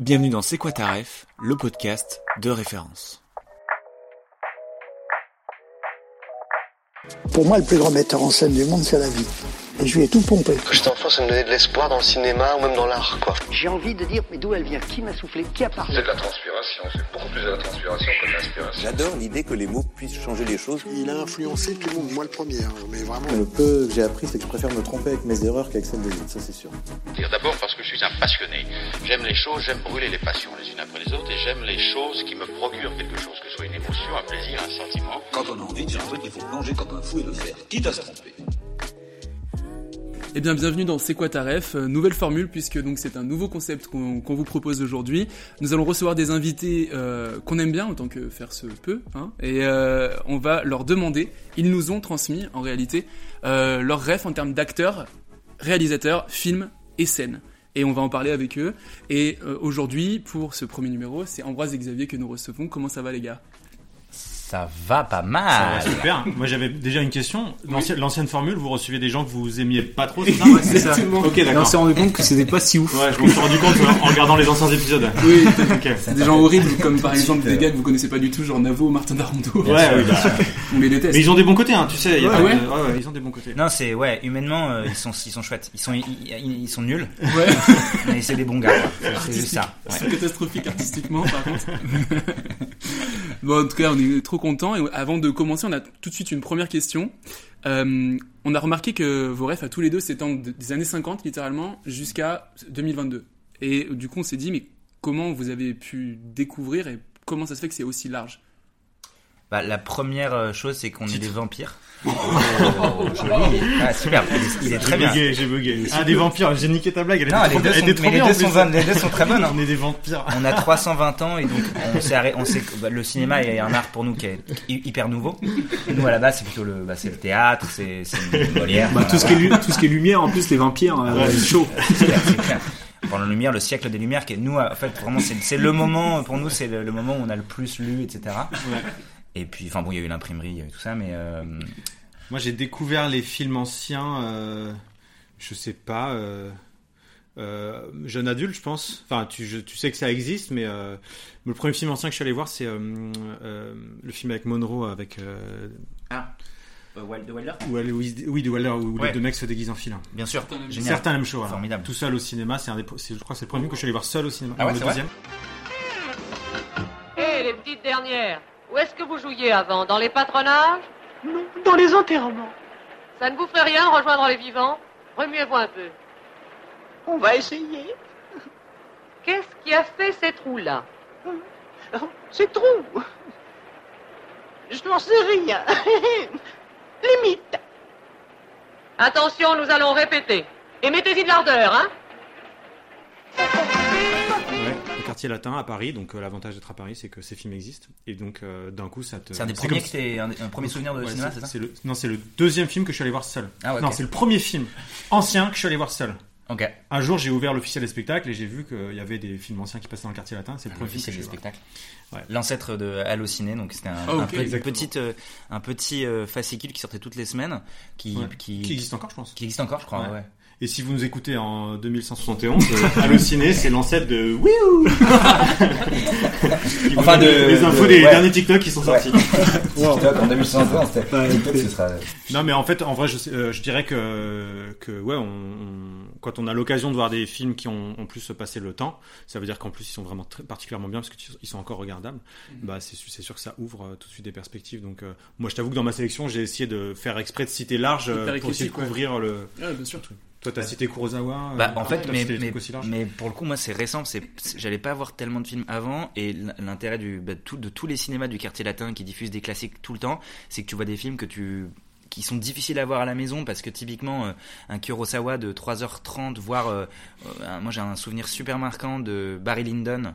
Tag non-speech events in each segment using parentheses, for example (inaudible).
Bienvenue dans C'est le podcast de référence. Pour moi, le plus grand metteur en scène du monde, c'est la vie. Et je lui ai tout pompé. Quand j'étais enfant, ça me donnait de l'espoir dans le cinéma ou même dans l'art, quoi. J'ai envie de dire, mais d'où elle vient? Qui m'a soufflé? Qui a parlé? C'est de la transpiration, c'est beaucoup plus de la transpiration que de l'inspiration. J'adore l'idée que les mots puissent changer les choses. Il a influencé tout le monde, moi le premier, hein, mais vraiment. Le peu que j'ai appris, c'est que je préfère me tromper avec mes erreurs qu'avec celles des autres, ça c'est sûr. Dire d'abord parce que je suis un passionné. J'aime les choses, j'aime brûler les passions les unes après les autres, et j'aime les choses qui me procurent quelque chose, que ce soit une émotion, un plaisir, un sentiment. Quand on a envie de faire un truc, il faut plonger comme un fou et le faire, quitte à se tromper. Eh bien, bienvenue dans C'est quoi ta ref euh, Nouvelle formule puisque donc c'est un nouveau concept qu'on vous propose aujourd'hui. Nous allons recevoir des invités euh, qu'on aime bien autant que faire se peut, hein, et euh, on va leur demander. Ils nous ont transmis en réalité leur ref en termes d'acteurs, réalisateurs, films et scènes. Et on va en parler avec eux. Et aujourd'hui, pour ce premier numéro, c'est Ambroise et Xavier que nous recevons. Comment ça va les gars? Ça va pas mal. Ça va super. Moi j'avais déjà une question. L'ancienne, l'ancienne formule, vous receviez des gens que vous aimiez pas trop, c'est ça Ouais, c'est ça. Ok, Et on d'accord. s'est rendu compte que c'était pas si ouf. Ouais, je me suis rendu compte en regardant les anciens épisodes. Oui, Ok. c'est des gens horribles comme par (laughs) exemple des gars que vous connaissez pas du tout, genre Navo ou Martin Darondo. Ouais, oui, bah, On les déteste. Mais ils ont des bons côtés, hein, tu sais. y a Ouais, pas de- ouais. ils ont des bons côtés. Non, c'est ouais, humainement, euh, ils sont ils sont chouettes. Ils sont ils, ils- ils sont nuls, Ouais. (laughs) mais c'est des bons gars. C'est- C'est juste ça. Ouais. C'est catastrophique artistiquement, par contre. (laughs) bon, en tout cas, on est trop contents. Et avant de commencer, on a tout de suite une première question. Euh, on a remarqué que vos refs à tous les deux s'étendent de- des années 50, littéralement, jusqu'à 2022. Et du coup, on s'est dit, mais comment vous avez pu découvrir et comment ça se fait que c'est aussi large? Bah, la première euh, chose, c'est qu'on est des vampires. Oh, (laughs) joli. Ah, super. Il est, il est très J'ai bien. bugué, j'ai bugué. Ah, des vampires, j'ai niqué ta blague. Elle Non, était les trop, deux sont- était trop mais les deux sont bonnes, les deux sont très bonnes, hein. (laughs) On est des vampires. On a 320 ans et donc on s'est arrêté- on sait que bah, le cinéma est un art pour nous qui est hy- hyper nouveau. Et nous à la base c'est plutôt le bah, c'est le théâtre, c'est c'est Molière. Bah, tout, ce qui est, lu- tout ce qui est lumière, en plus, les vampires, euh, Ouais. chaud. (laughs) C'est clair, c'est clair. Pendant la lumière, le siècle des lumières, qui est nous, en fait, vraiment, c'est c'est le moment, pour nous, c'est le, le moment où on a le plus lu, etc. Et puis, enfin bon, il y a eu l'imprimerie, il y a eu tout ça, mais euh, Moi, j'ai découvert les films anciens, euh, je sais pas, euh, euh, jeune adulte, je pense. Enfin, tu, je- tu sais que ça existe, mais euh, le premier film ancien que je suis allé voir, c'est euh, euh, le film avec Monroe, avec. Euh, de Wilder? oui, oui, de Waller, où Ouais. les deux mecs se déguisent en fil. Bien sûr, génial. Certains l'aiment chaud. Formidable. Tout seul au cinéma, c'est un des, je crois que c'est le premier film que je suis allé voir seul au cinéma. Ah ouais, le deuxième. Hé, les petites dernières, où est-ce que vous jouiez avant Dans les patronages? Non, dans les enterrements. Ça ne vous ferait rien de rejoindre les vivants? Remuez-vous un peu. On va essayer. Qu'est-ce qui a fait ces trous-là? C'est trop. Je n'en sais rien. (laughs) Limite. Attention, nous allons répéter. Et mettez-y de l'ardeur, hein? Au quartier latin à Paris. Donc euh, l'avantage d'être à Paris, c'est que ces films existent. Et donc euh, d'un coup, ça te. C'est un des comme premiers un, un premier souvenir de Ouais, cinéma, c'est ça le, Non, c'est le deuxième film que je suis allé voir seul. Ah ouais, Non, c'est le premier film ancien que je suis allé voir seul. Ok. Un jour, j'ai ouvert l'officiel des spectacles et j'ai vu qu'il y avait des films anciens qui passaient dans le quartier latin. C'est le Le premier film des spectacles. Ouais. L'ancêtre de Allociné, donc c'était un, Ah, un petite, euh, un petit euh, fascicule qui sortait toutes les semaines, qui, Ouais. qui, Qui existe encore, je pense. qui existe encore, je crois. Ouais. Et si vous nous écoutez en 2171, euh, (laughs) Allociné, c'est l'ancêtre de Wiou (laughs) Enfin, de- les infos de- des ouais. derniers TikTok qui sont Ouais. sortis. (laughs) en 2120, c'était. Ouais, peut-être ce sera. Non, mais en fait, en vrai, je, euh, je dirais que, que ouais, on, on- quand on a l'occasion de voir des films qui ont en plus passé le temps, ça veut dire qu'en plus ils sont vraiment très, particulièrement bien parce qu'ils sont encore regardables. Bah, c'est sûr que ça ouvre euh, tout de suite des perspectives. Donc, euh, moi, je t'avoue que dans ma sélection, j'ai essayé de faire exprès de citer large euh, pour essayer de ouais. couvrir le. Ouais, bien sûr. Toi, t'as cité Kurosawa. Bah, euh, en fait, mais, cité des mais, trucs aussi larges. mais pour le coup, moi, c'est récent. C'est, c'est- j'allais pas voir tellement de films avant, et l'intérêt du, bah, tout, de tous les cinémas du quartier latin qui diffusent des classiques tout le temps, c'est que tu vois des films que tu qui sont difficiles à voir à la maison parce que typiquement euh, un Kurosawa de 3h30 voire euh, euh, moi j'ai un souvenir super marquant de Barry Lyndon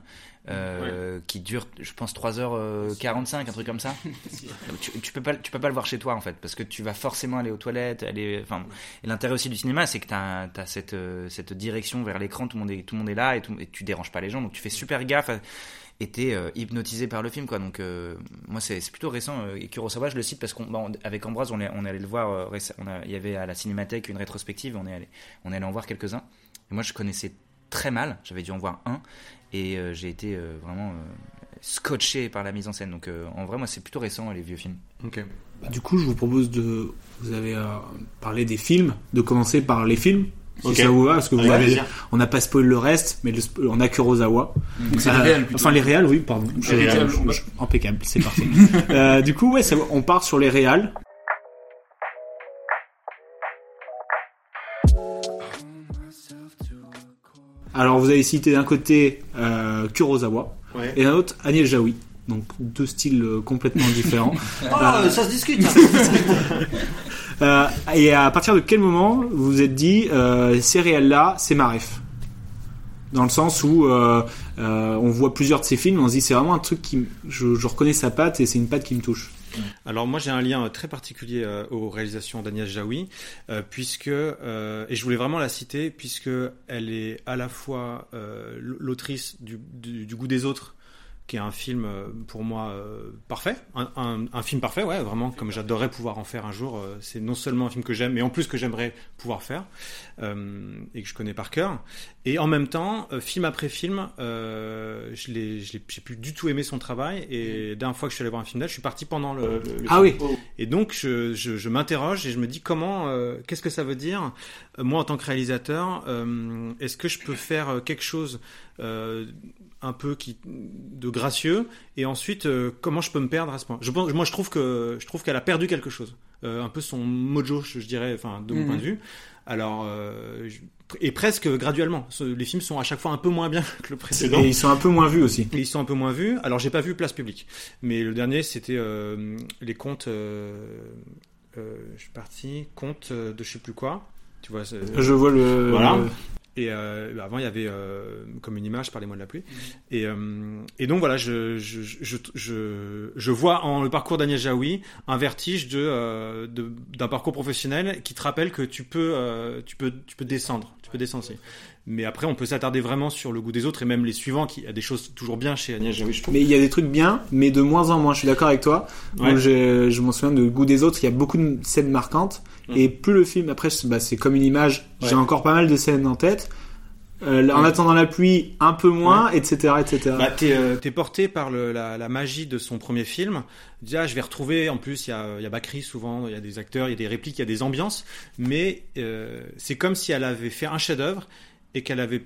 qui dure je pense 3h45 un truc comme ça. (laughs) Tu, tu peux pas tu peux pas le voir chez toi en fait parce que tu vas forcément aller aux toilettes aller enfin et l'intérêt aussi du cinéma c'est que tu as, cette cette direction vers l'écran tout le monde est tout le monde est là et, tout, et tu déranges pas les gens donc tu fais super gaffe à, t'es euh, hypnotisé par le film quoi donc euh, moi c'est plutôt récent euh, et Kurosawa je le cite parce qu'on bah, avec Ambroise on est, on est allé le voir il y avait à la cinémathèque une rétrospective on est allé on est allé en voir quelques uns et moi je connaissais très mal j'avais dû en voir un et j'ai été vraiment scotché par la mise en scène donc en vrai moi c'est plutôt récent les vieux films ok Du coup, je vous propose de. Vous avez parlé des films, de commencer par les films. Si Ok. ça vous va, parce que vous avez, on n'a pas spoil le reste, mais le on a Kurosawa. Donc c'est les réals, plutôt. Enfin les réals, oui, pardon. Je- réals, je- ouais. je- impeccable, c'est parfait. (laughs) Euh, du coup, ouais, ça- on part sur les réals. Alors vous avez cité d'un côté euh, Kurosawa Ouais. et d'un autre Agnès Jaoui. Donc deux styles euh, complètement différents. (laughs) Oh, ça se discute. (laughs) Euh, et à partir de quel moment vous vous êtes dit euh, ces réels-là, c'est ma ref? Dans le sens où euh, on voit plusieurs de ces films, on se dit c'est vraiment un truc qui, je, je reconnais sa patte et c'est une patte qui me touche. Alors moi j'ai un lien très particulier aux réalisations d'Agnès Jaoui puisque et je voulais vraiment la citer puisque elle est à la fois l'autrice du goût des autres qui est un film euh, pour moi euh, parfait, un, un, un film parfait, ouais, vraiment comme j'adorerais pouvoir en faire un jour. euh, c'est non seulement un film que j'aime, mais en plus que j'aimerais pouvoir faire euh, et que je connais par cœur. Et en même temps, euh, film après film, euh, je l'ai, j'ai plus du tout aimé son travail. Et la dernière fois que je suis allé voir un film d'elle, je suis parti pendant le. le- le Ah film. oui. Et donc je, je, je m'interroge et je me dis comment, euh, qu'est-ce que ça veut dire moi en tant que réalisateur, euh, est-ce que je peux faire quelque chose euh, un peu qui de gracieux et ensuite euh, comment je peux me perdre à ce point? Je pense moi je trouve que je trouve qu'elle a perdu quelque chose Euh, un peu son mojo je, je dirais enfin de mon Mhm. point de vue alors euh, je- et presque graduellement Ce- les films sont à chaque fois un peu moins bien (laughs) que le précédent Et ils sont un peu moins vus aussi. et ils sont un peu moins vus. Alors, j'ai pas vu Place Publique, mais le dernier, c'était euh, les contes. euh, euh, je suis parti, contes de je sais plus quoi. Tu vois. Je vois le- Voilà. le- Et euh, avant, il y avait euh, comme une image, parlez-moi de la pluie. Et, euh, et donc voilà, je, je, je, je, vois en le parcours d'Agnès Jaoui un vertige euh, de- d'un parcours professionnel qui te rappelle que tu peux, euh, tu peux, tu peux descendre, tu peux descendre. Mais après, on peut s'attarder vraiment sur le goût des autres et même les suivants, qui il y a des choses toujours bien chez Agnès Jaoui, je trouve. Mais il y a des trucs bien, mais de moins en moins. Je suis d'accord avec toi. Ouais. Je, je m'en souviens de Goût des autres. Il y a beaucoup de scènes marquantes. Et plus le film, après, c'est bah, c'est comme une image. J'ai Ouais. encore pas mal de scènes en tête. Euh, en Ouais. attendant la pluie, un peu moins, etc., etc. Bah, t'es, euh, t'es porté par le- la, la magie de son premier film. Déjà, je vais retrouver, en plus, il y a, y a Bakri souvent, il y a des acteurs, il y a des répliques, il y a des ambiances, mais euh, c'est comme si elle avait fait un chef-d'œuvre et qu'elle avait,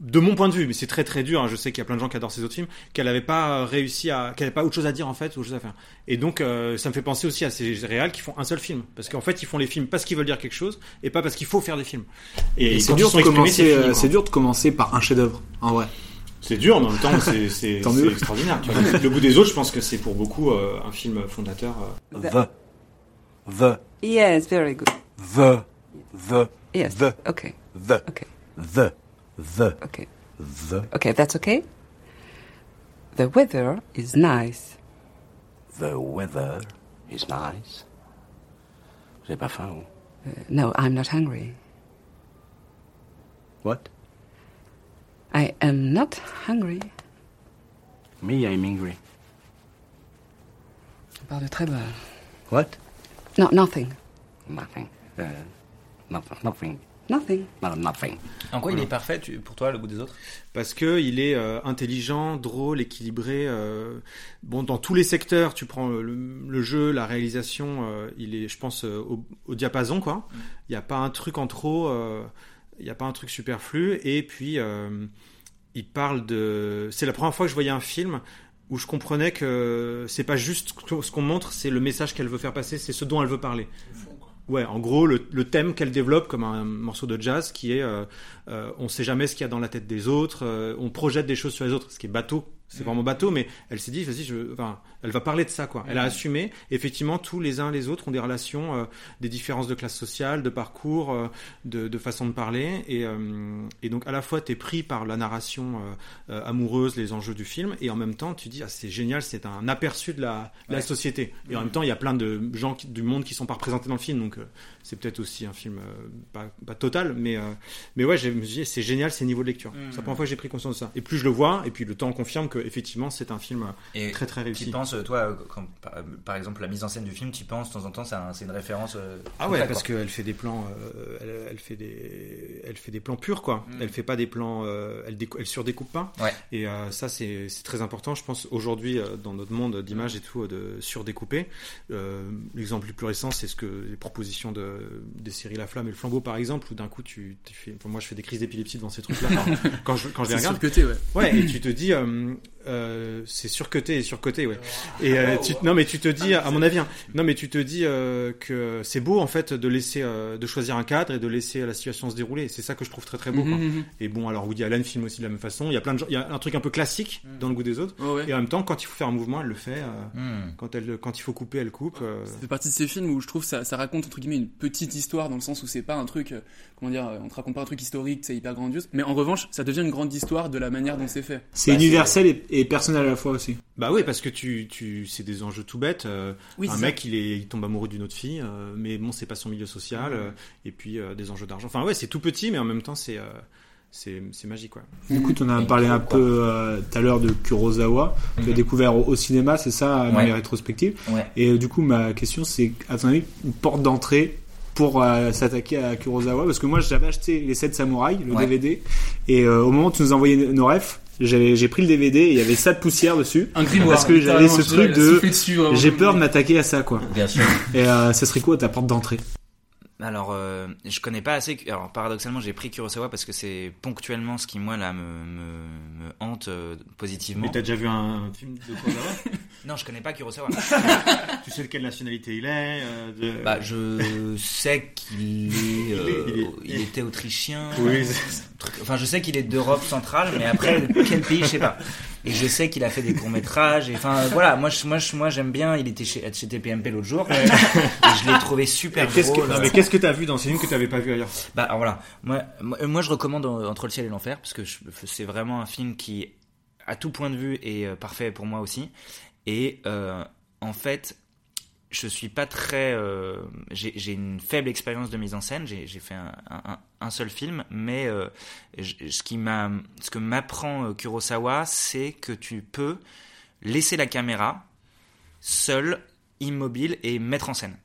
de mon point de vue, mais c'est très très dur, hein, je sais qu'il y a plein de gens qui adorent ces autres films, qu'elle n'avait pas réussi à, qu'elle n'avait pas autre chose à dire en fait, ou autre chose à faire. Et donc, euh, ça me fait penser aussi à ces réals qui font un seul film, parce qu'en fait, ils font les films parce qu'ils veulent dire quelque chose et pas parce qu'il faut faire des films. Et, Et, c'est dur, de commencer, c'est euh, dur de commencer par un chef-d'œuvre, en vrai. C'est dur, mais en même temps, c'est, (laughs) extraordinaire. Tu vois. Le goût des autres, je pense que c'est pour beaucoup euh, un film fondateur. euh. The. The. Yes, very good. The. The. Yes. The. Okay. The. Okay. The. The. Okay. The. Okay, that's okay. The weather is nice. The weather is nice. Vous avez pas faim, vous? Uh, no, I'm not hungry. What? I am not hungry. Me, I'm. On parle de très bas. What? No, nothing. Nothing. Uh, nothing. Nothing. Nothing. No, nothing. En quoi il est parfait tu- pour toi, le goût des autres? Parce que il est euh, intelligent, drôle, équilibré. euh, bon, dans tous les secteurs, tu prends le, le jeu, la réalisation, euh, il est, je pense, euh, au, au diapason, quoi. Il n'y a pas un truc en trop, euh, il n'y a pas un truc superflu. Et puis, euh, il parle de. C'est la première fois que je voyais un film où je comprenais que c'est pas juste ce qu'on montre, c'est le message qu'elle veut faire passer, c'est ce dont elle veut parler. Ouais, en gros, le, le thème qu'elle développe comme un morceau de jazz qui est euh, euh, on sait jamais ce qu'il y a dans la tête des autres, euh, on projette des choses sur les autres, ce qui est bateau. C'est vraiment bateau, mais elle s'est dit, vas-y, je, enfin, elle va parler de ça, quoi. Elle a assumé. Effectivement, tous les uns les autres ont des relations, euh, des différences de classe sociale, de parcours, euh, de, de, façon de parler, et, euh, et donc à la fois t'es pris par la narration amoureuse, les enjeux du film, et en même temps tu dis, ah, c'est génial, c'est un aperçu de la, de la société. Et en même temps, il y a plein de gens qui, du monde qui sont pas représentés dans le film, donc c'est peut-être aussi un film pas, pas, total, mais mais ouais, je me suis dit, c'est génial, ces niveaux de lecture. C'est la première fois que j'ai pris conscience de ça. Et plus je le vois, et puis le temps confirme que effectivement c'est un film et très très réussi. Tu penses, toi, quand, par exemple la mise en scène du film, tu penses de temps en temps c'est une référence euh, Ah ouais, parce qu'elle fait des plans, euh, elle, elle, fait des, elle fait des plans purs quoi. Mm. Elle fait pas des plans, euh, elle, elle surdécoupe pas. Ouais. Et ça c'est très important, je pense aujourd'hui dans notre monde d'image et tout de surdécouper. L'exemple le plus récent c'est ce que les propositions de des séries La Flamme et le Flambeau par exemple où d'un coup tu, fais, moi je fais des crises d'épilepsie devant ces trucs là (laughs) quand, je quand je les regarde. ouais. Ouais et tu te dis euh, c'est surcoté et surcoté, ouais. Et euh, tu, non, mais tu te dis, à mon avis, hein, non, mais tu te dis euh, que c'est beau en fait de laisser, de choisir un cadre et de laisser la situation se dérouler. C'est ça que je trouve très très beau. Quoi. Mhm, mhm. Et bon, alors Woody Allen filme aussi de la même façon. Il y a plein de, il y a un truc un peu classique dans le goût des autres. Et en même temps, quand il faut faire un mouvement, elle le fait. Hmm. Quand elle, quand il faut couper, elle coupe. Ça fait partie de ces films où je trouve ça, ça raconte entre guillemets une petite histoire dans le sens où c'est pas un truc, comment dire, on te raconte pas un truc historique, c'est hyper grandiose. Mais en revanche, ça devient une grande histoire de la manière dont c'est fait. C'est bah, universel et, et personnel à la fois aussi. Bah oui, parce que tu, tu, c'est des enjeux tout bêtes. Euh, un mec, il, est, il tombe amoureux d'une autre fille, euh, mais bon, c'est pas son milieu social. Euh, et puis des enjeux d'argent. Enfin ouais, c'est tout petit, mais en même temps, c'est c'est, c'est magique quoi. Écoute, on a parlé un peu tout à l'heure de Kurosawa. Tu as mhm. découvert au, cinéma, c'est ça, dans les rétrospectives. Et du coup, ma question, c'est à ton avis, une porte d'entrée pour s'attaquer à Kurosawa parce que moi j'avais acheté les 7 samouraïs le DVD et au moment où tu nous envoyais nos refs j'ai pris le DVD et il y avait ça de poussière dessus. Un grimoire. Parce que j'avais ce truc de, j'ai peur de m'attaquer à ça, quoi. Bien sûr. Et euh, ce serait quoi ta porte d'entrée? Alors, euh, je connais pas assez. Alors, paradoxalement, j'ai pris Kurosawa parce que c'est ponctuellement ce qui, moi, là, me, me, me hante euh, positivement. Mais t'as déjà vu un film de Kurosawa? (laughs) Non, je connais pas Kurosawa. (laughs) tu sais de quelle nationalité il est euh, de... Bah, je sais qu'il est, (laughs) euh, il, était autrichien. Oui. Enfin, je sais qu'il est d'Europe centrale, mais après, quel pays, je sais pas. Et je sais qu'il a fait des courts métrages. Et enfin, voilà, moi, moi, moi, j'aime bien. Il était chez, chez TPMP l'autre jour. Et je l'ai trouvé super drôle. Que, non, mais qu'est-ce que t'as vu dans ces films que t'avais pas vu ailleurs? Bah, voilà. Moi, moi, je recommande Entre le ciel et l'enfer parce que c'est vraiment un film qui, à tout point de vue, est euh, parfait pour moi aussi. Et euh, en fait, je suis pas très. Euh, j'ai une faible expérience de mise en scène. J'ai fait un, seul film, mais euh, ce, qui ce que m'apprend euh, Kurosawa, c'est que tu peux laisser la caméra seule, immobile et mettre en scène.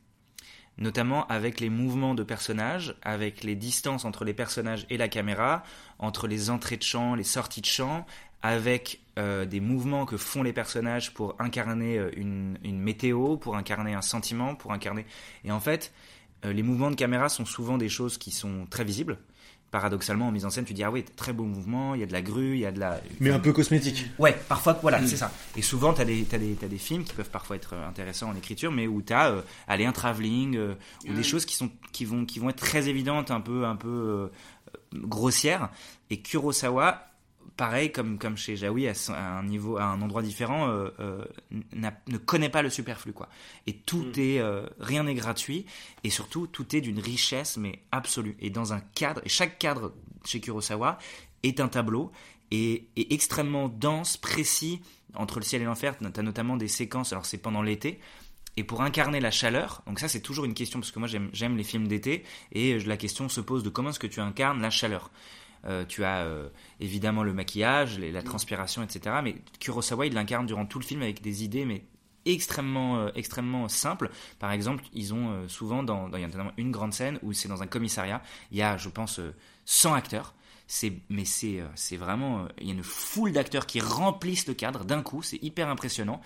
Notamment avec les mouvements de personnages, avec les distances entre les personnages et la caméra, entre les entrées de champ, les sorties de champ, avec euh, des mouvements que font les personnages pour incarner euh, une, météo, pour incarner un sentiment, pour incarner... Et en fait, euh, les mouvements de caméra sont souvent des choses qui sont très visibles. Paradoxalement, en mise en scène, tu dis ah oui, très beau mouvement, il y a de la grue, il y a de la. Mais un peu cosmétique. Ouais, parfois, voilà, mm. c'est ça. Et souvent, tu as des, as des, as des films qui peuvent parfois être intéressants en écriture, mais où tu as euh, allez, un travelling, ou des choses qui, sont, qui, vont, qui vont être très évidentes, un peu, un peu grossières. Et Kurosawa, pareil comme comme chez Jaoui à, un niveau à un endroit différent euh, euh, ne connaît pas le superflu quoi. Et tout mm. est euh, rien n'est gratuit. Et surtout tout est d'une richesse mais absolue. Et dans un cadre et chaque cadre chez Kurosawa est un tableau et, est extrêmement dense précis entre le ciel et l'enfer. Tu as notamment des séquences alors c'est pendant l'été. Et pour incarner la chaleur, donc ça c'est toujours une question parce que moi j'aime les films d'été. Et la question se pose de comment est-ce que tu incarnes la chaleur. Euh, tu as euh, évidemment le maquillage, la transpiration, etc. Mais Kurosawa, il l'incarne durant tout le film avec des idées, mais extrêmement euh, extrêmement simples. Par exemple, ils ont souvent dans, il y a notamment une grande scène où c'est dans un commissariat, il y a je pense 100 acteurs. Mais c'est c'est vraiment il y a une foule d'acteurs qui remplissent le cadre d'un coup, c'est hyper impressionnant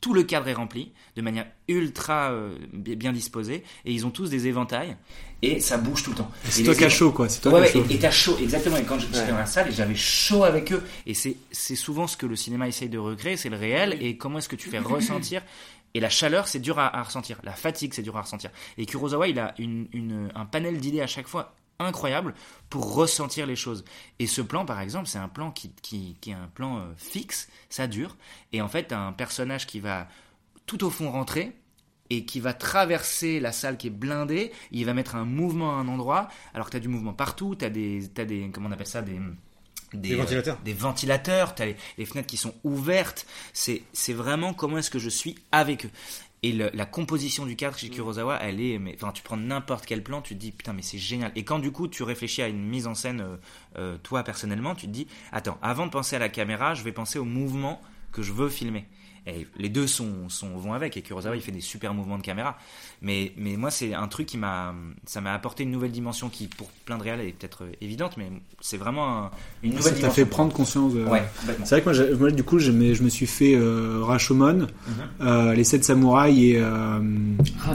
tout le cadre est rempli de manière ultra euh, bien disposée et ils ont tous des éventails et ça bouge tout le temps. C'est toi qui as chaud quoi. C'est toi ouais, Et t'as chaud exactement. Et quand j'étais dans la salle, j'avais chaud avec eux. Et c'est c'est souvent ce que le cinéma essaye de recréer, c'est le réel et comment est-ce que tu fais (laughs) ressentir? Et la chaleur, c'est dur à, ressentir. La fatigue, c'est dur à ressentir. Et Kurosawa, il a une, une, un panel d'idées à chaque fois incroyable pour ressentir les choses. Et ce plan, par exemple, c'est un plan qui, qui, qui est un plan euh, fixe, ça dure. Et en fait, t'as un personnage qui va tout au fond rentrer et qui va traverser la salle qui est blindée. Il va mettre un mouvement à un endroit, alors que tu as du mouvement partout. Tu as des, t'as des, comment on appelle ça, des Des ventilateurs. euh, des ventilateurs, tu as les, les fenêtres qui sont ouvertes. C'est, c'est vraiment comment est-ce que je suis avec eux. Et le- la composition du cadre chez Kurosawa, elle est, mais enfin, tu prends n'importe quel plan, tu te dis putain, mais c'est génial. Et quand du coup tu réfléchis à une mise en scène, euh, euh, toi personnellement, tu te dis attends, avant de penser à la caméra, je vais penser au mouvement que je veux filmer. Et les deux sont, sont, vont avec. Et Kurosawa, il fait des super mouvements de caméra. Mais, mais moi, c'est un truc qui m'a, ça m'a apporté une nouvelle dimension qui, pour plein de réals, est peut-être évidente, mais c'est vraiment un- une nouvelle Ça t'a dimension. fait prendre conscience de. Ouais, c'est vrai que moi, du coup, je me, je me suis fait euh, Rashomon, euh, les sept samouraïs et euh,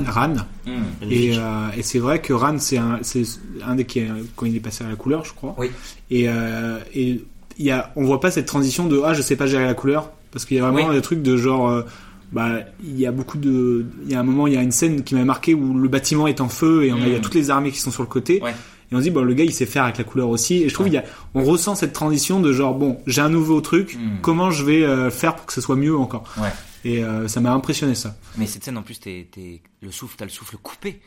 Ran. Mm. Et, euh, et c'est vrai que Ran, c'est un, c'est un des qui est, quand il est passé à la couleur, je crois. Oui. Et, euh, et il y a, on voit pas cette transition de ah, je sais pas gérer la couleur, parce qu'il y a vraiment Oui. des trucs de genre. euh, bah, il y a beaucoup de, il y a un moment, il y a une scène qui m'a marqué où le bâtiment est en feu et on a, il y a Mm. toutes les armées qui sont sur le côté. Ouais. Et on se dit, bon, le gars, il sait faire avec la couleur aussi. Et je trouve, il y a, on ressent cette transition de genre, bon, j'ai un nouveau truc, Mm. comment je vais euh, faire pour que ce soit mieux encore? Ouais. Et euh, ça m'a impressionné, ça. Mais cette scène, en plus, t'es, t'es- le souffle, t'as le souffle coupé.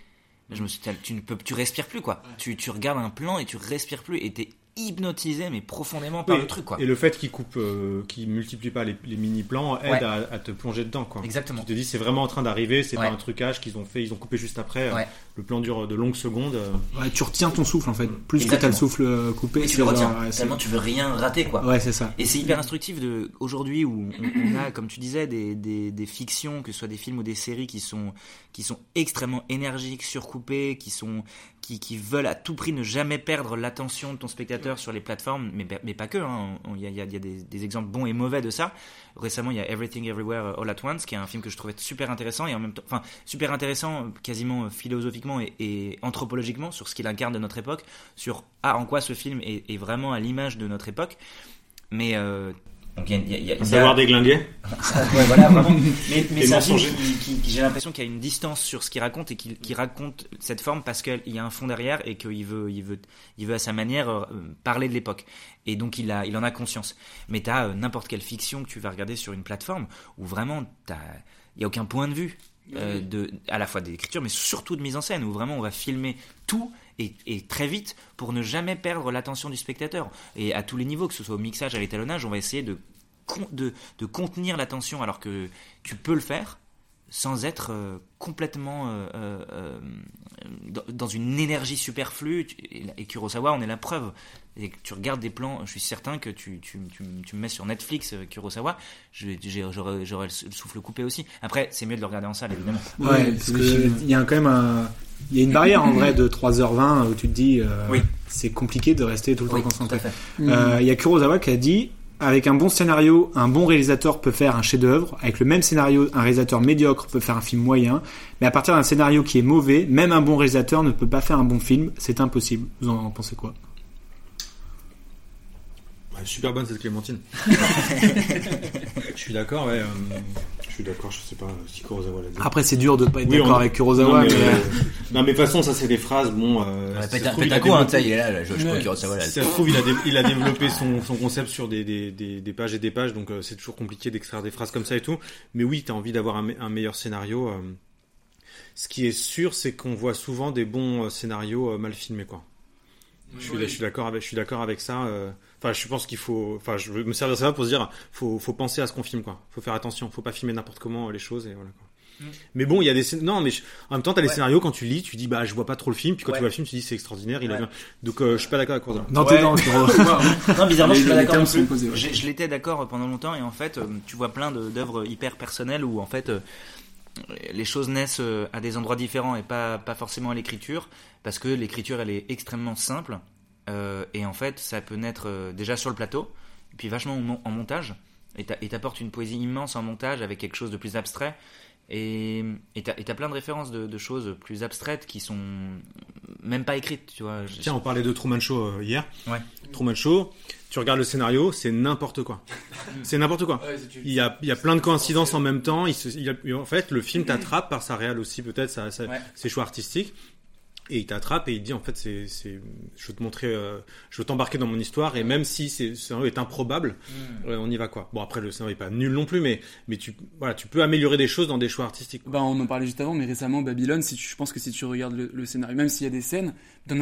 Je me suis, tu ne peux, tu respires plus quoi. Tu, tu regardes un plan et tu respires plus et t'es hypnotisé mais profondément par Oui, le truc quoi. Et le fait qu'il coupe, euh, qu'il multiplie pas les, les mini plans aide Ouais. à, à te plonger dedans quoi. Exactement. Tu te dis c'est vraiment en train d'arriver, c'est Ouais. pas un trucage qu'ils ont fait, ils ont coupé juste après. euh, Ouais. Le plan dure de longues secondes. euh. Ouais, tu retiens ton souffle, en fait. Plus que t'as le souffle euh, coupé. Et tu le genre, retiens. ouais, Tellement tu veux rien rater quoi. Ouais, c'est ça. Et c'est hyper instructif de aujourd'hui où on, on a, comme tu disais, des, des, des fictions, que ce soit des films ou des séries qui sont qui sont extrêmement énergiques, surcoupées, qui sont qui, qui veulent à tout prix ne jamais perdre l'attention de ton spectateur sur les plateformes, mais, mais pas que. hein. Il y a, il y a- il y a des, des exemples bons et mauvais de ça. Récemment, il y a Everything Everywhere All at Once, qui est un film que je trouvais super intéressant et en même temps, enfin super intéressant, euh, quasiment euh, philosophiquement et, anthropologiquement sur ce qu'il incarne de notre époque, sur ah en quoi ce film est, est vraiment à l'image de notre époque. Mais euh, donc, il y a- y a- y a- savoir déglinguer. (laughs) ouais, voilà, vraiment. (laughs) Mais, mais c'est un film mensonger. qui, qui- j'ai l'impression qu'il y a une distance sur ce qu'il raconte et qu'il raconte cette forme parce qu'il y a un fond derrière et qu'il veut, il veut, il veut à sa manière euh, parler de l'époque. Et donc il, a, il en a conscience. Mais tu as n'importe quelle fiction que tu vas regarder sur une plateforme où vraiment t'as- il n'y a aucun point de vue. euh, de, à la fois d'écriture mais surtout de mise en scène où vraiment on va filmer tout et, très vite pour ne jamais perdre l'attention du spectateur. Et à tous les niveaux que ce soit au mixage à l'étalonnage on va essayer de, de contenir l'attention alors que tu peux le faire sans être euh, complètement euh, euh, dans, une énergie superflue. Et, et Kurosawa, on est la preuve. Et que tu regardes des plans, je suis certain que tu, tu, tu, tu me mets sur Netflix euh, Kurosawa, j'aurais le souffle coupé aussi. Après, c'est mieux de le regarder en salle, évidemment. Ouais, parce que il y a quand même un, il y a une barrière en vrai de 3h20 où tu te dis, euh, Oui. c'est compliqué de rester tout le temps concentré. Euh, Il y a Kurosawa qui a dit, avec un bon scénario, un bon réalisateur peut faire un chef-d'œuvre. Avec le même scénario, un réalisateur médiocre peut faire un film moyen. Mais à partir d'un scénario qui est mauvais, même un bon réalisateur ne peut pas faire un bon film. C'est impossible. Vous en pensez quoi? Super bonne cette Clémentine. (laughs) je suis d'accord, ouais. Je suis d'accord, je sais pas si Kurosawa l'a dit. Après, c'est dur de pas être Oui, d'accord on- avec Kurosawa, Non, mais, mais- euh, non, mais de toute façon, ça c'est des phrases, bon. Euh, Ouais, ça se un- trouve, il a hein, développé- tu sais, il est là, là, je- je crois Kurosawa, là. Ça se trouve, il a, dé- il a développé son, son concept sur des, des, des, des pages et des pages, donc euh, c'est toujours compliqué d'extraire des phrases comme ça et tout. Mais oui, t'as envie d'avoir un, me- un meilleur scénario. euh. Ce qui est sûr, c'est qu'on voit souvent des bons scénarios euh, mal filmés, quoi. Je suis, Oui. je suis d'accord avec, je suis d'accord avec ça. euh. Enfin, je pense qu'il faut, enfin, je veux me servir de ça pour se dire, faut, faut penser à ce qu'on filme, quoi. Faut faire attention, faut pas filmer n'importe comment euh, les choses et voilà. Quoi. Mm. Mais bon, il y a des scén- non, mais je- en même temps, t'as Ouais. scénarios quand tu lis, tu dis bah je vois pas trop le film, puis quand Ouais. tu vois le film, tu dis c'est extraordinaire, il a bien. Donc euh, je suis pas d'accord avec Kurosawa. Dans tes (laughs) Kuro. non, bizarrement, je suis Les- pas les d'accord. non. J'ai- Je l'étais d'accord pendant longtemps et en fait, euh, tu vois plein de- d'œuvres hyper personnelles où en fait euh, les choses naissent euh, à des endroits différents et pas, pas forcément à l'écriture parce que l'écriture elle est extrêmement simple euh, et en fait ça peut naître euh, déjà sur le plateau et puis vachement en mon- en montage et t'a- et t'apportes une poésie immense en montage avec quelque chose de plus abstrait et t'as plein de références de, de choses plus abstraites qui sont même pas écrites tu vois Tiens, on parlait de Truman Show hier. Ouais. Truman Show, tu regardes le scénario, c'est n'importe quoi. (laughs) C'est n'importe quoi. Il y a, il y a plein de coïncidences en même temps. Il se- il y a- en fait, le film t'attrape par sa réelle aussi, peut-être, sa- sa- Ouais. ses choix artistiques. Et il t'attrape et il dit en fait c'est c'est je veux te montrer euh, je veux t'embarquer dans mon histoire et même si c'est ce scénario est improbable Mm. euh, on y va quoi. Bon après le scénario est pas nul non plus mais mais tu voilà tu peux améliorer des choses dans des choix artistiques. Bah, on en parlait juste avant, mais récemment, Babylone, si tu- je pense que si tu regardes le, le scénario, même s'il y a des scènes,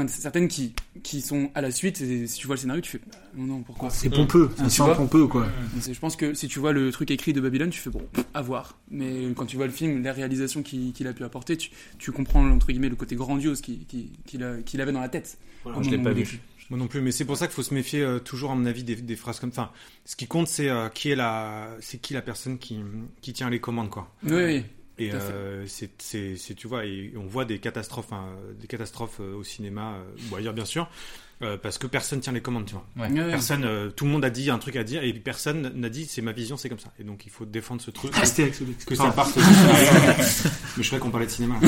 certaines qui, qui sont à la suite, et si tu vois le scénario, tu fais, bah, non, non, pourquoi C'est pompeux, Ah, ça sent pompeux, quoi. Je pense que si tu vois le truc écrit de Babylone, tu fais, bon, à voir. Mais quand tu vois le film, les réalisations qu'il a pu apporter, tu, tu comprends, entre guillemets, le côté grandiose qu'il avait dans la tête. Je l'ai pas vu. Moi non plus, mais c'est pour ça qu'il faut se méfier euh, toujours, à mon avis, des, des phrases comme. Enfin, ce qui compte, c'est euh, qui est la, c'est qui la personne qui, qui tient les commandes, quoi. Oui, oui, Et euh, c'est, tu vois, et on voit des catastrophes, hein, des catastrophes euh, au cinéma, euh, ou ailleurs bien sûr, euh, parce que personne tient les commandes, tu vois. Ouais. Ouais, ouais. Personne, euh, tout le monde a dit un truc à dire, et personne n'a dit c'est ma vision, c'est comme ça. Et donc il faut défendre ce truc. Astérix, Obélix. que ça parte. (laughs) mais je croyais qu'on parlait de cinéma. (laughs)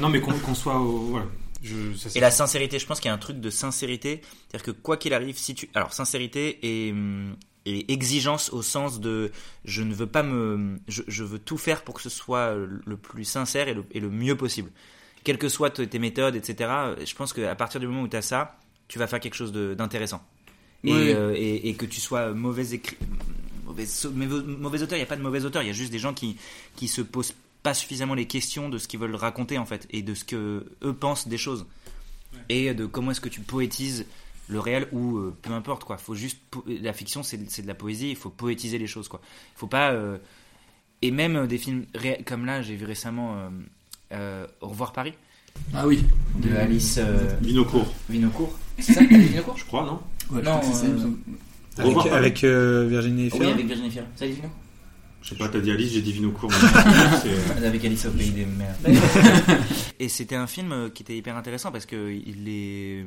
Non mais qu'on, qu'on soit, au, voilà. Je, ça, c'est- Et la sincérité, je pense qu'il y a un truc de sincérité, c'est-à-dire que quoi qu'il arrive, si tu, alors sincérité et, hum, et exigence au sens de, je ne veux pas me, je, je veux tout faire pour que ce soit le plus sincère et le, et le mieux possible, quelles que soient tes méthodes, etc. Je pense qu'à partir du moment où tu as ça, tu vas faire quelque chose de- d'intéressant. Et, Oui. euh, et, et que tu sois mauvais écrit, mauvais, mauvais, mauvais auteur, il n'y a pas de mauvais auteur, il y a juste des gens qui, qui se posent pas suffisamment les questions de ce qu'ils veulent raconter en fait et de ce que eux pensent des choses et de comment est-ce que tu poétises le réel ou euh, peu importe quoi faut juste po- la fiction c'est c'est de la poésie il faut poétiser les choses quoi il faut pas euh, et même euh, des films ré- comme là j'ai vu récemment euh, euh, Au revoir Paris Ah oui. de Alice euh, Vinocourt. Vinocourt c'est ça Vinocourt? Je crois, non? Ouais, je non ça, euh, semble. Avec, avec euh, Virginie oui Efira. avec Virginie Fira ça dit Vino Je sais pas, t'as dit Alice, j'ai dit Vinocourt. (laughs) euh, (laughs) avec Alice au pays des mers. et c'était un film qui était hyper intéressant parce que il est,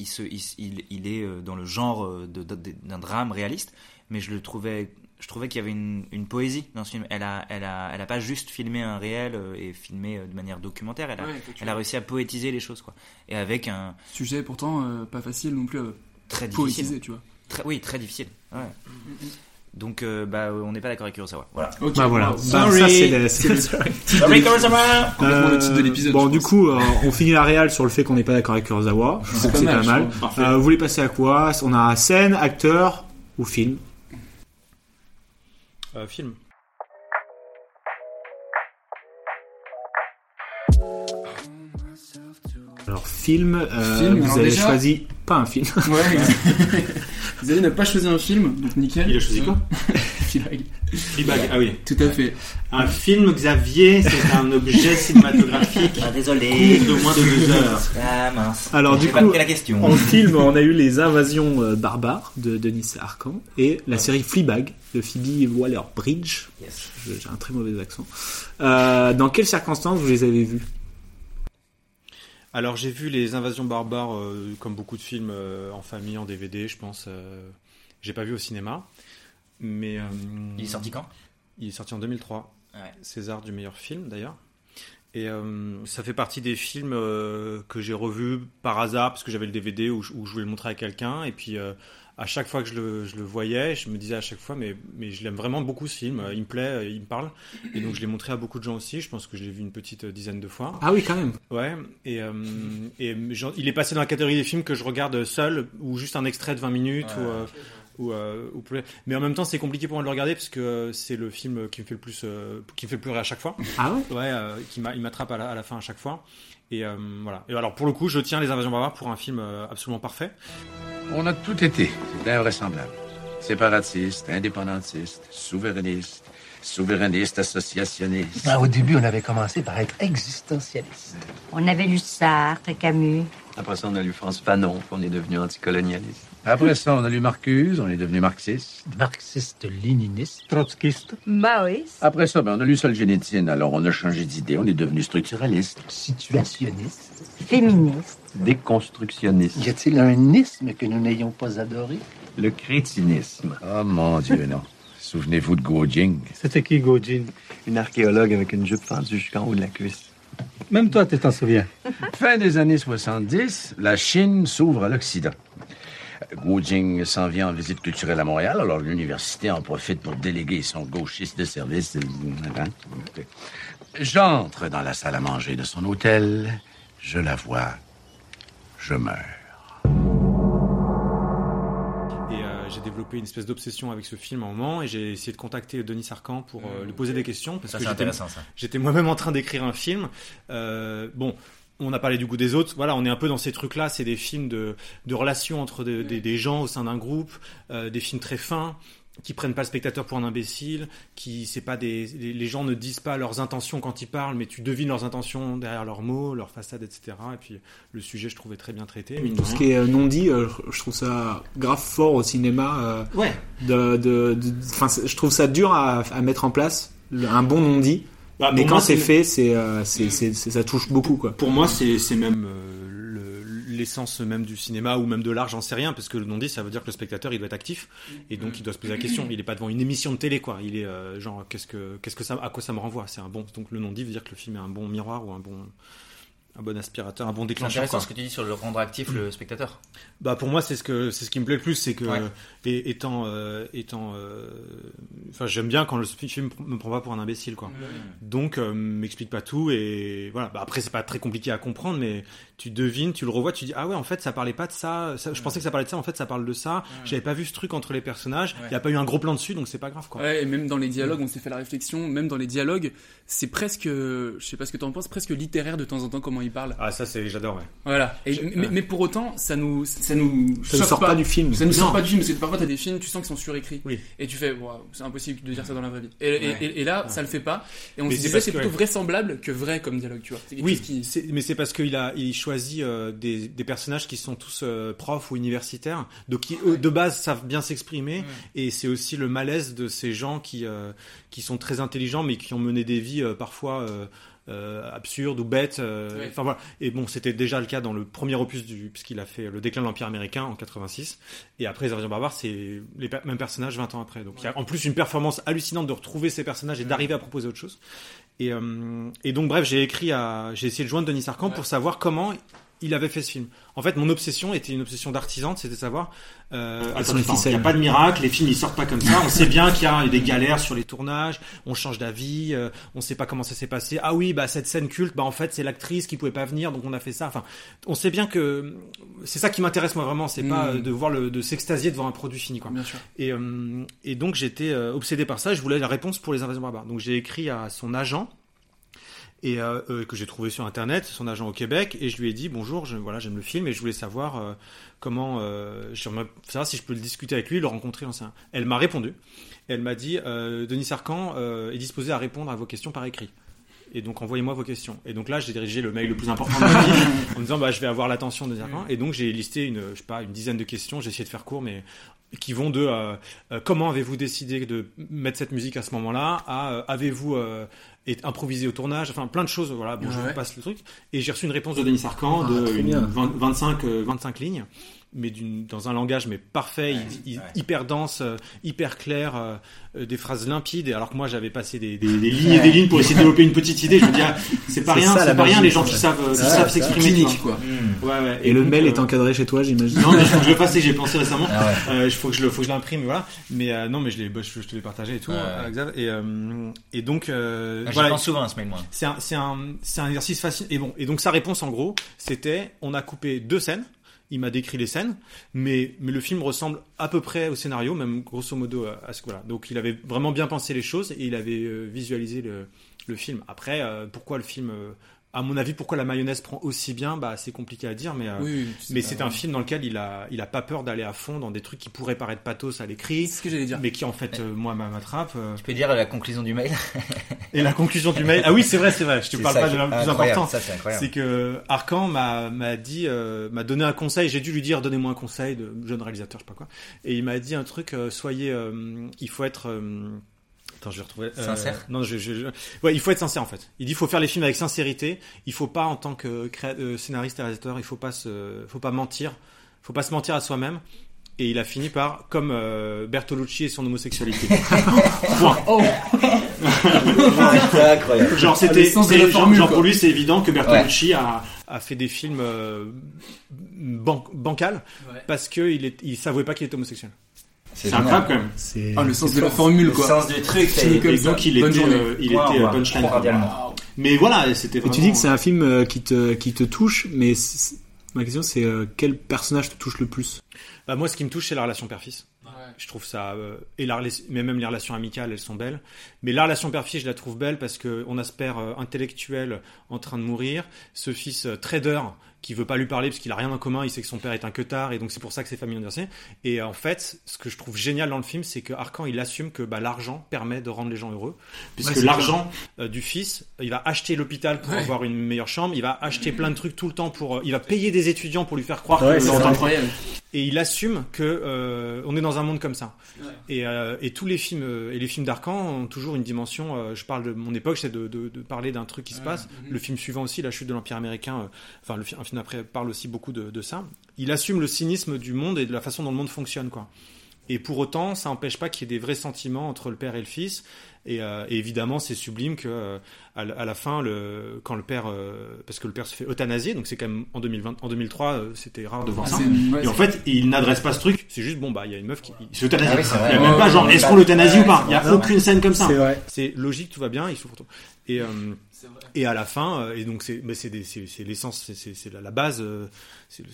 il se, il, il- il est euh, dans le genre euh, de- de- d'un drame réaliste, mais je le trouvais, je trouvais qu'il y avait une, une poésie dans ce film. Elle a, elle a, elle a pas juste filmé un réel euh, et filmé de manière documentaire. Elle a, Ouais, elle réussi à poétiser les choses quoi. Et avec un Sujet pourtant euh, pas facile non plus à très difficile. poétiser, tu vois. Très, oui, très difficile. Ouais. Donc, euh, bah, on n'est pas d'accord avec Kurosawa. Voilà. Ok. Bah voilà. Bah, ça c'est le, c'est le- (laughs) Sorry, Kurosawa le titre de Euh, l'épisode, Bon, je du pense. coup, euh, on finit la réal sur le fait qu'on n'est pas d'accord avec Kurosawa. (laughs) Pas c'est mal, pas mal. Parfait. Euh, vous voulez passer à quoi? On a scène, acteur ou film? Euh, film. Alors film, euh, Film, vous alors avez déjà- choisi pas un film. Ouais, Xavier (laughs) n'a pas choisi un film, donc nickel. Il a choisi quoi (laughs) Fleabag. Fleabag, ah oui. Tout à fait. Un film, Xavier, c'est un objet (laughs) cinématographique Ah, désolé. court de moins de deux heures. Ah mince. Alors du coup, la question. en film, on a eu les invasions euh, barbares de Denis Arcand et la série Fleabag de Phoebe Waller-Bridge. Yes. J'ai un très mauvais accent. Euh, dans quelles circonstances vous les avez vus? Alors j'ai vu les invasions barbares euh, comme beaucoup de films euh, en famille, en DVD, je pense. euh, j'ai pas vu au cinéma, mais Il est sorti quand? Il est sorti en 2003. Ouais. César du meilleur film d'ailleurs. Et ça fait partie des films que j'ai revus par hasard parce que j'avais le DVD où, je- où je voulais le montrer à quelqu'un et puis à chaque fois que je le, je le voyais, je me disais à chaque fois mais mais je l'aime vraiment beaucoup ce film, il me plaît, il me parle et donc je l'ai montré à beaucoup de gens aussi. Je pense que je l'ai vu une petite dizaine de fois. Ah oui, quand même. Ouais, et, euh, et genre, il est passé dans la catégorie des films que je regarde seul ou juste un extrait de 20 minutes Ouais, ou, euh, ou, euh, ou plus. Mais en même temps, c'est compliqué pour moi de le regarder parce que euh, c'est le film qui me fait le plus, euh, qui me fait pleurer à chaque fois. Ah ouais? Ouais, euh, qui m'a, il m'attrape à la, à la fin à chaque fois. Et euh, voilà. Et alors pour le coup, je tiens Les Invasions barbares pour un film euh, absolument parfait. On a tout été. C'est invraisemblable. Séparatiste, indépendantiste, souverainiste, souverainiste associationniste. Ah, au début, on avait commencé par être existentialiste. On avait lu Sartre, Camus. Après ça, on a lu France Fanon, puis on est devenu anticolonialiste. Après ça, on a lu Marcuse, on est devenu marxiste. Marxiste-léniniste. Trotskiste. Maoïste. Après ça, ben, on a lu Solzhenitsyn, alors on a changé d'idée, on est devenu structuraliste. Situationniste. Féministe. Déconstructionniste. Y a-t-il un isme que nous n'ayons pas adoré? Le crétinisme. Oh mon Dieu, non. Souvenez-vous de Gojing. C'était qui, Gojin? Une archéologue avec une jupe fendue jusqu'en haut de la cuisse. Même toi, tu t'en souviens. (laughs) Fin des années 70, la Chine s'ouvre à l'Occident. Gu Jing s'en vient en visite culturelle à Montréal, alors l'université en profite pour déléguer son gauchiste de service. J'entre dans la salle à manger de son hôtel, je la vois, je meurs. Et euh, j'ai développé une espèce d'obsession avec ce film à un moment et j'ai essayé de contacter Denis Sarkhan pour euh, lui poser des questions parce Ça, que c'est j'étais- intéressant, ça. j'étais moi-même en train d'écrire un film. Euh, bon. On a parlé du goût des autres. Voilà, on est un peu dans ces trucs-là. C'est des films de, de relations entre de- des- des gens au sein d'un groupe, euh, des films très fins qui prennent pas le spectateur pour un imbécile, qui c'est pas des les, les gens ne disent pas leurs intentions quand ils parlent, mais tu devines leurs intentions derrière leurs mots, leurs façades, etc. Et puis le sujet, je trouvais très bien traité. Tout ce qui est euh, non dit, euh, je trouve ça grave fort au cinéma. Ouais. De, de, de- enfin, c'est- je trouve ça dur à, à mettre en place, un bon non dit. Bah, mais quand c'est fait, c'est, euh, c'est, c'est, c'est- ça touche beaucoup, quoi. Pour moi, c'est c'est même euh, le- l'essence même du cinéma ou même de l'art, j'en sais rien, parce que le non-dit, ça veut dire que le spectateur, il doit être actif et donc il doit se poser la question. Il est pas devant une émission de télé, quoi. Il est euh, genre, qu'est-ce que, qu'est-ce que ça, à quoi ça me renvoie? C'est un bon. Donc le non-dit veut dire que le film est un bon miroir ou un bon, un bon aspirateur, un bon C'est déclencheur. intéressant quoi. ce que tu dis sur le rendre actif le spectateur. Bah pour moi c'est ce que c'est ce qui me plaît le plus c'est que Ouais. et- étant euh, étant euh, enfin j'aime bien quand le film me prend pas pour un imbécile quoi. Donc euh, m'explique pas tout et voilà bah, après c'est pas très compliqué à comprendre mais tu devines tu le revois tu dis ah ouais en fait ça parlait pas de ça, ça- je pensais que ça parlait de ça en fait ça parle de ça j'avais pas vu ce truc entre les personnages il y a pas eu un gros plan dessus donc c'est pas grave quoi. Ouais, et même dans les dialogues, on s'est fait la réflexion, même dans les dialogues, c'est presque, je sais pas ce que t'en penses, presque littéraire de temps en temps comment il parle. Ah ça c'est j'adore ouais. Voilà. Et, mais, pour autant, ça nous, ça nous, Ça sort pas du film. Ça nous sort pas du film parce que parfois t'as des films, tu sens qu'ils sont surécrits. Oui. Et tu fais, c'est impossible de dire ça dans la vraie vie. Et, et- Ouais. et- et là, ça le fait pas. Et on Mais se c'est disait, c'est plutôt vraisemblable que vrai comme dialogue, tu vois. Oui, mais c'est parce qu'il a il choisit euh, des, des personnages qui sont tous euh, profs ou universitaires, donc qui eux, de base savent bien s'exprimer, et c'est aussi le malaise de ces gens qui euh, qui sont très intelligents mais qui ont mené des vies parfois absurdes ou bêtes. Enfin voilà. Et bon, c'était déjà le cas dans le premier opus du puisqu'il a fait le déclin de l'empire américain en 86, et après les invasions barbares, c'est les mêmes personnages 20 ans après. Donc il y a en plus une performance hallucinante de retrouver ces personnages et d'arriver à proposer autre chose. Et, euh, et donc bref, j'ai écrit à, j'ai essayé de joindre Denis Sarkhan pour savoir comment il avait fait ce film. En fait, mon obsession était une obsession d'artisane, c'était de savoir. Euh, attends, il n'y a pas de miracle, les films ils sortent pas comme ça. On sait bien qu'il y a des galères sur les tournages, on change d'avis, euh, on sait pas comment ça s'est passé. Ah oui, bah cette scène culte, bah en fait c'est l'actrice qui pouvait pas venir, donc on a fait ça. Enfin, on sait bien que c'est ça qui m'intéresse moi vraiment, c'est pas Mm. euh, de voir le, de s'extasier devant un produit fini quoi. Bien sûr. Et, euh, et donc j'étais euh, obsédé par ça, je voulais la réponse pour les invasions barbares. Donc j'ai écrit à son agent et euh, euh, que j'ai trouvé sur internet, son agent au Québec, et je lui ai dit bonjour, je, voilà j'aime le film et je voulais savoir euh, comment, euh, j'aimerais savoir si je peux le discuter avec lui, le rencontrer, j'en sais rien. Elle m'a répondu, elle m'a dit Denis euh, est disposé à répondre à vos questions par écrit. Et donc envoyez-moi vos questions. Et donc là j'ai dirigé le mail le plus important de ma vie (laughs) en disant bah je vais avoir l'attention de Denis. Et donc j'ai listé une, je sais pas, une dizaine de questions. J'ai essayé de faire court, mais qui vont de euh, euh, comment avez-vous décidé de mettre cette musique à ce moment-là à euh, avez-vous euh, improvisé au tournage enfin plein de choses voilà bon je Ouais. vous passe le truc et j'ai reçu une réponse de Denis Sarkhan Ah, de très une bien. 20 25 euh, 25 lignes mais dans un langage mais parfait hy- hy- hyper dense euh, hyper clair euh, euh, des phrases limpides et alors que moi j'avais passé des, des, des lignes et des lignes pour essayer de (laughs) développer une petite idée je dis ah, c'est pas rien c'est pas rien les gens qui savent qui savent s'exprimer quoi. ouais, ouais. Et, le donc, mail euh, est encadré chez toi, j'imagine. non, mais il faut que je le fasse et j'ai pensé (laughs) récemment. Ah ouais. Euh, Il faut que je le, faut que je l'imprime, voilà. Mais euh, non, mais je l'ai, bah, je, je te l'ai partagé et tout. Et, et donc, euh, Ah, j'y voilà. pense souvent à ce mail, moi. C'est un, c'est un, c'est un exercice facile. Et bon, et donc sa réponse en gros, c'était, on a coupé deux scènes. Il m'a décrit les scènes, mais, mais le film ressemble à peu près au scénario, même grosso modo à, ce voilà. Donc il avait vraiment bien pensé les choses et il avait euh, visualisé le, le film. Après, euh, pourquoi le film euh, à mon avis, pourquoi la mayonnaise prend aussi bien, bah, c'est compliqué à dire, mais, euh, Oui, oui, c'est mais c'est un film dans lequel il a, il a pas peur d'aller à fond dans des trucs qui pourraient paraître pathos à l'écrit. C'est ce que j'allais dire. Mais qui, en fait, euh, moi, m'attrape. euh. Tu peux dire la conclusion du mail (laughs) Et la conclusion du mail. Ah oui, c'est vrai, c'est vrai. Je te parle ça pas de la plus incroyable, important. ça, c'est incroyable. C'est que Arcan m'a, m'a dit, euh, m'a donné un conseil. J'ai dû lui dire, donnez-moi un conseil de jeune réalisateur, je sais pas quoi. Et il m'a dit un truc, euh, soyez, euh, il faut être, euh, Attends, je vais retrouver. euh, Sincère Non, je, je, je- ouais, il faut être sincère en fait. Il dit, il faut faire les films avec sincérité. Il faut pas, en tant que créa- euh, scénariste et réalisateur, il faut pas se, faut pas mentir. Faut pas se mentir à soi-même. Et il a fini par, comme euh, Bertolucci et son homosexualité. (laughs) Point. Oh. C'est incroyable. Genre Ah, c'était, genre, formule, genre pour lui c'est évident que Bertolucci a, a fait des films euh, ban bancal Ouais. parce que il est, il savouait pas qu'il était homosexuel. C'est incroyable quand même. C'est Ah, le sens de la formule, Le quoi. sens du truc, Et, donc il était, euh, il Wow, était euh, wow. punchline. Cordialement. Mais voilà, c'était. Et tu vraiment- dis que c'est un film euh, qui te, qui te touche, mais ma question c'est euh, quel personnage te touche le plus? Bah, moi, ce qui me touche, c'est la relation père-fils. Je trouve ça euh, et la, mais même les relations amicales, elles sont belles. Mais la relation père-fils, je la trouve belle parce que on a ce père euh, intellectuel en train de mourir, ce fils euh, trader qui veut pas lui parler parce qu'il a rien en commun, il sait que son père est un queutard et donc c'est pour ça que c'est famille inversée. Et euh, en fait, ce que je trouve génial dans le film, c'est que Arcan il assume que bah, l'argent permet de rendre les gens heureux, puisque c'est l'argent euh, du fils, il va acheter l'hôpital pour Ouais. avoir une meilleure chambre, il va acheter plein de trucs tout le temps pour, euh, il va payer des étudiants pour lui faire croire Ouais, que c'est incroyable. et il assume que euh, on est dans un monde comme ça. Ouais. Et, euh, et tous les films euh, et les films d'Arcan ont toujours une dimension. euh, je parle de mon époque, c'est de, de, de parler d'un truc qui se Ouais, passe. mhm. Le film suivant aussi, La chute de l'empire américain. euh, enfin, le fi- un film après parle aussi beaucoup de, de ça. Il assume le cynisme du monde et de la façon dont le monde fonctionne, quoi. Et pour autant, ça n'empêche pas qu'il y ait des vrais sentiments entre le père et le fils. Et, euh, et évidemment, c'est sublime que euh, à, la- à la fin, le, quand le père, euh, parce que le père se fait euthanasier, donc c'est quand même en 2020, en 2003, euh, c'était rare de voir Ah, ça. ouais, Et en fait, il n'adresse pas ce truc. C'est juste bon bah il y a une meuf qui il se euthanasie. Ah oui, il y a ouais. même pas genre est-ce qu'on l'euthanasie ou pas? Il y a aucune scène comme ça. C'est logique, tout va bien, il souffre tout. Et euh, vrai. et à la fin, euh, et donc c'est l'essence, c'est- la, base euh, le-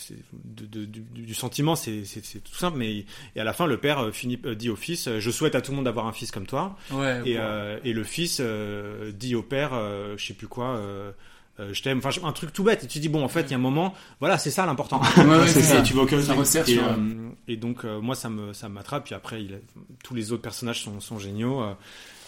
de, de- du, du sentiment, c'est tout simple. Mais et à la fin, le père euh, finit dit au fils, je souhaite à tout le monde d'avoir un fils comme toi. Ouais, Et, euh, le fils euh, dit au père, euh, je sais plus quoi, euh, je t'aime, enfin un truc tout bête. Et tu dis bon, en fait, il y a un moment, voilà, c'est ça l'important. ouais, (laughs) c'est ça. Et tu vas au cœur truc. resserre et, euh, donc euh, moi ça me ça m'attrape. Puis après, il a- tous les autres personnages sont, sont géniaux.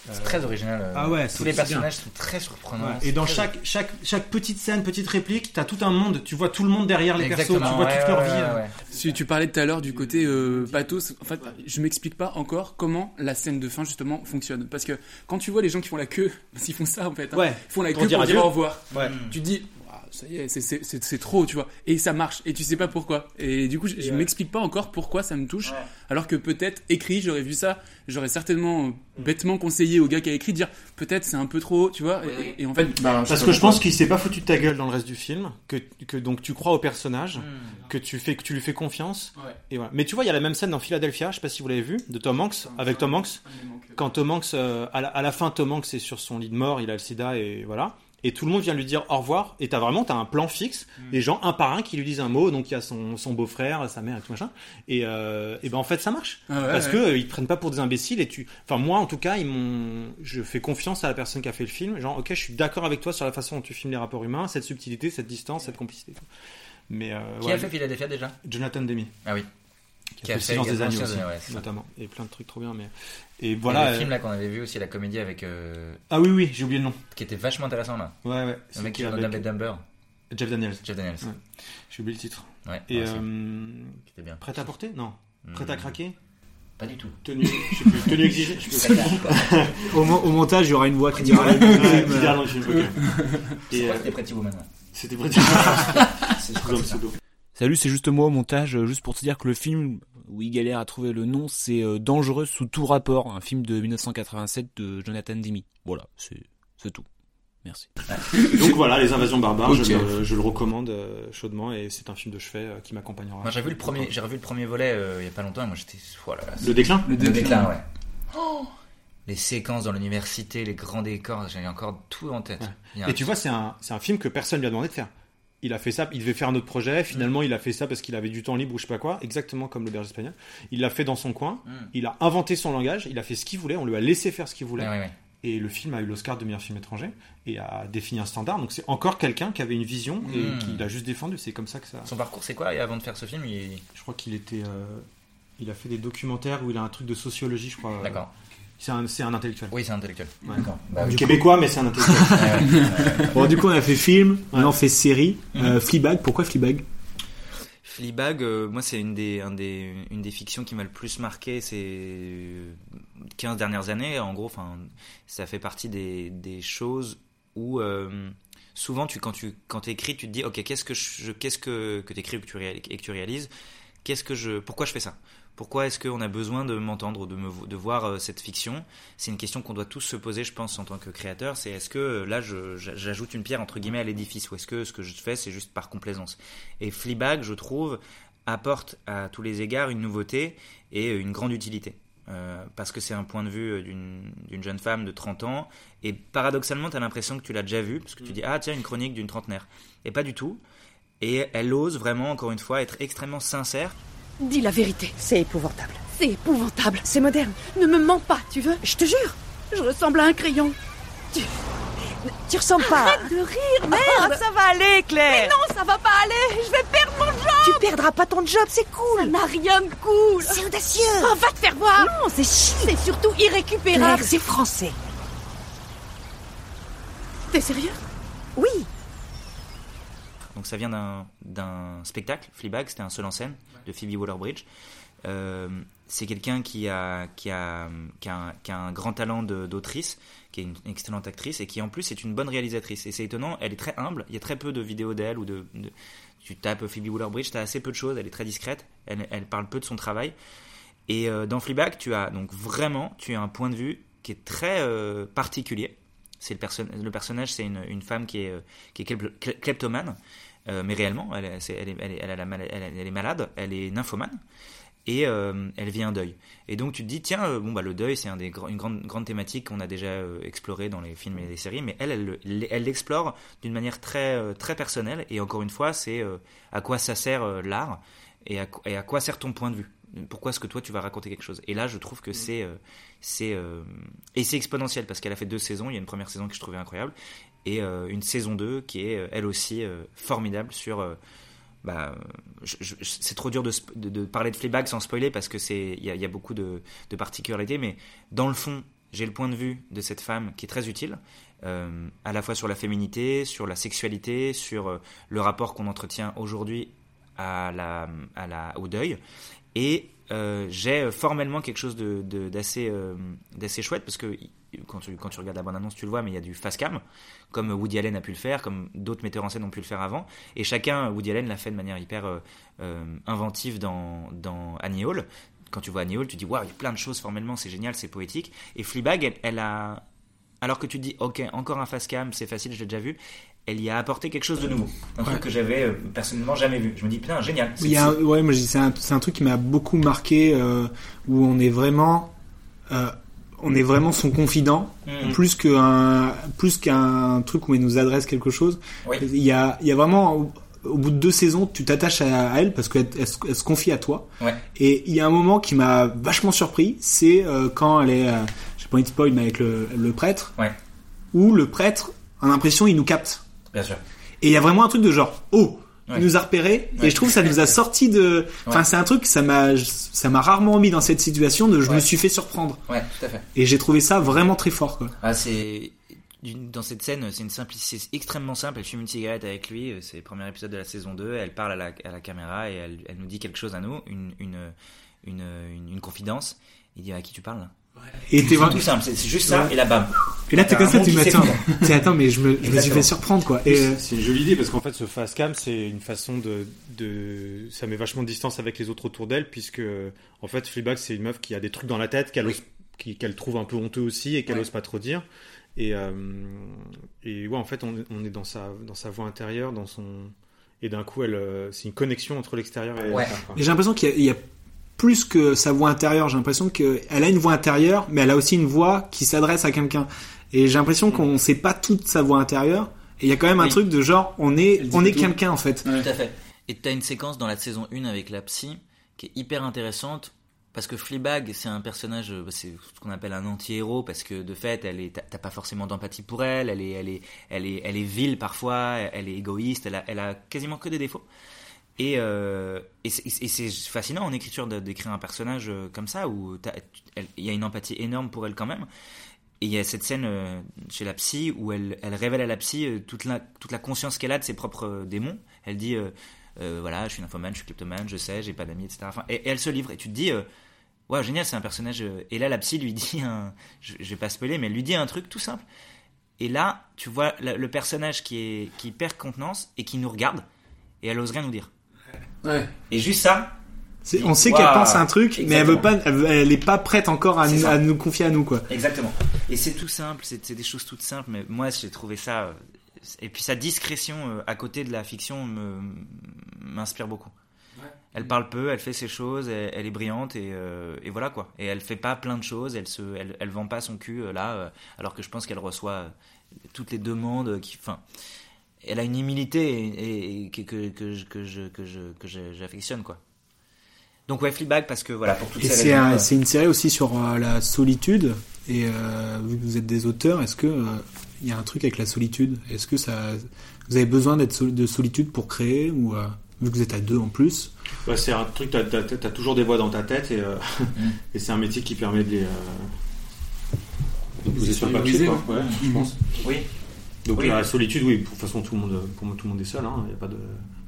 Euh, C'est très original. euh, Ah ouais, tous les bien. personnages sont très surprenants. Ouais, Et dans chaque, chaque, chaque petite scène, petite réplique, t'as tout un monde. Tu vois tout le monde derrière les persos. Tu Exactement, vois ouais, toute leur ouais, vie. ouais, euh. ouais. Si tu parlais tout à l'heure du côté euh, pathos, en fait, je m'explique pas encore comment la scène de fin justement fonctionne. Parce que quand tu vois les gens qui font la queue, (laughs) parce qu'ils font ça en fait, hein, Ouais. ils font la Pour queue dire pour dire adieu. au revoir. Ouais. Tu te dis, ça y est, c'est- trop, tu vois. Et ça marche, et tu sais pas pourquoi. Et du coup, je, je ouais. m'explique pas encore pourquoi ça me touche. Alors que peut-être écrit, j'aurais vu ça, j'aurais certainement euh, bêtement conseillé au gars qui a écrit de dire peut-être c'est un peu trop, tu vois. Et, et en fait, bah, Parce que je pense qu'il s'est pas foutu de ta gueule dans le reste du film, que, que donc tu crois au personnage, Hmm. que tu fais que tu lui fais confiance. Ouais. Et voilà. Mais tu vois, il y a la même scène dans Philadelphia, je sais pas si vous l'avez vu, de Tom Hanks, avec Tom Hanks. Quand Tom Hanks, euh, à, la, à la fin, Tom Hanks est sur son lit de mort, il a le sida et voilà. Et tout le monde vient lui dire au revoir. Et t'as vraiment, t'as un plan fixe, les gens un par un qui lui disent un mot. Donc il y a son, son beau-frère, sa mère et tout machin. Et, euh, et ben en fait ça marche Ah ouais, parce ouais. que euh, ils te prennent pas pour des imbéciles. Et tu, enfin moi en tout cas, ils m'ont, je fais confiance à la personne qui a fait le film. Genre ok, je suis d'accord avec toi sur la façon dont tu filmes les rapports humains, cette subtilité, cette distance, cette complicité. Mais euh, Qui ouais, a fait Philadelphia déjà? Jonathan Demi Ah oui. Qui a fait le silence des agneaux aussi, ouais, c'est ça. notamment et plein de trucs trop bien mais et Voilà. voilà le euh, film là qu'on avait vu aussi, la comédie avec. euh, ah oui oui j'ai oublié le nom qui était vachement intéressant là. ouais ouais Le c'est mec qui qui joue dans Dumber. Jeff Daniels Jeff Daniels. Ouais. j'ai oublié le titre Ouais. et euh, Qui était bien. prêt à porter? Non prêt à craquer? Pas du tout. tenue je sais plus tenue exigée je sais plus Au, au montage, il y aura une voix qui dira qui euh. C'est Et, c'était Pretty Woman. c'était Pretty (laughs) C'est Sous un pseudo. Salut, c'est juste moi au montage, euh, juste pour te dire que le film où il galère à trouver le nom, c'est euh, Dangereux sous tout rapport, un film de 1987 de Jonathan Demme. Voilà, c'est tout. Merci. (laughs) donc voilà les invasions barbares je, le, je le recommande euh, chaudement et c'est un film de chevet euh, qui m'accompagnera Moi j'ai vu le premier, j'ai revu le premier volet euh, il y a pas longtemps et moi j'étais. Oh là là, le déclin Le Le déclin. déclin, ouais. Oh les séquences dans l'université, les grands décors, j'ai encore tout en tête. Ouais. Et tu vois, c'est un, c'est un film que personne lui a demandé de faire. Il a fait ça, il devait faire un autre projet, finalement il a fait ça parce qu'il avait du temps libre ou je sais pas quoi, exactement comme le berger espagnol. Il l'a fait dans son coin, Mm. il a inventé son langage, il a fait ce qu'il voulait, on lui a laissé faire ce qu'il voulait. Ouais, ouais, ouais. Et le film a eu l'Oscar de meilleur film étranger et a défini un standard. Donc c'est encore quelqu'un qui avait une vision et Mm. qui l'a juste défendu. C'est comme ça que ça. Son parcours c'est quoi? Et avant de faire ce film, il... Je crois qu'il était. euh, Il a fait des documentaires où il a un truc de sociologie, je crois. D'accord. C'est un, c'est un intellectuel. Oui, c'est intellectuel. Ouais. D'accord. Bah, Du. Québécois, mais c'est un intellectuel. (laughs) Ouais, ouais, ouais. (laughs) Bon, du coup, on a fait film, on fait série. Mhm. Euh, Fleabag, pourquoi Fleabag? Fleabag, euh, moi c'est une des, un des, une des fictions qui m'a le plus marqué ces euh, 15 dernières années. En gros, enfin, ça fait partie des, des choses où euh, souvent tu, quand tu quand écris, tu te dis ok qu'est-ce que je, qu'est-ce que que t'écris et que tu réalises, et que tu réalises? Qu'est-ce que je pourquoi je fais ça? Pourquoi est-ce qu'on a besoin de m'entendre, de, me, de voir euh, cette fiction? C'est une question qu'on doit tous se poser, je pense, en tant que créateur. C'est est-ce que euh, là, j'ajoute une pierre entre guillemets à l'édifice, ou est-ce que ce que je fais, c'est juste par complaisance? Et Fleabag, je trouve, apporte à tous les égards une nouveauté et une grande utilité. Euh, parce que c'est un point de vue d'une d'une jeune femme de 30 ans, et paradoxalement, tu as l'impression que tu l'as déjà vu, parce que tu dis, ah tiens, une chronique d'une trentenaire. Et pas du tout. Et elle ose vraiment, encore une fois, être extrêmement sincère. Dis la vérité. C'est épouvantable. C'est épouvantable. C'est moderne. Ne me mens pas, tu veux Je te jure. Je ressemble à un crayon. Tu... Tu ressembles pas. Arrête de rire, merde Ah, ça va aller, Claire. Mais non, ça va pas aller. Je vais perdre mon job. Tu perdras pas ton job, c'est cool. Ça n'a rien de cool. C'est audacieux. Oh, va te faire voir. Non, c'est chic. C'est surtout irrécupérable. Claire, c'est français. T'es sérieux? Oui. Donc ça vient d'un- spectacle, Fleabag, c'était un seul en scène de Phoebe Waller-Bridge. Euh, c'est quelqu'un qui a, qui, a, qui, a un, qui a un grand talent d'autrice, qui est une excellente actrice et qui en plus est une bonne réalisatrice. Et c'est étonnant, elle est très humble, il y a très peu de vidéos d'elle ou de, de- Tu tapes Phoebe Waller-Bridge, tu as assez peu de choses, elle est très discrète, elle, elle parle peu de son travail. Et euh, dans Fleabag, tu as donc vraiment tu as un point de vue qui est très euh, particulier. C'est le, perso- le personnage, c'est une, une femme qui est, qui est klep- klep- kleptomane, euh, mais réellement, elle, est- elle, elle, elle, malade, elle est nymphomane, et euh, elle vit un deuil. Et donc tu te dis, tiens, euh, bon, bah, le deuil, c'est un des, gr- une grande, grande thématique qu'on a déjà euh, explorée dans les films et les séries, mais elle, elle, le- elle l'explore d'une manière très, très personnelle, et encore une fois, c'est à quoi ça sert l'art, et à, qu- et à quoi sert ton point de vue? Pourquoi est-ce que toi tu vas raconter quelque chose? Et là, je trouve que c'est euh, c'est euh, et c'est exponentiel parce qu'elle a fait deux saisons. Il y a une première saison que je trouvais incroyable et euh, une saison 2 qui est euh, elle aussi euh, formidable sur. bah, c'est trop dur de, parler de Fleabag sans spoiler parce que c'est il y a, beaucoup de, de particularités, mais dans le fond, j'ai le point de vue de cette femme qui est très utile, à la fois sur la féminité, sur la sexualité, sur le rapport qu'on entretient aujourd'hui à la, à la, au deuil. Et j'ai formellement quelque chose d'assez d'assez chouette parce que quand tu, quand tu regardes la bande-annonce, tu le vois, mais il y a du fast cam, comme Woody Allen a pu le faire, comme d'autres metteurs en scène ont pu le faire avant. Et chacun, Woody Allen l'a fait de manière hyper euh, euh, inventive dans, dans Annie Hall. Quand tu vois Annie Hall, tu dis waouh, il y a plein de choses formellement, c'est génial, c'est poétique. Et Fleabag, elle, elle a. Alors que tu te dis, ok, encore un fast cam, c'est facile, je l'ai déjà vu. Elle y a apporté quelque chose de nouveau. Un truc que j'avais euh, personnellement jamais vu. Je me dis, putain, génial. Il y a un- ouais, moi, c'est un, truc qui m'a beaucoup marqué euh, où on est vraiment, on est vraiment son confident Mhm. plus qu'un, plus qu'un truc où elle nous adresse quelque chose. Oui. Il y a, il y a vraiment au, au bout de deux saisons, tu t'attaches à, à elle parce qu'elle elle, se- elle se confie à toi. Ouais. Et il y a un moment qui m'a vachement surpris, c'est euh, quand elle est, euh, j'ai pas envie de spoil, mais avec le, le prêtre, Ouais. où le prêtre, a l'impression, il nous capte. Bien sûr. Et il y a vraiment un truc de genre, oh, Ouais. il nous a repéré. Ouais. Et je trouve que ça nous a (laughs) sorti de. Enfin, c'est un truc, ça m'a, ça m'a rarement mis dans cette situation de je me suis fait surprendre. Ouais, tout à fait. Et j'ai trouvé ça vraiment très fort, quoi. Ah, c'est dans cette scène, c'est une simplicité extrêmement simple. Elle fume une cigarette avec lui. euh, C'est le premier épisode de la saison 2. Elle parle à la, à la caméra et elle, elle nous dit quelque chose à nous, une, une, une, une, confidence. Il dit à qui tu parles Et t'es C'est vraiment- tout simple, c'est juste ça Ouais. et là bam. Et là, t'es comme ça, tu m'attends. T'es attends, mais je me, je me suis fait surprendre, quoi. Et, euh, C'est une jolie idée parce qu'en fait, ce fast cam, c'est une façon de, de. Ça met vachement de distance avec les autres autour d'elle, puisque, en fait, Fleabag, c'est une meuf qui a des trucs dans la tête, qu'elle qu'elle trouve un peu honteux aussi et qu'elle Ouais. ose pas trop dire. Et, euh, et ouais, en fait, on, on est dans sa, dans sa voix intérieure, dans son. Et d'un coup, elle, euh, c'est une connexion entre l'extérieur et Ouais. l'intérieur, j'ai l'impression qu'il y a, il y a plus que sa voix intérieure. J'ai l'impression qu'elle a une voix intérieure, mais elle a aussi une voix qui s'adresse à quelqu'un. Et j'ai l'impression qu'on sait pas toute sa voix intérieure. Et il y a quand même un Oui. truc de genre, on est, on est quelqu'un, en fait. Tout à fait. Et t'as une séquence dans la saison 1 avec la psy qui est hyper intéressante parce que Fleabag, c'est un personnage, euh, c'est ce qu'on appelle un anti-héros parce que de fait, elle est, t'as- t'as pas forcément d'empathie pour elle, elle est, elle est, elle est, elle est vile parfois, elle est égoïste, elle a, elle a quasiment que des défauts. Et, euh, et c'est- fascinant en écriture d'écrire un personnage euh, comme ça où il y a une empathie énorme pour elle quand même. Et il y a cette scène euh, chez la psy où elle, révèle à la psy toute, la, conscience qu'elle a de ses propres démons. Elle dit voilà, je suis nymphomane, je suis kleptomane, je sais, j'ai pas d'amis, etc. Et, elle se livre. Et tu te dis, ouais, génial, c'est un personnage. Et là, la psy lui (laughs) dit, un, je, vais pas spoiler, mais elle lui dit un truc tout simple. Et là, tu vois le personnage qui, qui perd contenance et qui nous regarde, et elle ose rien nous dire. Ouais. Et juste ça, C'est- on sait qu'elle pense à un truc, mais elle veut pas, elle, veut- elle est pas prête encore à, nous- ça. à nous confier à nous, quoi. Exactement. Et c'est tout simple, c'est c'est des choses toutes simples, mais moi j'ai trouvé ça. euh, Et puis sa discrétion euh, à côté de la fiction me- m'inspire beaucoup. Elle parle peu, elle fait ses choses, elle, elle est brillante et, euh, et voilà quoi. Et elle fait pas plein de choses, elle se, elle, elle vend pas son cul euh, là, euh, alors que je pense qu'elle reçoit toutes les demandes qui, enfin, elle a une humilité et, et- et que, que, que, je- que je, que je, que je- j'affectionne quoi. Donc ouais, Fleabag parce que voilà pour toutes Et ces c'est raisons, un- c'est une série aussi sur euh, la solitude. Et euh, vu que vous êtes des auteurs, est-ce que euh, il y a un truc avec la solitude? Est-ce que ça, vous avez besoin d'être sol- de solitude pour créer ou euh, vu que vous êtes à deux en plus? Ouais, c'est un truc, t'as as, toujours des voix dans ta tête et, euh, (laughs) et c'est un métier qui permet de les. euh, de poser sur le papier, quoi. Ouais, je pense. Oui. Donc Oui. la solitude, oui, de toute façon, tout le monde, pour moi, tout le monde est seul. Hein. Il y a pas de,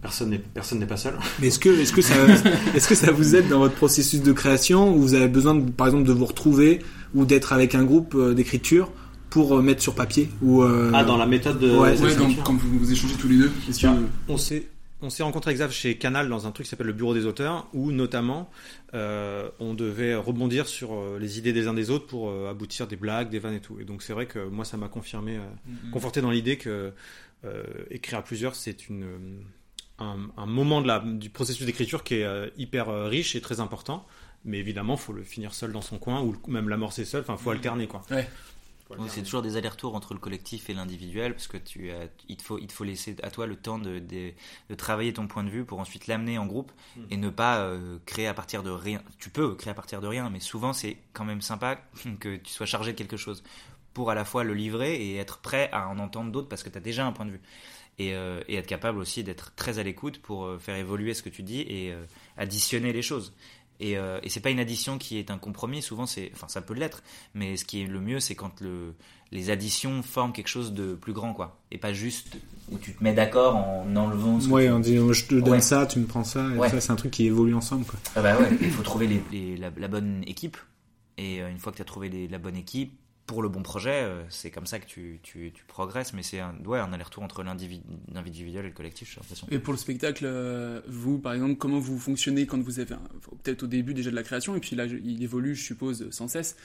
personne n'est personne n'est pas seul. Mais est-ce que, est-ce que ça, (laughs) est-ce que ça vous aide dans votre processus de création ou vous avez besoin, de, par exemple, de vous retrouver ou d'être avec un groupe euh, d'écriture pour euh, mettre sur papier ou euh, Ah, dans la méthode de. Ouais, quand, quand vous, vous échangez tous les deux. est-ce que- Tiens, on s'est on s'est rencontré avec Xav chez Canal dans un truc qui s'appelle le bureau des auteurs où notamment euh, on devait rebondir sur euh, les idées des uns des autres pour euh, aboutir des blagues, des vannes et tout. Et donc c'est vrai que moi ça m'a confirmé, Mhm. conforté dans l'idée que écrire à plusieurs c'est une un, un moment de la, du processus d'écriture qui est hyper riche et très important. Mais évidemment, faut le finir seul dans son coin ou même l'amorcer seul. Enfin, faut alterner quoi. Ouais. C'est toujours des allers-retours entre le collectif et l'individuel parce que tu as, il te faut il te faut laisser à toi le temps de, de, de travailler ton point de vue pour ensuite l'amener en groupe Mm. et ne pas euh, créer à partir de rien. Tu peux créer à partir de rien, mais souvent c'est quand même sympa (laughs) que tu sois chargé de quelque chose pour à la fois le livrer et être prêt à en entendre d'autres parce que tu as déjà un point de vue. Et, euh, et être capable aussi d'être très à l'écoute pour euh, faire évoluer ce que tu dis et euh, additionner les choses. Et, euh, et c'est pas une addition qui est un compromis. Souvent, c'est, enfin, ça peut l'être. Mais ce qui est le mieux, c'est quand le, les additions forment quelque chose de plus grand, quoi. Et pas juste où tu te mets d'accord en enlevant. Ce que Ouais, tu- on dit je te donne Ouais. ça, tu me prends ça, et Ouais. ça c'est un truc qui évolue ensemble quoi. Ah bah ouais, il faut trouver les, les- la, la bonne équipe. Et euh, une fois que tu as trouvé les- la bonne équipe pour le bon projet, euh, c'est comme ça que tu, tu, tu progresses. Mais c'est un, ouais, un aller-retour entre l'individu- l'individuel et le collectif, j'ai l'impression. Et pour le spectacle, euh, vous, par exemple, comment vous fonctionnez quand vous avez, peut-être au début déjà de la création, et puis là, il évolue, je suppose, sans cesse.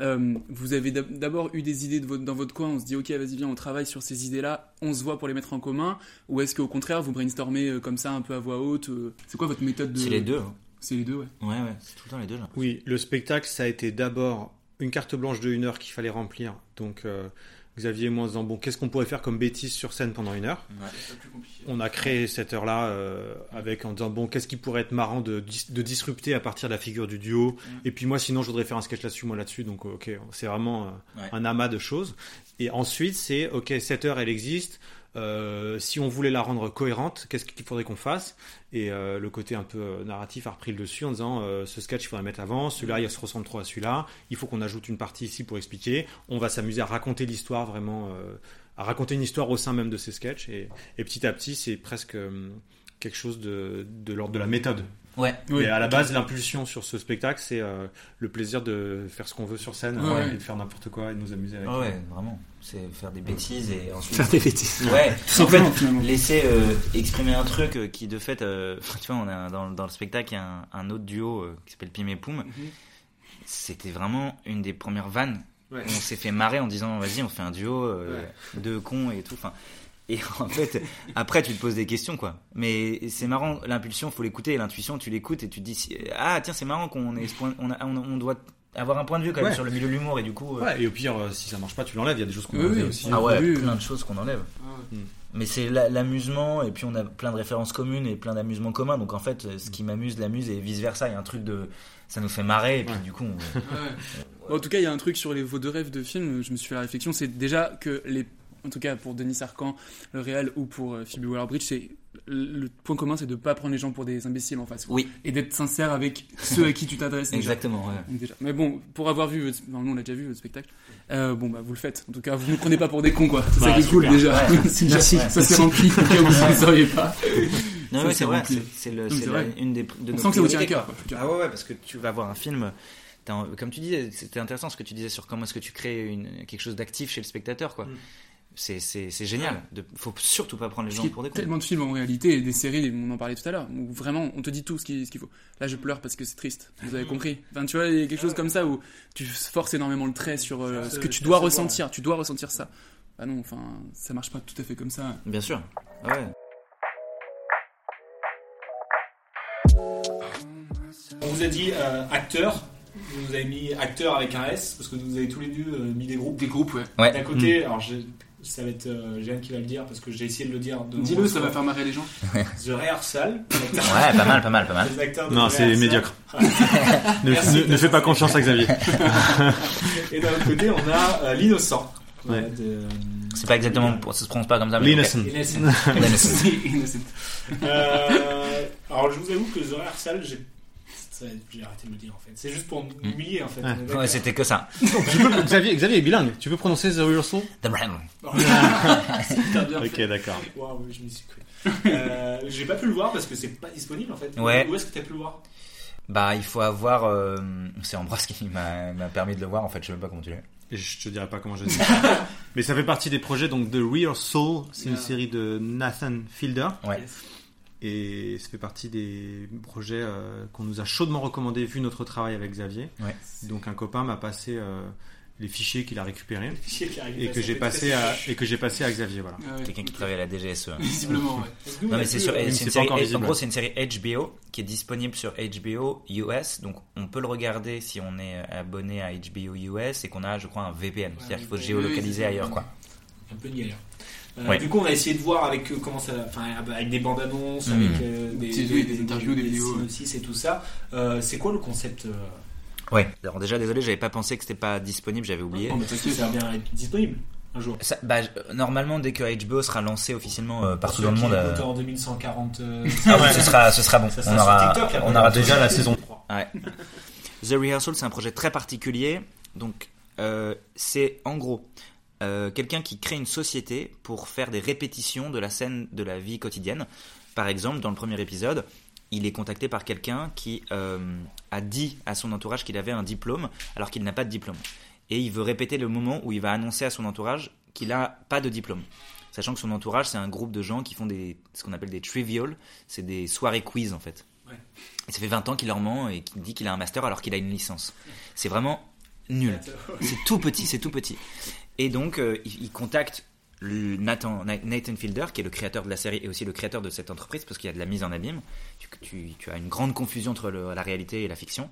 Euh, vous avez d'ab- d'abord eu des idées de votre- dans votre coin, on se dit, ok, vas-y, viens, on travaille sur ces idées-là, on se voit pour les mettre en commun, ou est-ce qu'au contraire, vous brainstormez comme ça, un peu à voix haute C'est quoi votre méthode de... C'est les deux. hein. C'est les deux, ouais. Ouais, ouais, c'est tout le temps les deux. Là. Oui, le spectacle, ça a été d'abord une carte blanche de une heure qu'il fallait remplir. Donc, euh, Xavier et moi disant, bon, qu'est-ce qu'on pourrait faire comme bêtise sur scène pendant une heure On a créé cette heure-là euh, avec en disant, bon, qu'est-ce qui pourrait être marrant de, de disrupter à partir de la figure du duo Et puis moi, sinon, je voudrais faire un sketch là-dessus, moi là-dessus. Donc, ok, c'est vraiment euh, Ouais. un amas de choses. Et ensuite, c'est, ok, cette heure, elle existe. Euh, si on voulait la rendre cohérente, qu'est-ce qu'il faudrait qu'on fasse? Et euh, le côté un peu euh, narratif a repris le dessus en disant ce sketch il faudrait mettre avant, celui-là il se ressemble trop à celui-là, il faut qu'on ajoute une partie ici pour expliquer. On va s'amuser à raconter l'histoire vraiment, à raconter une histoire au sein même de ces sketchs. Et, et petit à petit, c'est presque quelque chose de l'ordre de la méthode. Ouais. Mais Oui. à la base, l'impulsion sur ce spectacle, c'est euh, le plaisir de faire ce qu'on veut sur scène Ouais. euh, et de faire n'importe quoi et de nous amuser avec. Ah ouais, vraiment. C'est faire des bêtises et ensuite. Faire des bêtises. Ouais, Tout en simplement, fait, laisser euh, exprimer un truc euh, qui, de fait, euh, (laughs) tu vois, on a dans, dans le spectacle, il y a un, un autre duo euh, qui s'appelle Pim et Poum. C'était vraiment une des premières vannes. Ouais. On s'est fait marrer en disant, vas-y, on fait un duo, euh, Ouais. deux cons et tout. Enfin, et (laughs) en fait, après, tu te poses des questions, quoi. Mais c'est marrant, l'impulsion, faut l'écouter. L'intuition, tu l'écoutes et tu te dis, ah, tiens, c'est marrant qu'on ait ce point, on, a- on, on doit avoir un point de vue quand même Ouais. sur le milieu de l'humour et du coup. euh, Ouais, et au pire, euh, si ça marche pas, tu l'enlèves. Il y a des choses qu'on oui, enlève oui. aussi. Ah ouais, début, plein euh, de choses qu'on enlève. Mm. Mais c'est la- l'amusement, et puis on a plein de références communes et plein d'amusements communs. Donc en fait, ce qui m'amuse l'amuse et vice versa. Il y a un truc de. Ça nous fait marrer, et puis du coup. on- Bon, en tout cas, il y a un truc sur les, vos deux rêves de films, je me suis fait la réflexion, c'est déjà que les. En tout cas, pour Denis Arcan, le réel, ou pour euh, Phoebe Waller-Bridge, c'est le point commun, c'est de pas prendre les gens pour des imbéciles en face. Oui. Et d'être sincère avec ceux à qui tu t'adresses. déjà. Exactement, ouais. Déjà. Mais bon, pour avoir vu, votre... non, nous, on l'a déjà vu votre spectacle. Euh, bon bah vous le faites. En tout cas, vous ne prenez pas pour des cons quoi. C'est ça Bah, qui est cool déjà. Ouais. (laughs) C'est Merci. Ça s'est rempli. Au (laughs) cas où vous ne le sauriez pas. Non, Ça s'est c'est vrai. c'est- C'est c'est c'est une des. De On nos sent que ça vous tient à cœur. Ah ouais, ouais, parce que tu vas voir un film. Comme tu disais, c'était intéressant ce que tu disais sur comment est-ce que tu crées une, quelque chose d'actif chez le spectateur, quoi. C'est c'est c'est génial. De, faut surtout pas prendre les gens qu'il y a pour des cons. tellement de films en réalité et des séries, on en parlait tout à l'heure, où vraiment on te dit tout ce qu'il ce qu'il faut. Là je pleure parce que c'est triste, vous avez compris. Enfin tu vois, il y a quelque chose comme ça où tu forces énormément le trait sur euh, ce que tu dois ressentir, tu dois ressentir ça. Ah non, enfin ça marche pas tout à fait comme ça. Bien sûr. Ouais. On vous a dit euh, acteur. Vous avez mis acteur avec un S parce que vous avez tous les deux euh, mis des groupes. Des groupes, ouais. Ouais. D'un côté, alors j'ai- ça va être euh, Jeanne qui va le dire parce que j'ai essayé de le dire. Dis-le, ça va faire marrer les gens. The Rehearsal. Ouais, pas mal, pas mal, pas mal. Les acteurs de Non, c'est médiocre. ne, Merci. ne- ne fais pas confiance à Xavier. Et d'un autre côté, on a euh, l'innocent. Ouais. Voilà, de- C'est pas exactement, pour- ça se prononce pas comme ça. L'innocent. ok. Innocent. L'innocent. (laughs) Innocent. Euh, alors je vous avoue que The Rehearsal, j'ai j'ai arrêté de le dire en fait. C'est juste pour m'humilier en fait. Ouais. D'accord. Ouais, c'était que ça. (laughs) Peux- Xavier, Xavier est bilingue. Tu peux prononcer The Rehearsal The Brand. (laughs) C'est hyper bien Ok, d'accord. Waouh, je m'y suis cru. Euh, j'ai pas pu le voir parce que c'est pas disponible en fait. Ouais. Où est-ce que t'as pu le voir? Bah, il faut avoir. euh, C'est Ambroise qui m'a m'a permis de le voir. En fait, je sais même pas comment tu l'as. Je te dirai pas comment je dis. (laughs) Mais ça fait partie des projets donc The Real Soul. C'est une série de Nathan Fielder. Ouais. Et ça fait partie des projets euh, qu'on nous a chaudement recommandé vu notre travail avec Xavier. Ouais. Donc un copain m'a passé euh, les fichiers qu'il a récupérés et que j'ai passé à fiche. et que j'ai passé à Xavier. Voilà. Ah ouais. Quelqu'un qui travaille à la DGSE. Visiblement, ouais. (laughs) Non a mais c'est sur, euh, une série, pas encore en gros c'est une série HBO qui est disponible sur HBO US, donc on peut le regarder si on est abonné à HBO US et qu'on a je crois un VPN, c'est-à-dire qu'il faut géolocaliser ailleurs quoi. un peu de galère. Euh, Ouais. Du coup, on a essayé de voir avec euh, comment ça, enfin, avec des bandes annonces, Mm. avec euh, des, Des- oui, des interviews, des vidéos, et tout ça. Euh, c'est quoi le concept euh, Ouais. Alors déjà désolé, j'avais pas pensé que c'était pas disponible, j'avais oublié. Oh, mais Parce que ça va bien être disponible un jour. Ça- bah, normalement dès que HBO sera lancé officiellement euh, partout dans le monde. euh, en 2140. euh, (laughs) Ah ce sera, ce sera bon. Ça on aura, TikTok, on aura déjà la saison 3. Ouais. The Rehearsal, c'est un projet très particulier. Donc, euh, c'est en gros euh, quelqu'un qui crée une société pour faire des répétitions de la scène de la vie quotidienne. Par exemple, dans le premier épisode, il est contacté par quelqu'un qui euh, a dit à son entourage qu'il avait un diplôme alors qu'il n'a pas de diplôme. Et il veut répéter le moment où il va annoncer à son entourage qu'il n'a pas de diplôme. Sachant que son entourage, c'est un groupe de gens qui font des, ce qu'on appelle des trivial, c'est des soirées quiz en fait. Ouais. Et ça fait 20 ans qu'il leur ment et qu'il dit qu'il a un master alors qu'il a une licence. C'est vraiment nul. C'est tout petit, c'est tout petit. Et donc, euh, il, il contacte Nathan, Nathan Fielder, qui est le créateur de la série et aussi le créateur de cette entreprise, parce qu'il y a de la mise en abîme. Tu, tu- tu as une grande confusion entre le- la réalité et la fiction.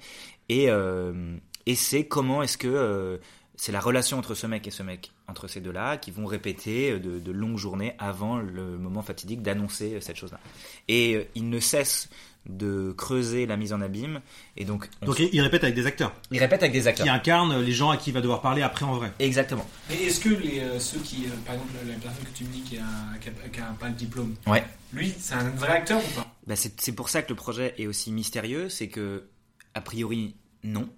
Et, euh, et c'est comment est-ce que euh, c'est la relation entre ce mec et ce mec, entre ces deux-là, qui vont répéter de, de longues journées avant le moment fatidique d'annoncer cette chose-là. Et il ne cesse de creuser la mise en abîme. Et donc, on Donc se- il, répète avec des acteurs il répète avec des acteurs. qui incarnent les gens à qui il va devoir parler après en vrai. Exactement. Mais est-ce que les, euh, ceux qui, euh, par exemple, la personne que tu me dis qui a, qui a, qui a pas le diplôme, Ouais. lui, c'est un vrai acteur ou pas? Bah, c'est c'est pour ça que le projet est aussi mystérieux, c'est que, a priori, non.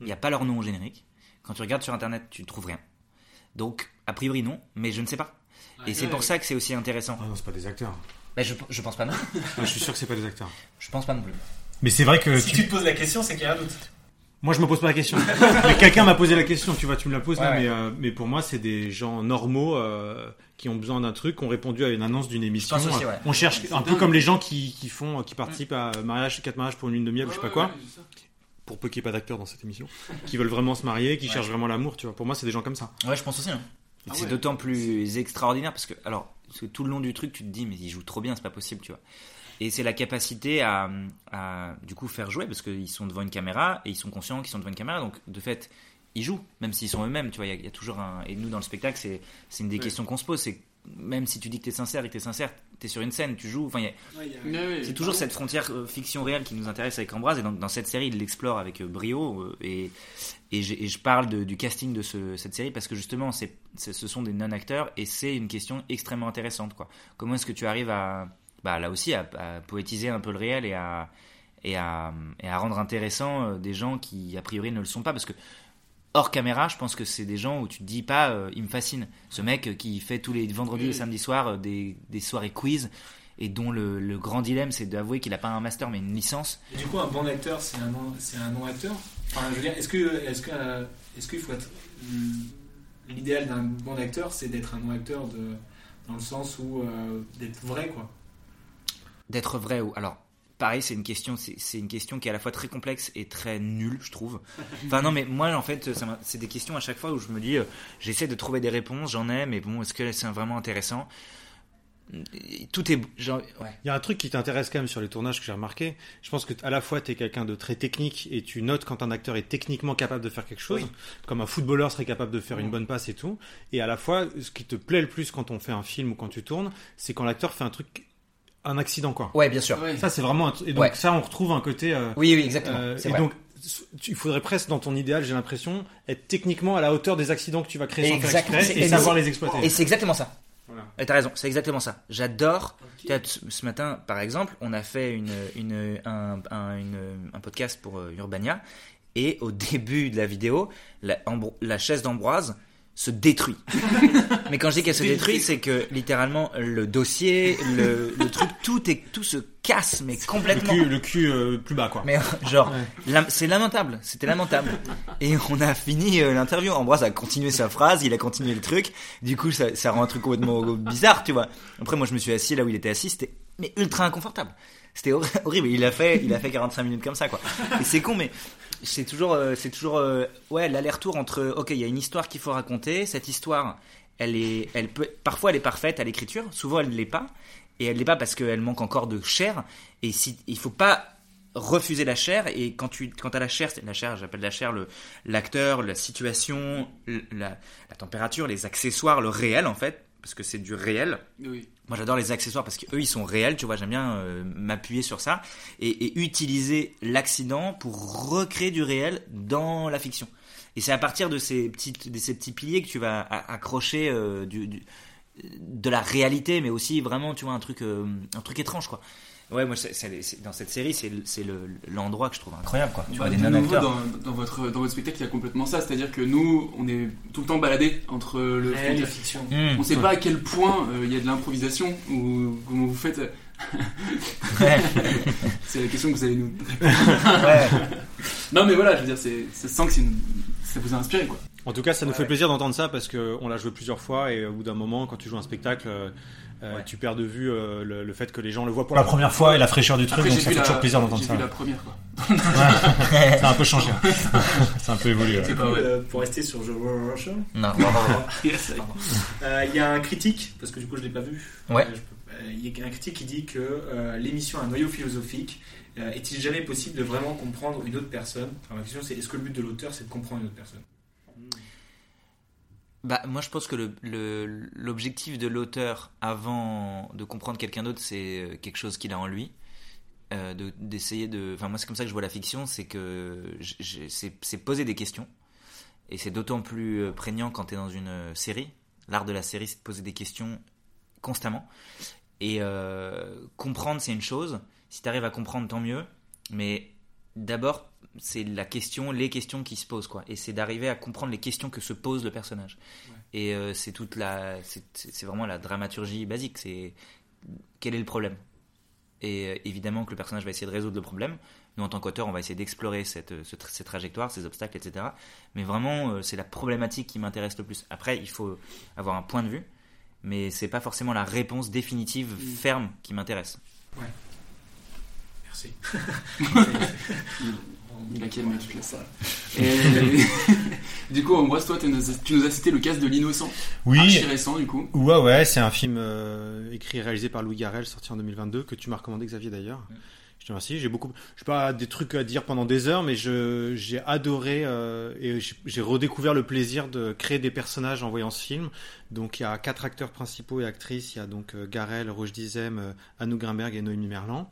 Il n'y a pas leur nom au générique. Quand tu regardes sur internet, tu trouves rien. Donc, a priori, non, mais je ne sais pas. Et c'est pour ça que c'est aussi intéressant. Ah non, c'est pas des acteurs. Bah, je, je pense pas (laughs) non. je suis sûr que c'est pas des acteurs. Je pense pas non plus. Mais c'est vrai que Si tu- tu te poses la question, c'est qu'il y a un doute. Moi, je me pose pas la question. (laughs) mais quelqu'un m'a posé la question, tu vois, tu me la poses là, Ouais, mais, euh, mais pour moi, c'est des gens normaux euh, qui ont besoin d'un truc, qui ont répondu à une annonce d'une émission. pense aussi, ouais. On cherche un peu comme les gens qui, qui font, qui participent à mariage, quatre mariages pour une lune de miel, ou je sais pas quoi. Pour peu qu'il n'y ait pas d'acteurs dans cette émission, qui veulent vraiment se marier, qui Ouais. cherchent vraiment l'amour, tu vois. Pour moi, c'est des gens comme ça. Ouais, je pense aussi. hein. Ah c'est ouais. d'autant plus extraordinaire parce que, alors, parce que tout le long du truc, tu te dis, mais il joue trop bien, c'est pas possible, tu vois. Et c'est la capacité à, à, du coup, faire jouer parce qu'ils sont devant une caméra et ils sont conscients qu'ils sont devant une caméra. Donc, de fait, ils jouent, même s'ils sont eux-mêmes, tu vois. Il y a- il y, a toujours un. Et nous, dans le spectacle, c'est c'est une des questions qu'on se pose. C'est même si tu dis que t'es sincère et que t'es sincère, t'es sur une scène, tu joues. Enfin, a- c'est toujours cette frontière euh, fiction-réelle qui nous intéresse avec Ambroise. Et donc, dans cette série, il l'explore avec euh, brio. euh, et, et, je parle de- du casting de ce- cette série parce que justement, ce sont des non-acteurs et c'est une question extrêmement intéressante. Quoi. Comment est-ce que tu arrives à, bah, là aussi, à, à poétiser un peu le réel et à, et à, et à rendre intéressant euh, des gens qui, a priori, ne le sont pas Parce que hors caméra, je pense que c'est des gens où tu te dis pas, euh, il me fascine. Ce mec euh, qui fait tous les vendredis et samedis soirs euh, des, des soirées quiz et dont le, le grand dilemme c'est d'avouer qu'il a pas un master mais une licence. Et du coup, un bon acteur, c'est un un non acteur? Enfin, je veux dire, est-ce que, est-ce que, euh, est-ce qu'il faut être, l'idéal d'un bon acteur, c'est d'être un bon acteur de, dans le sens où euh, d'être vrai, quoi? D'être vrai ou alors pareil, c'est une question, c'est une question qui est à la fois très complexe et très nulle, je trouve. Enfin non, mais moi en fait, c'est des questions à chaque fois où je me dis, euh, j'essaie de trouver des réponses, j'en ai, mais bon, est-ce que c'est vraiment intéressant? Tout est, genre, ouais. Il y a un truc qui t'intéresse quand même sur les tournages que j'ai remarqué. Je pense que à la fois tu es quelqu'un de très technique et tu notes quand un acteur est techniquement capable de faire quelque chose, Oui. comme un footballeur serait capable de faire une Mm. bonne passe et tout. Et à la fois, ce qui te plaît le plus quand on fait un film ou quand tu tournes, c'est quand l'acteur fait un truc, un accident quoi. Ouais, bien sûr. Ça c'est vraiment un et donc Ouais. ça on retrouve un côté. euh, Oui, oui, exactement. euh, C'est et vrai. donc tu- il faudrait presque dans ton idéal, j'ai l'impression, être techniquement à la hauteur des accidents que tu vas créer sans faire exprès et savoir les exploiter. Et c'est exactement ça. Voilà. Et t'as raison, c'est exactement ça. J'adore. Ce matin, par exemple, on a fait une, une, un, un, une- un podcast pour euh, Urbania. Et au (laughs) début de la vidéo, la chaise d'Ambroise se détruit. (laughs) Mais quand je dis qu'elle se détruit, c'est que littéralement le dossier, le, le truc, tout est, tout se casse, mais Le complètement. cul, le cul euh, plus bas quoi. Mais genre, Ouais. lam- c'est lamentable, c'était lamentable. Et on a fini euh, l'interview. Ambroise a continué sa phrase, il a continué le truc. Du coup, ça, ça rend un truc complètement bizarre, tu vois. Après, moi, je me suis assis là où il était assis, c'était mais ultra inconfortable. C'était hor- (laughs) horrible. Il a fait, il a fait 45 minutes comme ça, quoi. Et c'est con, mais c'est toujours, euh, c'est toujours, euh, ouais, l'aller-retour entre, ok, il y a une histoire qu'il faut raconter. Cette histoire, elle est, elle peut, parfois elle est parfaite à l'écriture, souvent elle ne l'est pas, et elle l'est pas parce qu'elle manque encore de chair. Et si, il faut pas refuser la chair et quand tu quand as la chair la chair j'appelle la chair le l'acteur la situation la, la température les accessoires le réel en fait parce que c'est du réel Oui. Moi j'adore les accessoires parce que eux ils sont réels tu vois j'aime bien euh, m'appuyer sur ça et, utiliser l'accident pour recréer du réel dans la fiction. Et c'est à partir de ces de ces petits piliers que tu vas accrocher euh, de la réalité mais aussi vraiment tu vois un truc euh, un truc étrange quoi ouais moi c'est- c'est- c'est- dans cette série c'est le- c'est le- l'endroit que je trouve incroyable quoi tu Bah, vois des de nouveau, dans, dans votre, dans votre spectacle, il y a complètement ça. C'est-à-dire que nous, on est tout le temps baladé entre le spectacle- et fiction. On Mmh. sait Ouais. pas à quel point euh, il y a de l'improvisation ou comment vous faites. (laughs) c'est la question que vous allez nous. (laughs) Ouais. non, mais voilà, je veux dire, c'est, ça sent que c'est une- ça vous a inspiré, quoi. En tout cas, ça nous fait plaisir d'entendre ça parce que on l'a joué plusieurs fois et au bout d'un moment, quand tu joues un spectacle, euh, tu perds de vue euh, le, le fait que les gens le voient pour la première fois et la fraîcheur du truc, Après, donc ça fait la- toujours plaisir d'entendre j'ai ça. vu la première, quoi. (laughs) Ouais. ça a un peu changé. (laughs) ça a un peu évolué. ouais. Euh, pour rester sur Roller Show. Non. (laughs) Yes. Euh, Il y a un critique, parce que du coup je l'ai pas vu. Ouais. Euh, euh, Il y a un critique qui dit que euh, l'émission a un noyau philosophique. Euh, Est-il jamais possible de vraiment comprendre une autre personne? Alors, Ma question c'est est-ce que le but de l'auteur c'est de comprendre une autre personne? Bah, moi, je pense que l'objectif de l'auteur, avant de comprendre quelqu'un d'autre, c'est euh, quelque chose qu'il a en lui. Euh, de- d'essayer de. Enfin, moi, c'est comme ça que je vois la fiction, c'est que c'est poser des questions. Et c'est d'autant plus euh, prégnant quand tu es dans une euh, série. L'art de la série, c'est de poser des questions constamment. Et comprendre, c'est une chose. Si tu arrives à comprendre, tant mieux. Mais d'abord, c'est la question, les questions qui se posent, quoi. Et c'est d'arriver à comprendre les questions que se pose le personnage. Et euh, c'est toute la, c'est c'est vraiment la dramaturgie basique. C'est quel est le problème? Et euh, évidemment que le personnage va essayer de résoudre le problème. Nous, en tant qu'auteur, on va essayer d'explorer cette, ce tra- ces trajectoires, ces obstacles, etc. Mais vraiment, euh, c'est la problématique qui m'intéresse le plus. Après, il faut avoir un point de vue, mais c'est pas forcément la réponse définitive, ferme, qui m'intéresse. Ouais. Merci. (laughs) Il a calmé toute la salle. Et (laughs) du coup, Ambroise, toi, tu nous, as, cité le casse de l'innocent. Oui. Archi récent, du coup. Ouais, ouais, c'est un film euh, écrit et réalisé par Louis Garrel, sorti en 2022, que tu m'as recommandé, Xavier, d'ailleurs. Je te remercie. J'ai beaucoup, je pas des trucs à dire pendant des heures, mais je, j'ai adoré euh, et j'ai- redécouvert le plaisir de créer des personnages en voyant ce film. Donc, il y a quatre acteurs principaux et actrices. Il y a donc euh, Garel, Roche Dizem, euh, Anouk Grimberg et Noémie Merlan.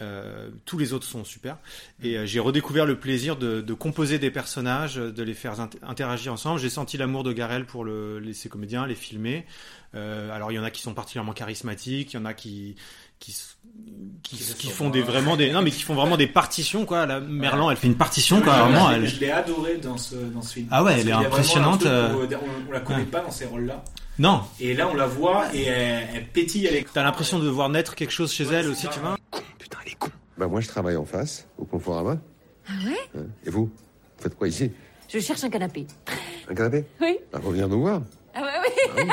Euh, tous les autres sont super. Et euh, j'ai redécouvert le plaisir de, de composer des personnages, de les faire int- interagir ensemble. J'ai senti l'amour de Garel pour le, les, ses comédiens, les filmer. Euh, alors il y en a qui sont particulièrement charismatiques, il y en a qui qui qui, Qui qui se font des vraiment des non mais qui font vraiment des partitions quoi. La Merlan, elle fait une partition quoi. Je l'ai- Vraiment, je l'ai- elle. Je l'ai adoré dans ce, dans ce film. Ah ouais, elle est impressionnante, euh, où, euh, on, on la connaît ouais. pas dans ces rôles-là. Non. Et là, on la voit et elle, elle pétille à l'écran. T'as l'impression de voir naître quelque chose chez elle aussi, tu vois. Bah moi je travaille en face, au Conforama. Ah ouais Hein. Et vous Vous faites quoi ici Je cherche un canapé. Un canapé Oui. Bah, revenir nous voir. Ah ouais, oui. Y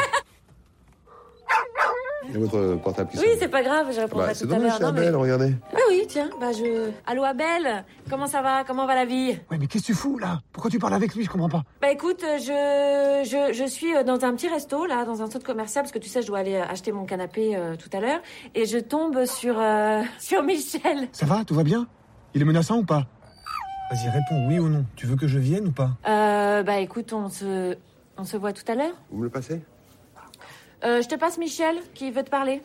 a votre portable qui Oui, c'est pas grave, je répondrai Bah, tout c'est à dommage, l'heure. c'est Non, mais- Abel, regardez. Ah oui, tiens, bah je. Allô Abel, comment ça va? Comment va la vie? Ouais, mais qu'est-ce que tu fous là? Pourquoi tu parles avec lui? Je comprends pas. Bah écoute, je, je, je suis euh, dans un petit resto, là, dans un centre commercial, parce que tu sais, je dois aller euh, acheter mon canapé euh, tout à l'heure, et je tombe sur, euh, (laughs) sur Michel. Ça va? Tout va bien? Il est menaçant ou pas? Vas-y, réponds oui ou non. Tu veux que je vienne ou pas? Euh, bah écoute, on se, on se voit tout à l'heure. Vous me le passez? Euh, je te passe Michel, qui veut te parler.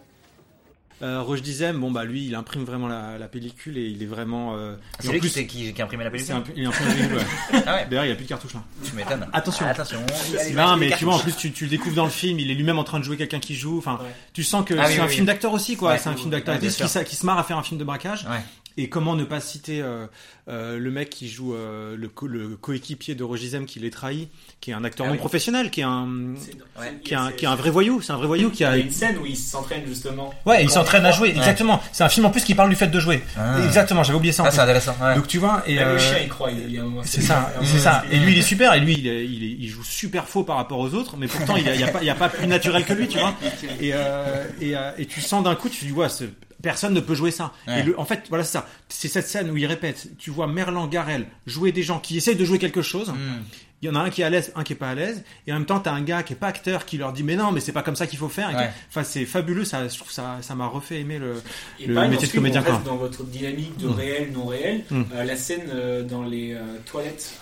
Euh, Roche Dizem, bon bah lui, il imprime vraiment la, la pellicule et il est vraiment. euh, C'est lui plus- qui, qui, qui a imprimé la pellicule un- il imprime la pellicule, ouais. (laughs) Ah ouais D'ailleurs, il n'y a plus de cartouche là. Tu m'étonnes. Attention. Attention. Allez, Non, mais tu vois, en plus, tu, tu le découvres dans le film, il est lui-même en train de jouer quelqu'un qui joue. Enfin, tu sens que Ah c'est oui, un oui. film d'acteur aussi, quoi. C'est un film d'acteur qui, qui se marre à faire un film de braquage. Et comment ne pas citer euh, euh, le mec qui joue euh, le, co- le coéquipier de Roger Dizem qui les trahit, qui est un acteur Ah non oui. professionnel, qui est un, Ouais. qui est un, qui est un vrai voyou. C'est un vrai voyou qui a. Il y a une scène où il s'entraîne justement. Ouais, il s'entraîne à jouer, Ouais. exactement. C'est un film en plus qui parle du fait de jouer. Ah. Exactement, j'avais oublié ça. en Ah, c'est intéressant, ouais. Donc tu vois, et euh, le chien, il croit. Il y a un moment, c'est ça, c'est ça. Et lui, il est super. Et lui, il, est- il, est- il joue super faux par rapport aux autres, mais pourtant, il n'y a, a pas, il y a pas plus naturel que lui, tu vois. (laughs) Et, et, et tu sens d'un coup, tu dis, ouais, personne ne peut jouer ça. Ouais. Et le, en fait, voilà, c'est ça. C'est cette scène où il répète. Tu vois Merlan Garel jouer des gens qui essayent de jouer quelque chose. Hmm. Il y en a un qui est à l'aise, un qui est pas à l'aise, et en même temps, t'as un gars qui est pas acteur qui leur dit mais non, mais c'est pas comme ça qu'il faut faire. Ouais. Enfin, c'est fabuleux. Ça, je trouve ça, ça m'a refait aimer le, Et le pareil, métier de comédien. on quoi. reste dans votre dynamique de Mm. réel, non réel. Mm. Euh, la scène euh, dans les euh, toilettes.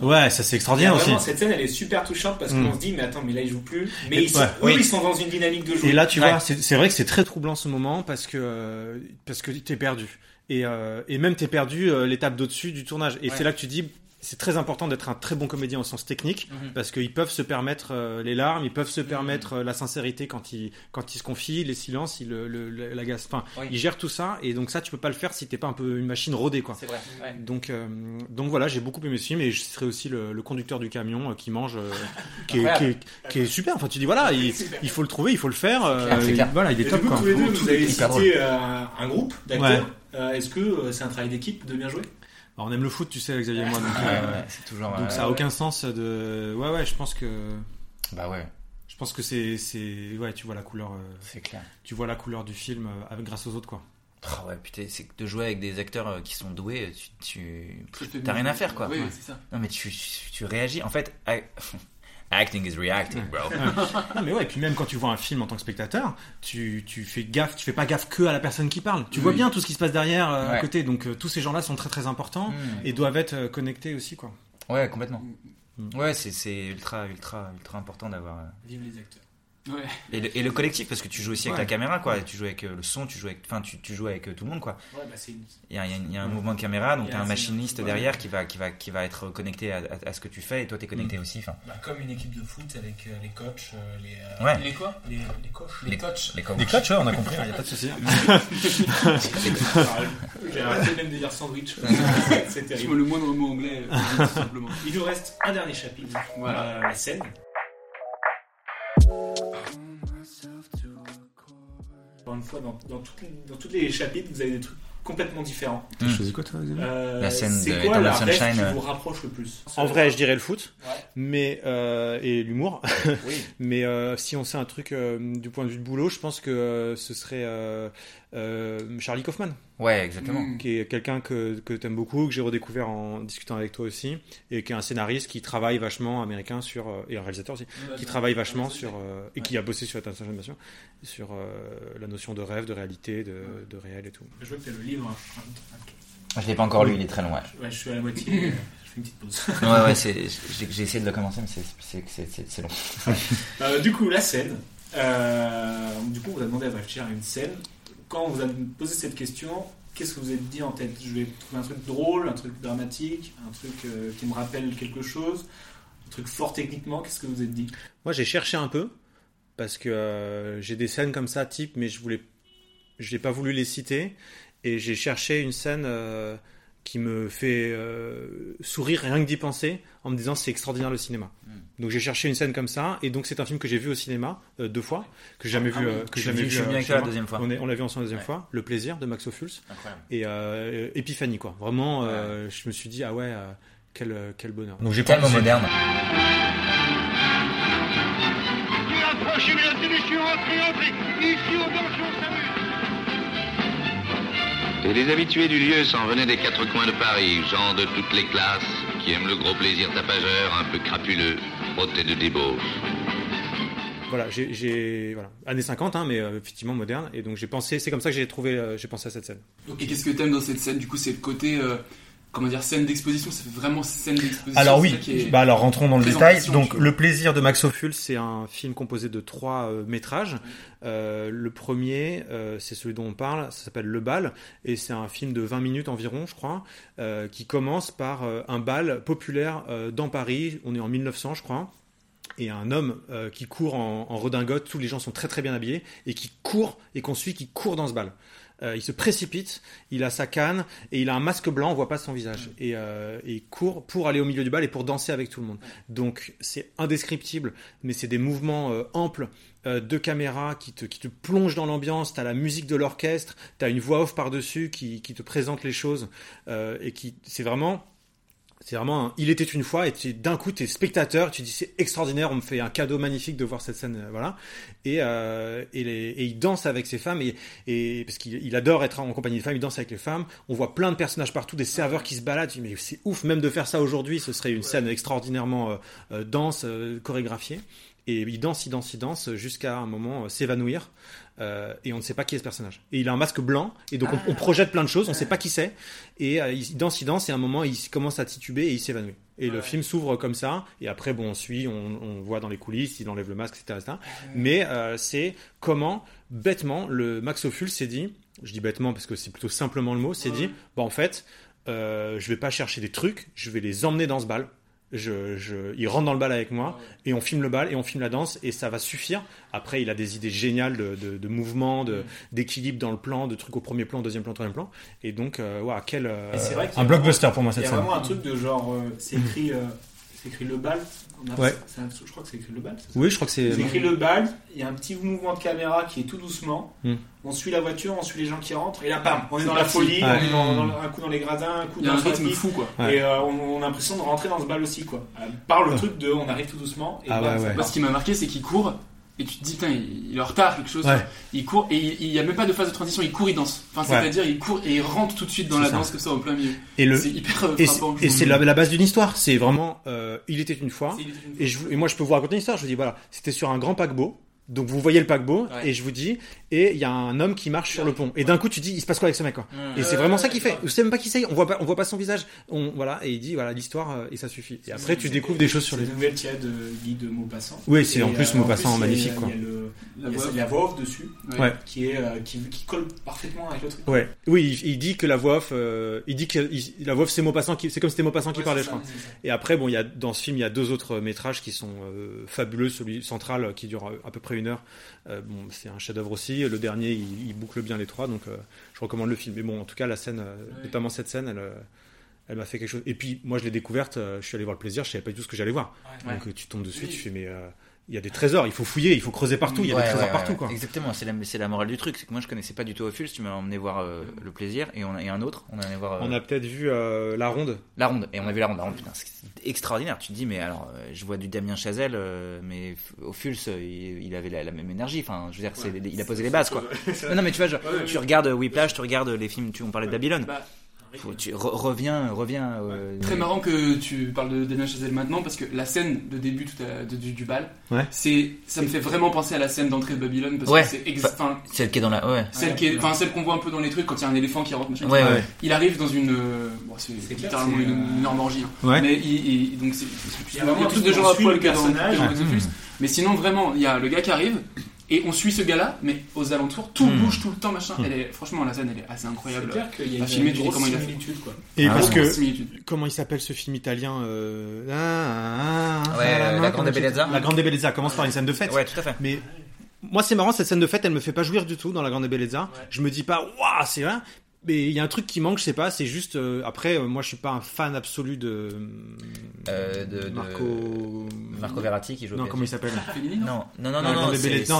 dans- Ouais, ça, c'est extraordinaire vraiment, aussi. Cette scène, elle est super touchante parce Mm. qu'on se dit, mais attends, mais là, ils jouent plus. Mais Et- ils sont, ouais, eux, oui. ils sont dans une dynamique de jeu. Et là, tu Ouais. vois, c'est vrai que c'est très troublant ce moment parce que parce que t'es perdu. Et, euh, et même t'es perdu euh, l'étape d'au-dessus du tournage. Et Ouais. c'est là que tu dis, c'est très important d'être un très bon comédien au sens technique Mhm. parce qu'ils peuvent se permettre euh, les larmes, ils peuvent se permettre euh, la sincérité quand ils quand ils se confient, les silences, ils le, le- le- la gaze. Enfin, Oui. ils gèrent tout ça. Et donc ça, tu peux pas le faire si t'es pas un peu une machine rodée, quoi. C'est vrai. ouais. Donc, euh, donc voilà, j'ai beaucoup aimé ce film et je serai aussi le, le conducteur du camion euh, qui mange, euh, (laughs) qui, est, qui, Incroyable. est, qui est super. Enfin, tu dis voilà, il, (laughs) il faut le trouver, il faut le faire. euh, clair, c'est et clair. voilà, il est Et top du coup, quoi. tous les deux, vous avez cité euh, un groupe d'acteurs. Ouais. Euh, Est-ce que euh, c'est un travail d'équipe de bien jouer? On aime le foot, tu sais, Xavier et moi. Donc, (laughs) Ouais, euh, ouais, c'est toujours. donc euh, ça a aucun sens de. Ouais, ouais, je pense que. Bah ouais, Je pense que c'est, c'est, ouais, tu vois la couleur, euh, c'est clair. tu vois la couleur du film euh, avec grâce aux autres quoi. Oh ouais, putain, c'est que de jouer avec des acteurs euh, qui sont doués, tu, tu t'as rien à faire quoi. Oui, Ouais. c'est ça. Non mais tu, tu, tu réagis. En fait, I- (laughs) acting is reacting, bro. (laughs) Non mais ouais, et puis même quand tu vois un film en tant que spectateur, tu, tu fais gaffe, tu fais pas gaffe que à la personne qui parle. Tu vois bien tout ce qui se passe derrière euh, à côté. Donc euh, tous ces gens-là sont très très importants Mm. et doivent être euh, connectés aussi quoi. Ouais, complètement. Mm. Ouais, c'est c'est ultra ultra ultra important d'avoir. euh, Vive les acteurs. Ouais. Et le, et le collectif parce que tu joues aussi avec Ouais. la caméra quoi. Et tu joues avec euh, le son, tu joues avec, enfin tu, tu joues avec euh, tout le monde quoi. Ouais, bah, c'est une- Il y a, il y un mouvement de caméra, donc Il y a t'as un un machiniste derrière qui va qui va qui va être connecté à, à- à ce que tu fais et toi t'es connecté Mm. aussi. Bah, comme une équipe de foot avec euh, les coachs, euh, les. euh, Ouais. Les quoi? les, les coachs les coachs. les coachs. Les coachs, ouais, on a compris, il y a pas de souci. (laughs) J'ai arrêté même de dire sandwich. (laughs) c'est terrible. le moindre mot anglais, euh, tout simplement. Il nous reste un dernier chapitre. Voilà. Euh, la scène. Encore une fois, dans, dans, toutes les, dans tous les chapitres, vous avez des trucs complètement différents. T'as choisi quoi toi Euh, La scène c'est de quoi la Sunshine, qui euh. vous rapproche le plus En vrai, je dirais le foot, Ouais. mais euh, et l'humour. Oui. (laughs) mais euh, si on sait un truc euh, du point de vue de boulot, je pense que euh, ce serait euh, Charlie Kaufman. Ouais, exactement. Mm. qui est quelqu'un que, que tu aimes beaucoup, que j'ai redécouvert en discutant avec toi aussi, et qui est un scénariste qui travaille vachement américain sur, euh, et un réalisateur aussi, qui travaille vachement sur, euh, et qui a bossé sur Eternal Sunshine, bien sûr, sur euh, la notion de rêve, de réalité, de, de réel et tout. Je vois que t'as le livre. hein. Je l'ai pas encore lu, il est très long. Ouais, je suis à la moitié. (laughs) je fais une petite pause. ouais, ouais j'ai j'ai essayé de le commencer, mais c'est c'est c'est c'est- c'est long. Euh, du coup, la scène. Euh, du coup, on vous a demandé de réfléchir à une scène. Quand vous a posé cette question, qu'est-ce que vous avez dit en tête? Je vais trouver un truc drôle, un truc dramatique, un truc euh, qui me rappelle quelque chose, un truc fort techniquement. Qu'est-ce que vous êtes dit? Moi, j'ai cherché un peu, parce que euh, j'ai des scènes comme ça, type, mais je voulais, je n'ai pas voulu les citer, et j'ai cherché une scène euh, qui me fait euh, sourire rien que d'y penser, en me disant c'est extraordinaire le cinéma. Donc j'ai cherché une scène comme ça, et donc c'est un film que j'ai vu au cinéma euh, deux fois, que j'ai jamais Ah vu, oui. euh, que j'ai jamais vu. je euh, la deuxième fois. On est- on l'a vu ensemble la deuxième Ouais. fois. Le plaisir de Max Ophuls et euh, Épiphanie quoi. Vraiment, euh, je me suis dit ah ouais, euh, quel quel bonheur. Donc j'ai pas- moderne. Et les habitués du lieu s'en venaient des quatre coins de Paris, gens de toutes les classes, qui aiment le gros plaisir tapageur, un peu crapuleux, frotté de débauche. Voilà, j'ai- j'ai voilà, années 50, hein, mais euh, effectivement moderne. Et donc j'ai pensé, c'est comme ça que j'ai trouvé, euh, j'ai pensé à cette scène. Et qu'est-ce que t'aimes dans cette scène Du coup, c'est le côté, euh, comment dire, scène d'exposition. Ça fait vraiment scène d'exposition. Alors oui, bah alors rentrons dans le détail. Donc le plaisir de Max Ophuls, c'est un film composé de trois euh, métrages. Euh, le premier, euh, c'est celui dont on parle, ça s'appelle Le Bal, et c'est un film de 20 minutes environ, je crois, qui commence par un bal populaire dans Paris. On est en 1900, je crois. Et un homme qui court en, en redingote, tous les gens sont très très bien habillés, et qui court, et qu'on suit, qui court dans ce bal. Euh, il se précipite, il a sa canne et il a un masque blanc, on voit pas son visage. Et, euh, et il court pour aller au milieu du bal et pour danser avec tout le monde. Donc c'est indescriptible, mais c'est des mouvements euh, amples de caméra qui te, qui te plongent dans l'ambiance. T'as la musique de l'orchestre, t'as une voix off par-dessus qui, qui te présente les choses et qui c'est vraiment c'est vraiment un il était une fois et tu- d'un coup tu es spectateur tu dis c'est extraordinaire on me fait un cadeau magnifique de voir cette scène euh, voilà. Et, euh, et, les- et il danse avec ses femmes et, et parce qu'il il adore être en compagnie de femmes il danse avec les femmes. On voit plein de personnages partout des serveurs qui se baladent. Mais c'est ouf même de faire ça aujourd'hui ce serait une scène extraordinairement euh, euh, dense euh, chorégraphiée. Et il danse, il danse, il danse jusqu'à un moment euh, s'évanouir. Euh, et on ne sait pas qui est ce personnage. Et il a un masque blanc, et donc on, on projette plein de choses, on ne sait pas qui c'est. Et euh, il danse, il danse, et à un moment il commence à tituber et il s'évanouit. Et le film s'ouvre comme ça, et après bon on suit, on, on voit dans les coulisses, il enlève le masque, etc. etc. Mais euh, c'est comment, bêtement, le Max Ophuls s'est dit, je dis bêtement parce que c'est plutôt simplement le mot, s'est dit, bah en fait, euh, je vais pas chercher des trucs, je vais les emmener dans ce bal. Je, je, il rentre dans le bal avec moi et on filme le bal et on filme la danse et ça va suffire. Après, il a des idées géniales de, de, de mouvements, de, d'équilibre dans le plan, de trucs au premier plan, deuxième plan, troisième plan. Et donc, euh, quel euh, Et c'est vrai un blockbuster pour moi cette scène. vraiment un truc de genre, euh, c'est écrit, euh, c'est écrit le bal. On a- Ouais. c'est un- je crois que c'est écrit le bal. Oui, je crois que c'est- C'est écrit le bal. Il y a un petit mouvement de caméra qui est tout doucement. Hmm. On suit la voiture, on suit les gens qui rentrent et là, bam, on est dans la folie, Ouais. on est dans, dans- un coup dans les gradins, un coup Il y a dans un rythme fou, quoi. Et euh, on, on a l'impression de rentrer dans ce bal aussi, quoi. Euh, Par le Ouais. truc de, on arrive tout doucement. Et Ah bam, ouais. Ce qui m'a marqué, c'est qu'il court et tu te dis, putain, il il est en retard, quelque chose. Ouais. Il court et il il y a même pas de phase de transition, il court, il danse. Enfin, Ouais. c'est-à-dire, il court et il rentre tout de suite dans la ça. danse comme ça au plein milieu. Et le c'est hyper euh, et c'est, frappant. et c'est la, la base d'une histoire. C'est vraiment euh, il était une fois. Et, je, et moi je peux vous raconter une histoire. Je vous dis voilà, c'était sur un grand paquebot. Donc vous voyez le paquebot et je vous dis et il y a un homme qui marche sur le pont et d'un coup tu dis il se passe quoi avec ce mec quoi. Ouais. Et c'est vraiment ça qu'il fait. Vous savez même pas qui c'est. On voit pas on voit pas son visage. On voilà et il dit voilà l'histoire euh, et ça suffit. Et après tu découvres des choses sur C'est les. une nouvelle tiens de Guy de Maupassant. Oui, c'est en plus euh, Maupassant, y a- magnifique, Il quoi. y a, le- La il y a voix la voix off dessus, Ouais. qui est euh, qui, qui colle parfaitement avec le truc. Ouais. Oui, il, il dit que la voix off, euh, il dit que il- la voix off c'est Maupassant qui, c'est comme si c'était Maupassant qui Ouais, parlait, je crois. Et après, bon, il y a dans ce film, il y a deux autres métrages qui sont euh, fabuleux. Celui central qui dure à peu près une heure. Euh, bon, c'est un chef-d'œuvre aussi. Le dernier, il, il boucle bien les trois, donc euh, je recommande le film. Mais bon, en tout cas, la scène, euh, notamment cette scène, elle. elle m'a fait quelque chose. Et puis, moi, je l'ai découverte, je suis allé voir le plaisir, je savais pas du tout ce que j'allais voir. Ouais. Donc, tu tombes dessus, Oui. tu fais, mais euh, il y a des trésors, il faut fouiller, il faut creuser partout, il y a Ouais, des trésors ouais, partout, ouais. quoi. Exactement, c'est la, morale du truc. C'est que moi je connaissais pas du tout Ophuls, tu m'as emmené voir euh, Le Plaisir et, on a, et un autre, on a voir. euh, On a peut-être vu euh, La Ronde. La Ronde, et on a vu La Ronde. La Ronde, putain, c'est extraordinaire. Tu te dis, mais alors, je vois du Damien Chazelle, euh, mais Ophuls, il, il avait la, la même énergie. Enfin, je veux dire, Ouais. il a posé les bases, quoi. (laughs) Non, non, mais tu vois, genre, tu ouais. regardes Whiplash, tu regardes les films, tu, on parlait de Babylone. Bah, Faut- tu re- reviens, reviens. euh, Très marrant que tu parles de Damien Chazelle maintenant parce que la scène de début tout à- de- du, du bal, Ouais. c'est ça me fait vraiment penser à la scène d'entrée de Babylone parce Ouais. que c'est ex- Enfin, celle qui est dans la. Ouais. celle qui est enfin celle qu'on voit un peu dans les trucs quand il y a un éléphant qui rentre machin. Ouais, ouais. Il arrive dans une euh, bon, c'est littéralement c'est, une, euh, une énorme orgie. hein. Ouais. Mais il, il- donc c'est Il y a vraiment plus de gens à poil le que dans, personnage. dans. Mais sinon vraiment, il y a le gars qui arrive et on suit ce gars-là, mais aux alentours, tout Mm. bouge tout le temps, machin. Mm. Elle est, franchement, la scène, elle est assez incroyable. C'est clair qu'il y a une dis grosse comment il a fait. similitude, quoi. Et Ah, parce que comment il s'appelle ce film italien euh... ah, ah, Ouais, La Grande Bellezza. La Grande Bellezza commence par une scène de fête. Ouais, tout à fait. Mais moi c'est marrant cette scène de fête, elle me fait pas jouir du tout dans La Grande Bellezza. Je me dis pas waouh, c'est vrai. Mais il y a un truc qui manque, je sais pas, c'est juste euh, après euh, moi je suis pas un fan absolu de Euh, de, de- Marco Marco Verratti qui joue Non, PSG. comment il s'appelle Non, non, non, La non, non,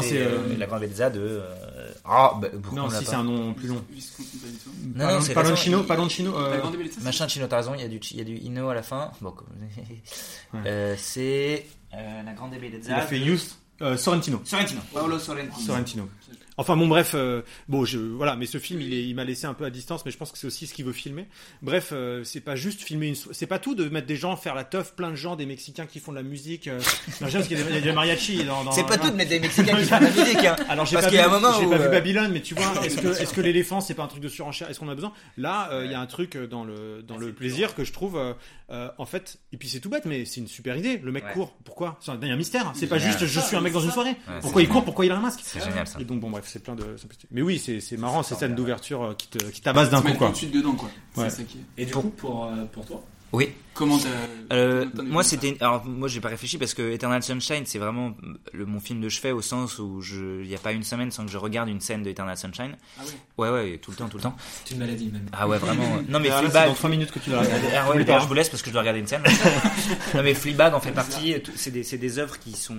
c'est, euh, euh, la Grande Bellezza de. euh, Ah, bah, pourquoi Non, si c'est un nom plus long. Non, non, c'est Paloncino. Paloncino, euh, Machin Chino, t'as raison, il y a du, il y a du Ino à la fin. Bon, comme- (laughs) Euh, c'est euh, la Grande Bellezza. Il a fait de- Youth euh, Sorrentino. Sorrentino. Paolo Sorrentino. Sorrentino. Enfin bon bref, euh, bon je voilà, mais ce film il est- il m'a laissé un peu à distance, mais je pense que c'est aussi ce qu'il veut filmer. Bref, euh, c'est pas juste filmer une, so- c'est pas tout de mettre des gens faire la teuf, plein de gens, des Mexicains qui font de la musique. Euh, non, j'aime parce qu'il y a des, il y a des mariachis dans. dans- C'est pas tout de mettre des Mexicains qui font de la (laughs) musique, hein. Alors j'ai Parce pas qu'il y a vu- un moment j'ai où, pas vu euh, Babylone, mais tu vois, (laughs) est-ce que est-ce l'éléphant c'est pas un truc de surenchère? Est-ce qu'on a besoin? Là, euh, il y a un truc euh, dans le dans le plaisir que je trouve euh, euh, en fait. Et puis c'est tout bête, mais c'est une super idée. Le mec Ouais. court. Pourquoi? C'est un- Il y a un mystère. C'est pas juste je suis un mec dans une soirée. c'est Pourquoi il court? Pourquoi il a un masque? C'est génial, ça. Et donc bon bref, c'est plein de simplicité. Mais oui, c'est c'est marrant ces scènes d'ouverture euh, qui te qui tabassent d'un coup quoi. tout de suite dedans, quoi. C'est Ouais. ça qui est. Et du coup, pour, euh, pour toi? Oui. Comment. Euh, moi, c'était. Alors, moi, j'ai pas réfléchi parce que Eternal Sunshine, c'est vraiment le, mon film de chevet au sens où je, il y a pas une semaine sans que je regarde une scène de Eternal Sunshine. Ah ouais. Ouais, ouais, tout le temps, tout le temps. C'est une maladie même. Ah ouais, vraiment. (laughs) Non, mais Ah, Fleabag. dans trois minutes que tu dois regarder. Ah ouais, d'ailleurs, je vous laisse parce que je dois regarder une scène. (laughs) non, mais Fleabag en fait partie. C'est des, c'est des œuvres qui sont.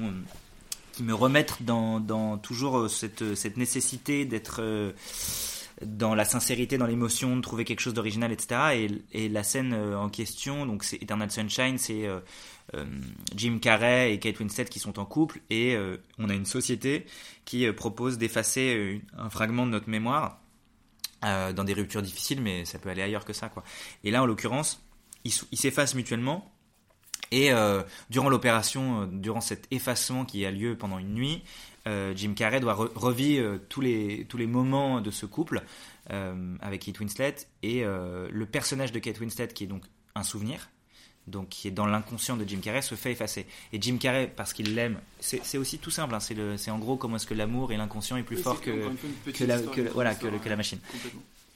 Euh, qui me remettent dans, dans toujours euh, cette, cette nécessité d'être. euh, dans la sincérité, dans l'émotion, de trouver quelque chose d'original, etc. Et, la scène euh, en question, donc c'est Eternal Sunshine, c'est euh, euh, Jim Carrey et Kate Winslet qui sont en couple et euh, on a une société qui euh, propose d'effacer euh, un fragment de notre mémoire euh, dans des ruptures difficiles, mais ça peut aller ailleurs que ça. Et là, en l'occurrence, ils s'effacent mutuellement. Et euh, durant l'opération, euh, durant cet effacement qui a lieu pendant une nuit, euh, Jim Carrey doit re- revivre euh, tous les tous les moments de ce couple avec Kate Winslet et le personnage de Kate Winslet qui est donc un souvenir, donc qui est dans l'inconscient de Jim Carrey se fait effacer. Et Jim Carrey parce qu'il l'aime, c'est aussi tout simple. hein, c'est en gros comment est-ce que l'amour et l'inconscient est plus Oui, fort que que la voilà que la machine.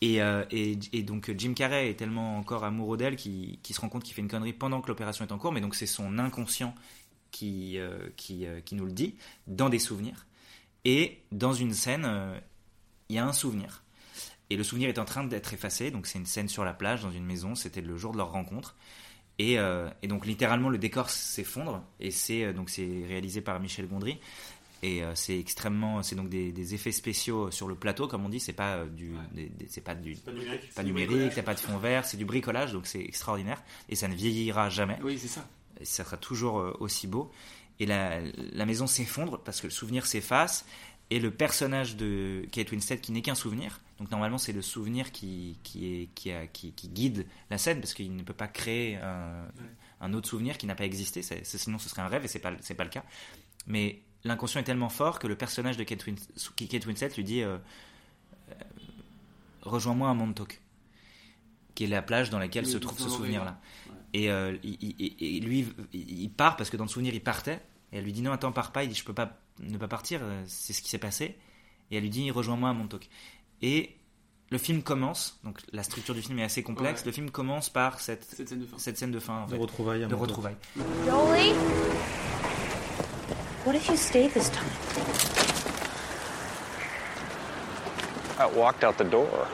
Euh, et, donc Jim Carrey est tellement encore amoureux d'elle qu'il se rend compte qu'il fait une connerie pendant que l'opération est en cours, mais donc c'est son inconscient qui, euh, euh, qui nous le dit, dans des souvenirs. Et dans une scène, il y a un souvenir. Et le souvenir est en train d'être effacé, donc c'est une scène sur la plage, dans une maison, c'était le jour de leur rencontre. Et, et donc littéralement le décor s'effondre, et c'est c'est réalisé par Michel Gondry. Et euh, c'est extrêmement, c'est donc des, des effets spéciaux sur le plateau, comme on dit. C'est pas euh, du, c'est pas du, pas numérique. pas numérique, t'as pas de fond vert, c'est du bricolage, donc c'est extraordinaire. Et ça ne vieillira jamais. Oui, c'est ça. Et ça sera toujours euh, aussi beau. Et la, la maison s'effondre parce que le souvenir s'efface. Et le personnage de Kate Winslet, qui n'est qu'un souvenir, donc normalement c'est le souvenir qui, qui, est, qui, a- qui, qui guide la scène, parce qu'il ne peut pas créer un, un autre souvenir qui n'a pas existé, sinon ce serait un rêve et c'est pas, c'est pas le cas. Mais l'inconscient est tellement fort que le personnage de Kate, Wins- qui- Kate Winslet lui dit euh, euh, Rejoins-moi à Montauk, qui est la plage dans laquelle Oui, se trouve ce souvenir-là. Et, euh, il- il- il- et lui, il part parce que dans le souvenir, il partait. Et elle lui dit non, attends, pars pas. Il dit je peux pas ne pas partir. C'est ce qui s'est passé. Et elle lui dit rejoins-moi à Montauk. Et le film commence. Donc la structure du film est assez complexe. Ouais. Le film commence par cette, Cette scène de fin. cette scène de fin. en De fait. retrouvailles De retrouvailles. Jolie? What if you stayed this time? I walked out the door.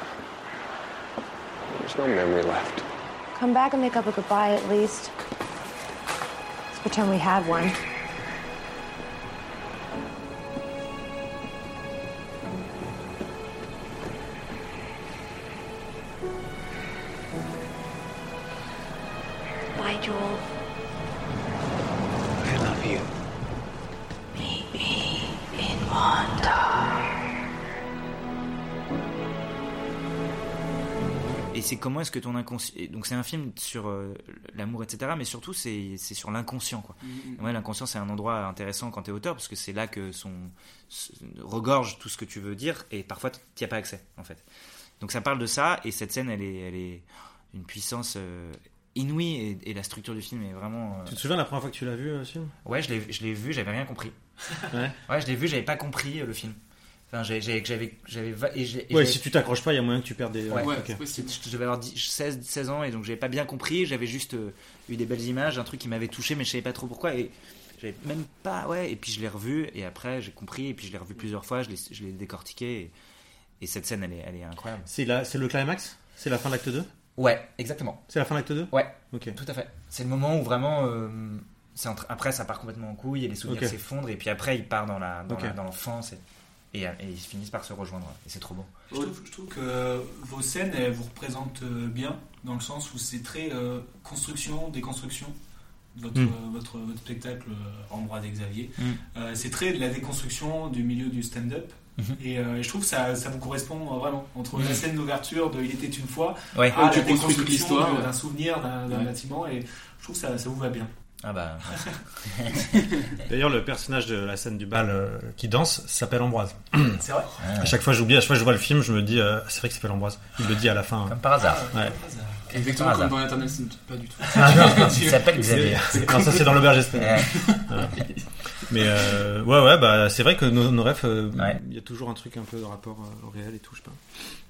There's no memory left. Come back and make up a goodbye at least. Let's pretend we had one. Comment est-ce que ton inconscient. Donc c'est un film sur euh, l'amour, etc. Mais surtout c'est c'est sur l'inconscient, quoi. Mhm. Ouais, l'inconscient c'est un endroit intéressant quand t'es auteur parce que c'est là que son regorge tout ce que tu veux dire et parfois t'y as pas accès en fait. Donc ça parle de ça et cette scène elle est elle est une puissance euh, inouïe et, et la structure du film est vraiment. euh, Tu te souviens la première fois que tu l'as vu, ce film Ouais, je l'ai je l'ai vu, j'avais rien compris. Ouais. Ouais, je l'ai vu, j'avais pas compris euh, le film. Enfin, j'avais Ouais, si tu t'accroches pas, il y a moyen que tu perdes des. Ouais, ok. Je devais avoir 10 16, 16 ans et donc j'avais pas bien compris. J'avais juste euh, eu des belles images, un truc qui m'avait touché, mais je savais pas trop pourquoi. Et j'avais même pas. Ouais, et puis je l'ai revu et après j'ai compris. Et puis je l'ai revu plusieurs fois, je l'ai, je l'ai décortiqué. Et, et cette scène, elle est, elle est incroyable. C'est le climax? C'est la fin de l'acte 2 Ouais, exactement. C'est la fin de l'acte 2 Ouais, Ok. tout à fait. C'est le moment où vraiment. euh, entre- Après, ça part complètement en couille et les souvenirs Ok. s'effondrent. Et puis après, il part dans, la, dans, Ok. la- dans l'enfance. Et, et, et ils finissent par se rejoindre. Et c'est trop beau. Je trouve, je trouve que vos scènes, elles vous représentent euh, bien, dans le sens où c'est très euh, construction, déconstruction. Votre, Mm. euh, votre, votre spectacle Ambroise et Xavier. Mm. Euh, c'est très de la déconstruction du milieu du stand-up. Et, euh, et je trouve que ça, ça vous correspond euh, vraiment entre la scène d'ouverture de Il était une fois Ouais. à Où tu la construis toute déconstruction d'un souvenir d'un d'un Ouais. bâtiment et je trouve que ça, ça vous va bien. Ah bah. (laughs) D'ailleurs, le personnage de la scène du bal euh, qui danse s'appelle Ambroise. C'est vrai? À chaque fois, j'oublie, à chaque fois que je vois le film, je me dis, euh, c'est vrai qu'il s'appelle Ambroise. Il le dit à la fin. Comme par hasard. Ouais. Exactement Par comme dans l'Eternal Sin, pas du tout. Ah non, (laughs) il s'appelle Xavier. Non, ça c'est dans l'auberge espagnole. Ouais. Voilà. Mais euh, ouais, ouais, bah c'est vrai que nos, nos rêves, euh, il Ouais. y a toujours un truc un peu de rapport euh, au réel et tout, je sais pas.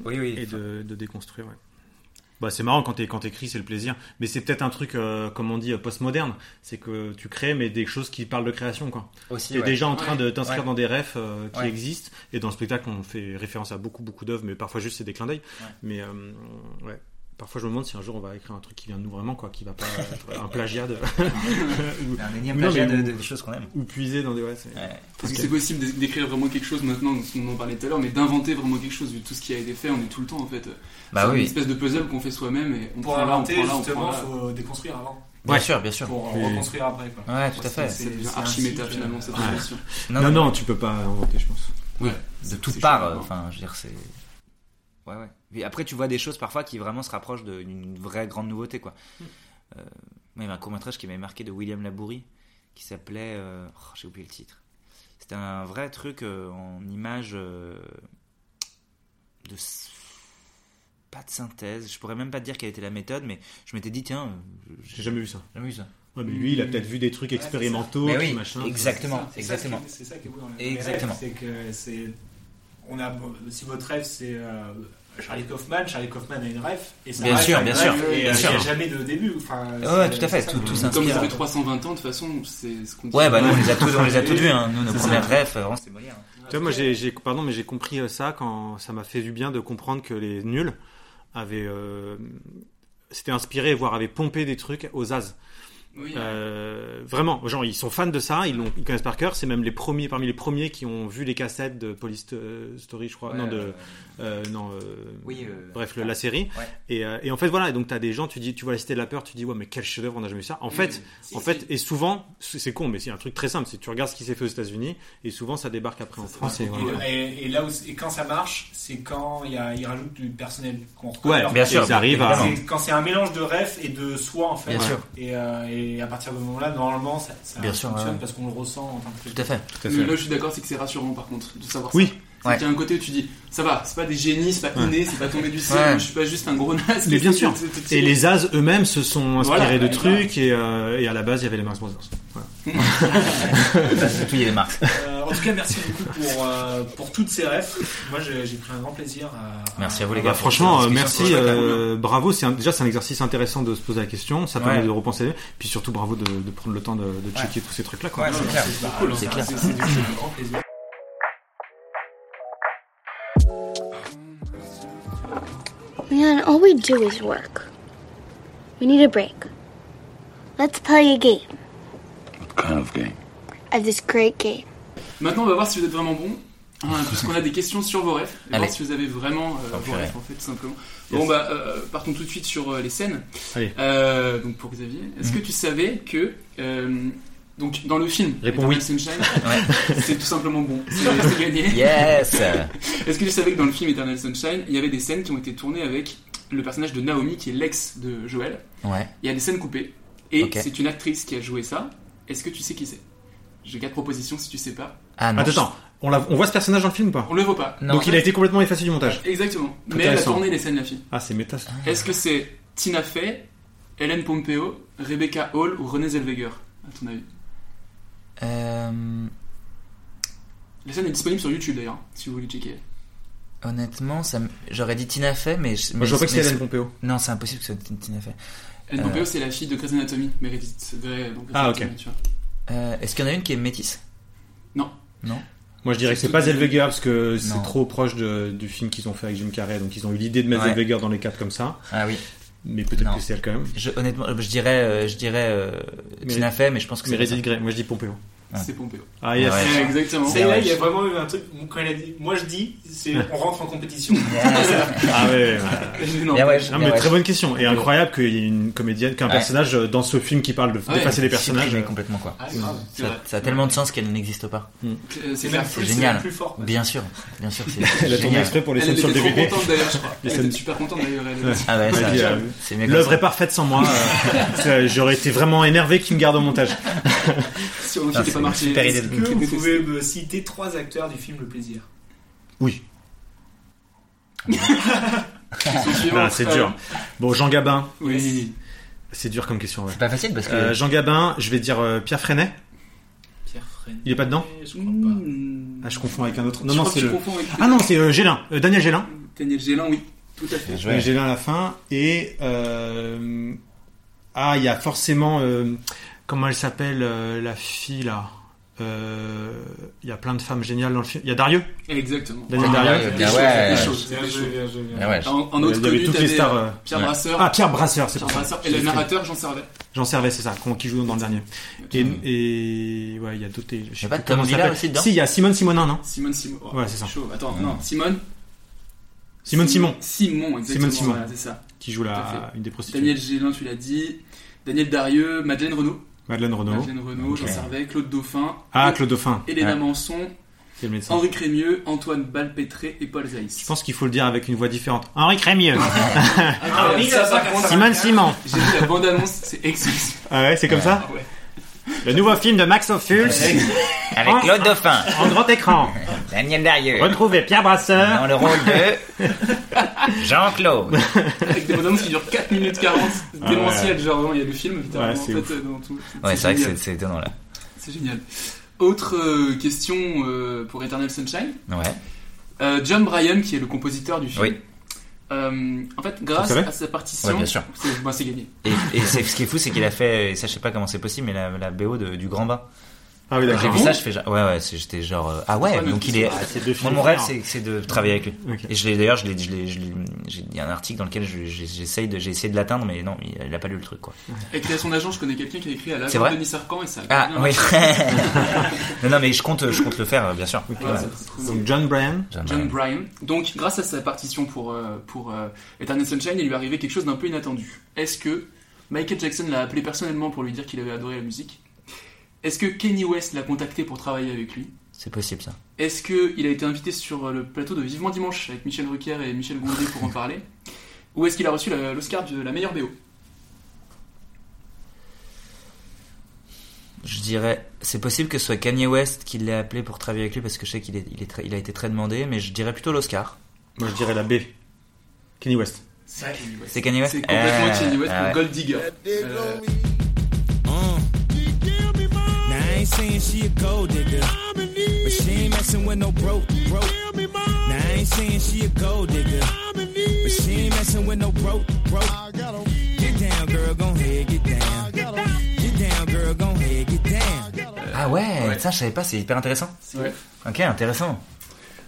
Oui, oui. Et de, de déconstruire, ouais. Bah, c'est marrant quand t'es quand t'écris, c'est le plaisir. Mais c'est peut-être un truc, euh, comme on dit, euh, postmoderne. C'est que tu crées, mais des choses qui parlent de création, quoi. Aussi, T'es ouais. déjà en train de t'inscrire Ouais. dans des rêves euh, qui Ouais. existent. Et dans le spectacle, on fait référence à beaucoup, beaucoup d'œuvres, mais parfois juste c'est des clins d'œil. Ouais. Mais euh, ouais. Parfois, je me demande si un jour on va écrire un truc qui vient de nous vraiment, quoi, qui va pas (laughs) être un plagiat de. (laughs) Ou- Un énième non, plagiat mais de- des choses qu'on aime. Ou puiser dans des. Ouais, c'est- Parce que c'est possible d'é- d'écrire vraiment quelque chose maintenant, on en parlait tout à l'heure, mais d'inventer vraiment quelque chose, vu tout ce qui a été fait, on est tout le temps en fait. Bah c'est oui. une espèce de puzzle qu'on fait soi-même et on Pour prend là, on inventer, prend là, on justement, prend là. il faut déconstruire avant. Bien sûr, bien sûr. Pour reconstruire après. Quoi. Ouais, tout à fait. C'est archi méta finalement euh, cette Ouais. relation. Non, non, tu peux pas inventer, je pense. Ouais. de toutes parts. euh, hein. Enfin, je veux dire, c'est. Ouais, ouais. Et après, tu vois des choses parfois qui vraiment se rapprochent d'une vraie grande nouveauté, quoi. Euh, moi, il y avait un court métrage qui m'avait marqué de William Labourie qui s'appelait. euh, oh, J'ai oublié le titre. C'était un vrai truc euh, en image euh, de. Pas de synthèse. Je pourrais même pas te dire quelle était la méthode, mais je m'étais dit, tiens. euh, J'ai jamais vu ça. Jamais vu ça. Ouais, mais lui, il a peut-être vu des trucs expérimentaux, Mais oui, machin. exactement. C'est ça Exactement. qui est- C'est ça qui est beau dans les- Exactement. C'est que c'est. On a, si votre rêve c'est euh, Charlie Kaufman, Charlie Kaufman a une rêve. Et ça Bien sûr, bien sûr, Et bien euh, sûr. il n'y a jamais de début. Enfin, Ouais, tout à fait, tout- tout Comme vous avez 320 ans, de toute façon, c'est ce qu'on dit. Ouais, bah nous, on les a tous, on les a tous vus, (laughs) hein. Nous, nos c'est premières ça. rêves, vraiment, c'était Molière. hein. Tu vois, moi, j'ai, j'ai- pardon, mais j'ai compris euh, ça quand ça m'a fait du bien de comprendre que les nuls avaient, euh, s'étaient inspirés, voire avaient pompé des trucs aux As. Oui. Euh, vraiment, genre ils sont fans de ça, ils, l'ont, ils connaissent par cœur. C'est même les premiers, parmi les premiers qui ont vu les cassettes de Police euh, Story, je crois. Ouais, non, de, euh, euh, non. euh, Oui, euh, bref, le- la série. Ouais. Et, euh, et en fait, voilà. Et donc t'as des gens, tu dis, tu vois la Cité de la peur, tu dis ouais, mais quel chef-d'œuvre, on n'a jamais vu ça. En fait, Si, en si. fait, et souvent, c'est con, mais c'est un truc très simple. C'est que tu regardes ce qui s'est fait aux États-Unis, et souvent ça débarque après en France. Et, voilà. Et, et là où, et quand ça marche, c'est quand il y a, ils rajoutent du personnel qu'on reconnaît. Ouais, bien sûr, ils arrivent à- C'est Quand c'est un mélange de rêve et de soi en fait. Bien sûr. Et, euh, et à partir de ce moment-là, normalement, ça, ça Bien sûr, fonctionne ouais. parce qu'on le ressent en tant que Tout à fait. Tout à Mais fait. là, je suis d'accord, c'est que c'est rassurant par contre de savoir Oui. ça. C'est Ouais. qu'il y a un côté où tu dis, ça va, c'est pas des génies, c'est pas inné, c'est pas tombé du ciel, Ouais. je suis pas juste un gros naze. Mais bien sûr. Et les As eux-mêmes se sont inspirés Voilà, de trucs et, euh, et à la base il y avait les Marx Brothers. Voilà. (laughs) Tout, il y avait Marx. Euh, en tout cas, merci beaucoup pour, euh, pour toutes ces rêves. Moi, j'ai j'ai pris un grand plaisir à. Merci à vous, les Bah, gars. franchement, pour euh, merci, euh, bravo. C'est un- déjà c'est un exercice intéressant de se poser la question. Ça permet Ouais. de repenser. Puis surtout bravo de, de prendre le temps de, de checker tous ces trucs là. Quoi. Ouais, c'est clair. C'est cool, clair. Du grand plaisir. Man, all we do is work. We need a break. Let's play a game. What kind of game? I have this great game. Maintenant, on va voir si vous êtes vraiment bon. Hein, Puisqu'on a des questions sur vos rêves, et Allez. voir si vous avez vraiment euh, vos rêves, en fait, tout simplement. Yes. Bon, bah, euh, partons tout de suite sur euh, les scènes. Allez. Euh, donc, pour Xavier, est-ce Mhm. que tu savais que. Donc, dans le film, Réponds Eternal oui. Sunshine, (laughs) Ouais. c'est tout simplement bon. C'est (laughs) gagné. Yes (laughs) Est-ce que tu savais que dans le film Eternal Sunshine, il y avait des scènes qui ont été tournées avec le personnage de Naomi, qui est l'ex de Joël Ouais. Il y a des scènes coupées. Et c'est une actrice qui a joué ça. Est-ce que tu sais qui c'est? J'ai quatre propositions si tu sais pas. Ah non. Attends. On, l'a- on voit ce personnage dans le film ou pas? On le voit pas. Non. Donc il a été complètement effacé du montage. Exactement. Mais elle a tourné les scènes, la fille. Ah, c'est méta. ça. Est-ce que c'est Tina Fey, Hélène Pompeo, Rebecca Hall ou Renée Zellweger À ton avis? Euh, La scène est disponible sur YouTube d'ailleurs, si vous voulez checker. honnêtement, ça j'aurais dit Tina Fey, mais. je- Moi mais- je vois pas que c'est Hélène Pompeo. Non, c'est impossible que ce soit Tina Fey. Hélène Euh. Pompeo, c'est la fille de Grey's Anatomy, Meredith Grey. donc Grey's Ah, ok. Euh, Est-ce qu'il y en a une qui est métisse? Non. Non? Moi je dirais que C'est pas Zellweger parce que c'est trop proche de- du film qu'ils ont fait avec Jim Carrey. Donc ils ont eu l'idée de mettre Ouais. Zellweger dans les quatre comme ça. Ah oui. Mais peut-être que c'est elle quand même. Je, honnêtement, je dirais, euh, je dirais euh, Mais- Tina Fey, mais je pense que c'est. Meredith Grey. Moi je dis Pompeo. C'est Pompeo. Ah, yes. Ouais, exactement. C'est là, il y a vraiment eu un truc. Quand il a dit, moi je dis, c'est on rentre en compétition. (laughs) Ah ouais, ouais. (laughs) Non, mais très bonne question. Et incroyable qu'il y ait une comédienne, qu'un Ouais. personnage euh, dans ce film qui parle de Ouais, d'effacer les personnages. Supprimé complètement quoi. Ah, grave, Ça, a tellement de sens qu'elle n'existe pas. Euh, C'est génial. plus fort. Bien sûr, bien sûr, (laughs) Elle a tourné exprès pour les scènes sur le DVD. contente d'ailleurs, je crois. Les Elle était super contente d'ailleurs. Ah ouais, euh, L'œuvre est parfaite sans moi. euh, J'aurais été vraiment énervé qu'il me garde au montage. Si on Marché. super idée Est-ce de- que vous (laughs) pouvez me citer trois acteurs du film Le Plaisir? Oui. Ah, c'est dur. Bon, Jean Gabin. Oui. C'est dur comme question. Ouais. C'est pas facile parce que. Euh, Jean Gabin, je vais dire euh, Pierre Freinet. Pierre Freinet. Il est pas dedans Je crois pas. Mmh. Ah, je confonds avec un autre. Je Non, non, c'est le. Ah non, c'est euh, Gélin. Euh, Daniel Gélin. Daniel Gélin, oui. Tout à fait. Bien joué. Ouais, Gélin à la fin. Et euh, ah, il y a forcément euh, comment elle s'appelle euh, la fille là? Euh, Il y a plein de femmes géniales dans le film. Il y a Darieux. Exactement. Daniel Ah, bien Ah ouais. En, en autre Il y avait connu, toutes les stars, euh, euh, Pierre ouais. Brasseur. Ah, Pierre Brasseur, c'est Pierre pour ça. Brasseur. Et le narrateur, Jean Servet. Jean Servet, c'est ça, qui joue dans le dernier. Et, et ouais, il y a d'autres. Je sais pas comment ça aussi dedans Si, il y a Simone Simonin, non? Simone Simon. Oh, Ouais, c'est ça. Chaud. Attends, non, Simone. Simone Simon, Simon, exactement. Simone Simon. c'est ça. qui joue la, une des prostituées. Daniel Gélin, tu l'as dit. Daniel Darieux, Madeleine Renaud. Madeleine Renaud. Madeleine Renaud, Jean. Servet, Claude Dauphin. Ah, Claude Dauphin. Hélène Ouais. Manson. Henri Crémieux, Antoine Balpétré et Paul Zaïs. Je pense qu'il faut le dire avec une voix différente. Henri Crémieux. Ah, Simone Simon. J'ai vu la bande-annonce, c'est excellent. Ah ouais, c'est comme ça Ah ouais. Le nouveau film de Max Ophuls. Avec Claude Dauphin, En grand écran. Daniel Darieux, Retrouvez Pierre Brasseur. dans le rôle de Jean-Claude. Avec des bandes-annonces qui durent 4 minutes 40. C'est Ah démentiel, genre vraiment, il y a le film, littéralement, Ouais, en c'est fait, ouf. euh, dans tout. Ouais, c'est vrai que génial. c'est- c'est étonnant là. C'est génial. Autre euh, question euh, pour Eternal Sunshine. Ouais. Euh, John Bryan, qui est le compositeur du film. Oui. Euh, en fait, grâce à sa partition, Ouais, c'est bah, gagné. Et, ce qui est fou, c'est qu'il a fait, et ça je sais pas comment c'est possible, mais la, la BO de- du Grand Bain. Ah oui, J'ai d'accord. vu ça, je fais genre, ouais, ouais, j'étais genre, euh, ah ouais, donc il est. Ah, Moi, mon rêve, c'est c'est de travailler avec lui. Et je l'ai d'ailleurs, je l'ai, je l'ai, je l'ai- j'ai- il y a un article dans lequel je- j'ai- j'essaye de, j'ai essayé de l'atteindre, mais non, il, il a pas lu le truc, quoi. Avec à son agent, je connais quelqu'un qui a écrit à vrai de Denis Sarkand et ça a Ah, bien oui. (laughs) non, non, mais je compte, je compte le faire, bien sûr. Ouais, bien. Donc John Bryan. John. Bryan. Donc, grâce à sa partition pour, euh, pour euh, Eternal Sunshine, il lui est arrivé quelque chose d'un peu inattendu. Est-ce que Michael Jackson l'a appelé personnellement pour lui dire qu'il avait adoré la musique? Est-ce que Kenny West l'a contacté pour travailler avec lui? C'est possible, ça. Est-ce qu'il a été invité sur le plateau de Vivement Dimanche avec Michel Rucker et Michel Gondry pour en parler? (laughs) Ou est-ce qu'il a reçu l'Oscar de la meilleure BO Je dirais, c'est possible que ce soit Kanye West qui l'ait appelé pour travailler avec lui parce que je sais qu'il est, il est très- il a été très demandé, mais je dirais plutôt l'Oscar. Moi, je dirais la B. Kenny West. C'est Kanye West. C'est Kanye West C'est complètement Kanye West pour ouais. Gold Digger. Euh, saying she a gold digger, but she ain't messing with no broke, broke. Now I ain't saying she a gold digger, but she ain't messing with no broke, broke. Get down, girl, gon' ahead, get down. Get down, girl, gon' ahead, get down. Ah ouais, ça je savais pas, c'est hyper intéressant. Ouais. Ok, intéressant.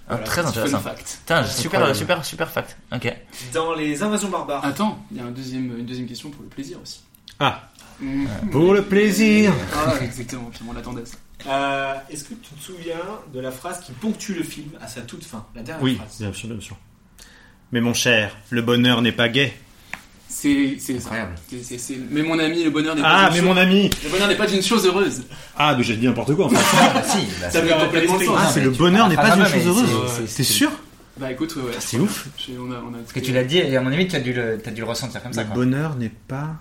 Ah, Voilà, très intéressant. fact. Super, super, super fact. Ok. Dans les invasions barbares. Attends, il y a un deuxième, une deuxième question pour le plaisir aussi. Ah. Pour le plaisir. Ah, exactement, on l'attendait ça. Euh, Est-ce que tu te souviens de la phrase qui ponctue le film à sa toute fin La dernière Oui, phrase? bien sûr, bien sûr. Mais mon cher, le bonheur n'est pas gay. C'est. Incroyable. Mais mon ami, le bonheur n'est Ah, pas une mais chose- mon ami. Le bonheur n'est pas une chose heureuse. Ah, mais j'ai dit n'importe quoi en fait. Ah, si, bah, Ça fait complètement sens. Ah, c'est le bonheur n'est Ah, pas bah, une mais chose c'est- heureuse. c'est- T'es sûr? Bah écoute, ouais, ouais. C'est ouf. J'ai- On a, on a Parce que tu l'as dit, et à mon avis, tu as dû le, t'as dû le ressentir comme ça. Le bonheur n'est pas.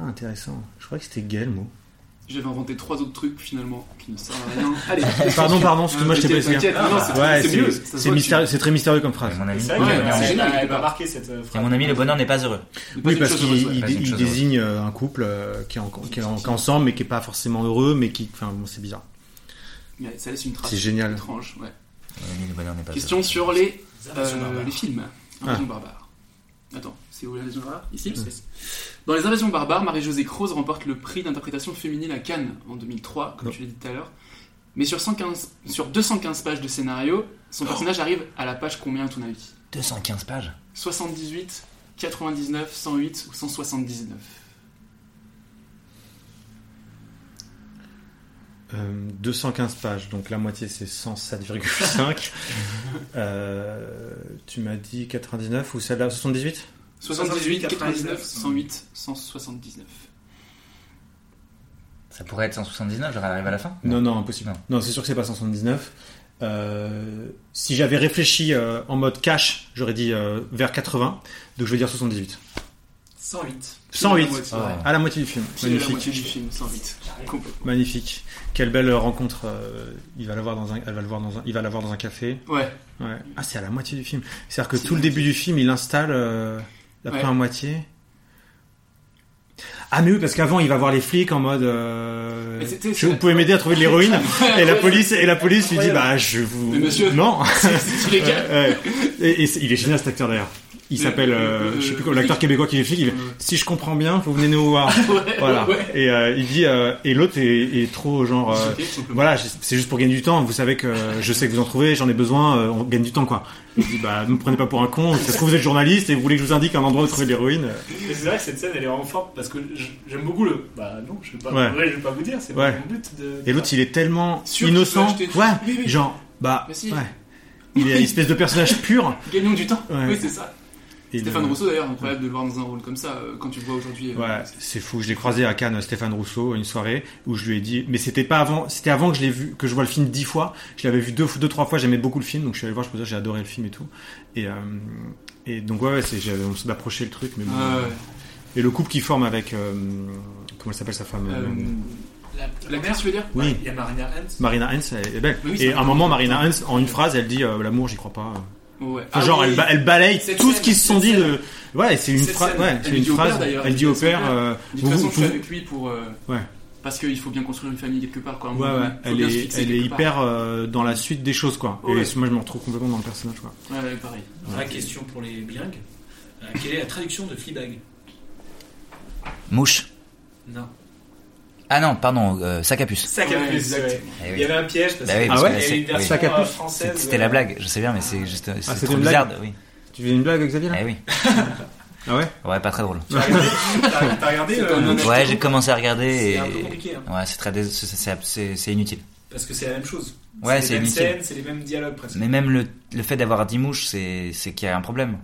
Ah, intéressant. Je crois que c'était gay le mot. J'avais inventé trois autres trucs finalement qui ne servent à rien. (laughs) Allez, Pardon, pardon, excuse-moi, je t'ai pas non, c'est- mystérieux, très mystérieux comme phrase. Mon ami, C'est marqué cette euh, Et phrase. mon ami, le bonheur n'est pas heureux. Oui, parce qu'il désigne euh, un couple euh, qui est, ensemble mais qui est pas forcément heureux, mais qui. Enfin, bon, c'est bizarre. Ça laisse une trace. C'est génial. Étrange, ouais. Mon ami, le bonheur n'est pas Question sur les, films. Ah. Invasion barbare. Attends, c'est où l'invasion barbare Ici Dans les invasions barbares, Marie-Josée Croze remporte le prix d'interprétation féminine à Cannes en 2003, comme Non. tu l'as dit tout à l'heure. Mais sur, 115, sur 215 pages de scénario, son personnage arrive à la page combien à ton avis? 215 pages? 78, 99, 108 ou 179 Euh, 215 pages, donc la moitié c'est 107,5. (laughs) Euh, tu m'as dit 99 ou celle-là 78 78, 99, 108, 179. Ça pourrait être 179, j'aurais arrivé à la fin Non, non, impossible. Non, c'est sûr que c'est pas 179. Euh, si j'avais réfléchi euh, en mode cash, j'aurais dit euh, vers 80, donc je vais dire 78. 108. 108 Pile à la moitié. à la moitié du film. Pile à la Magnifique. moitié du film, 108. Complètement. Magnifique. Quelle belle rencontre. euh, il va l'avoir dans un, elle va le voir dans un, il va l'avoir dans un café. Ouais. Ouais. Ah, c'est à la moitié du film. C'est-à-dire que tout le début du film, il installe la Ouais. première moitié. Ah mais oui parce qu'avant il va voir les flics en mode euh, je- vous pouvez m'aider à trouver de l'héroïne (laughs) et la police et la police lui dit bah je vous Mais monsieur, non. (laughs) Ouais. et, il est génial cet acteur d'ailleurs il Le- s'appelle le- euh, le- je sais plus quoi l'acteur québécois qui flic il fait, si je comprends bien vous venez nous voir (laughs) Ouais, voilà ouais. et euh, il dit euh, et l'autre est, est trop genre euh, voilà c'est juste pour gagner du temps vous savez que je sais que vous en trouvez j'en ai besoin euh, on gagne du temps quoi il dit bah ne me prenez pas pour un con se trouve vous êtes journaliste et vous voulez que je vous indique un endroit où trouver de l'héroïne c'est vrai que cette scène elle est vraiment forte parce que j'aime beaucoup le. Bah non, je vais pas, Ouais. en vrai, je vais pas vous dire, c'est Ouais. pas mon but de. Et l'autre, il est tellement Sûr innocent. Ouais, Oui, oui. genre, bah, Mais si. ouais. Il est une espèce de personnage pur. Gagnons du temps. Ouais. Oui, c'est ça. Et Stéphane le- Rousseau, d'ailleurs, incroyable de le voir dans un rôle comme ça, euh, quand tu le vois aujourd'hui. euh, Ouais, c'est fou. Je l'ai croisé à Cannes, Stéphane Rousseau, une soirée où je lui ai dit, mais c'était pas avant, c'était avant que je l'ai vu, que je vois le film dix fois. Je l'avais vu deux, deux, trois fois. J'aimais beaucoup le film, donc je suis allé le voir. Je peux dire, j'ai adoré le film et tout. Et, euh, et donc ouais, ouais on s'est approché le truc, mais bon. Ouais, ouais. Et le couple qui forme avec, euh, comment elle s'appelle sa femme Euh, euh, la, la mère, tu veux dire Oui. Il y a Marina Hans. Marina Hans, elle est belle. Oui, et à un moment, Marina Hans, en une phrase, elle dit euh, l'amour, j'y crois pas. Ouais. Enfin, Ah genre, oui. elle, ba- elle balaye Cette tout ce scène, qui se sont dit scène. de. Ouais, c'est une phrase. Ouais, elle une dit au père, d'ailleurs, elle dit au son père. euh, De toute vous- façon, je suis vous- avec lui pour. euh, Ouais. Parce qu'il faut bien construire une famille quelque part, quoi. Ouais, ouais. Elle est, elle hyper euh, dans la suite des choses, quoi. Ouais. Et moi, je me retrouve complètement dans le personnage, quoi. Ouais, ouais, pareil. Vraie question pour les bilingues. Euh, quelle est la traduction de Fleabag? Mouche. Non. Ah non, pardon, euh, sac à puce. Sac à Ouais, puce, exact. ouais. Eh oui. Il y avait un piège parce Bah oui, que parce Ah que ouais c'est- une oui. version Sac à euh, puce. française. C'était la blague, je sais bien, mais c'est juste. C'est Ah, c'était trop une blague bizarre, oui. Tu fais une blague, Xavier, là Eh oui. Ah ouais Ouais, pas très drôle. Regardé T'as- T'as regardé C'est euh, comme un le- Ouais, j'ai commencé à regarder C'est et. un peu compliqué, hein. Ouais, c'est très. dés- c'est- c'est- C'est c'est inutile. Parce que c'est la même chose. Ouais, c'est c'est les mêmes inutile. scènes, c'est les mêmes dialogues presque. Mais même le, le fait d'avoir 10 mouches, c'est c'est qu'il y a un problème.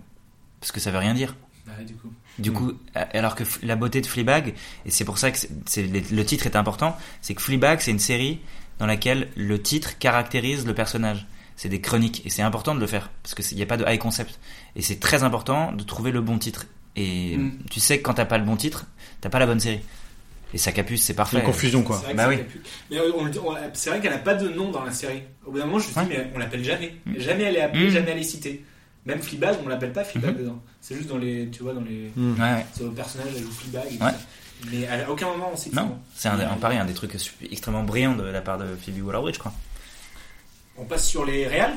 Parce que ça veut rien dire. Bah, du coup. Du coup, a- alors que la beauté de Fleabag, et c'est pour ça que c'est- c'est- le titre est important, c'est que Fleabag, c'est une série dans laquelle le titre caractérise le personnage. C'est des chroniques, et c'est important de le faire, parce qu'il n'y a pas de high concept. Et c'est très important de trouver le bon titre. Et Mm. tu sais que quand t'as pas le bon titre, t'as pas la bonne série. Et sa capuce, c'est parfait. Une confusion, quoi. C'est vrai que Bah oui. Mais euh, c'est vrai qu'elle n'a pas de nom dans la série. Au bout d'un moment, je me suis dit, mais on l'appelle jamais. Mm. Jamais elle est appelée, jamais elle est citée. Même Fleabag, on l'appelle pas Fleabag Mhm. dedans. C'est juste dans les, tu vois, dans les, Hmm. Ouais, ouais. sur le personnage, elle joue Fleabag. Et tout Ouais. ça. Mais à aucun moment on sait que Non, c'est un, un pari, un des trucs extrêmement brillants de la part de Phoebe Waller-Bridge, quoi. On passe sur les réals?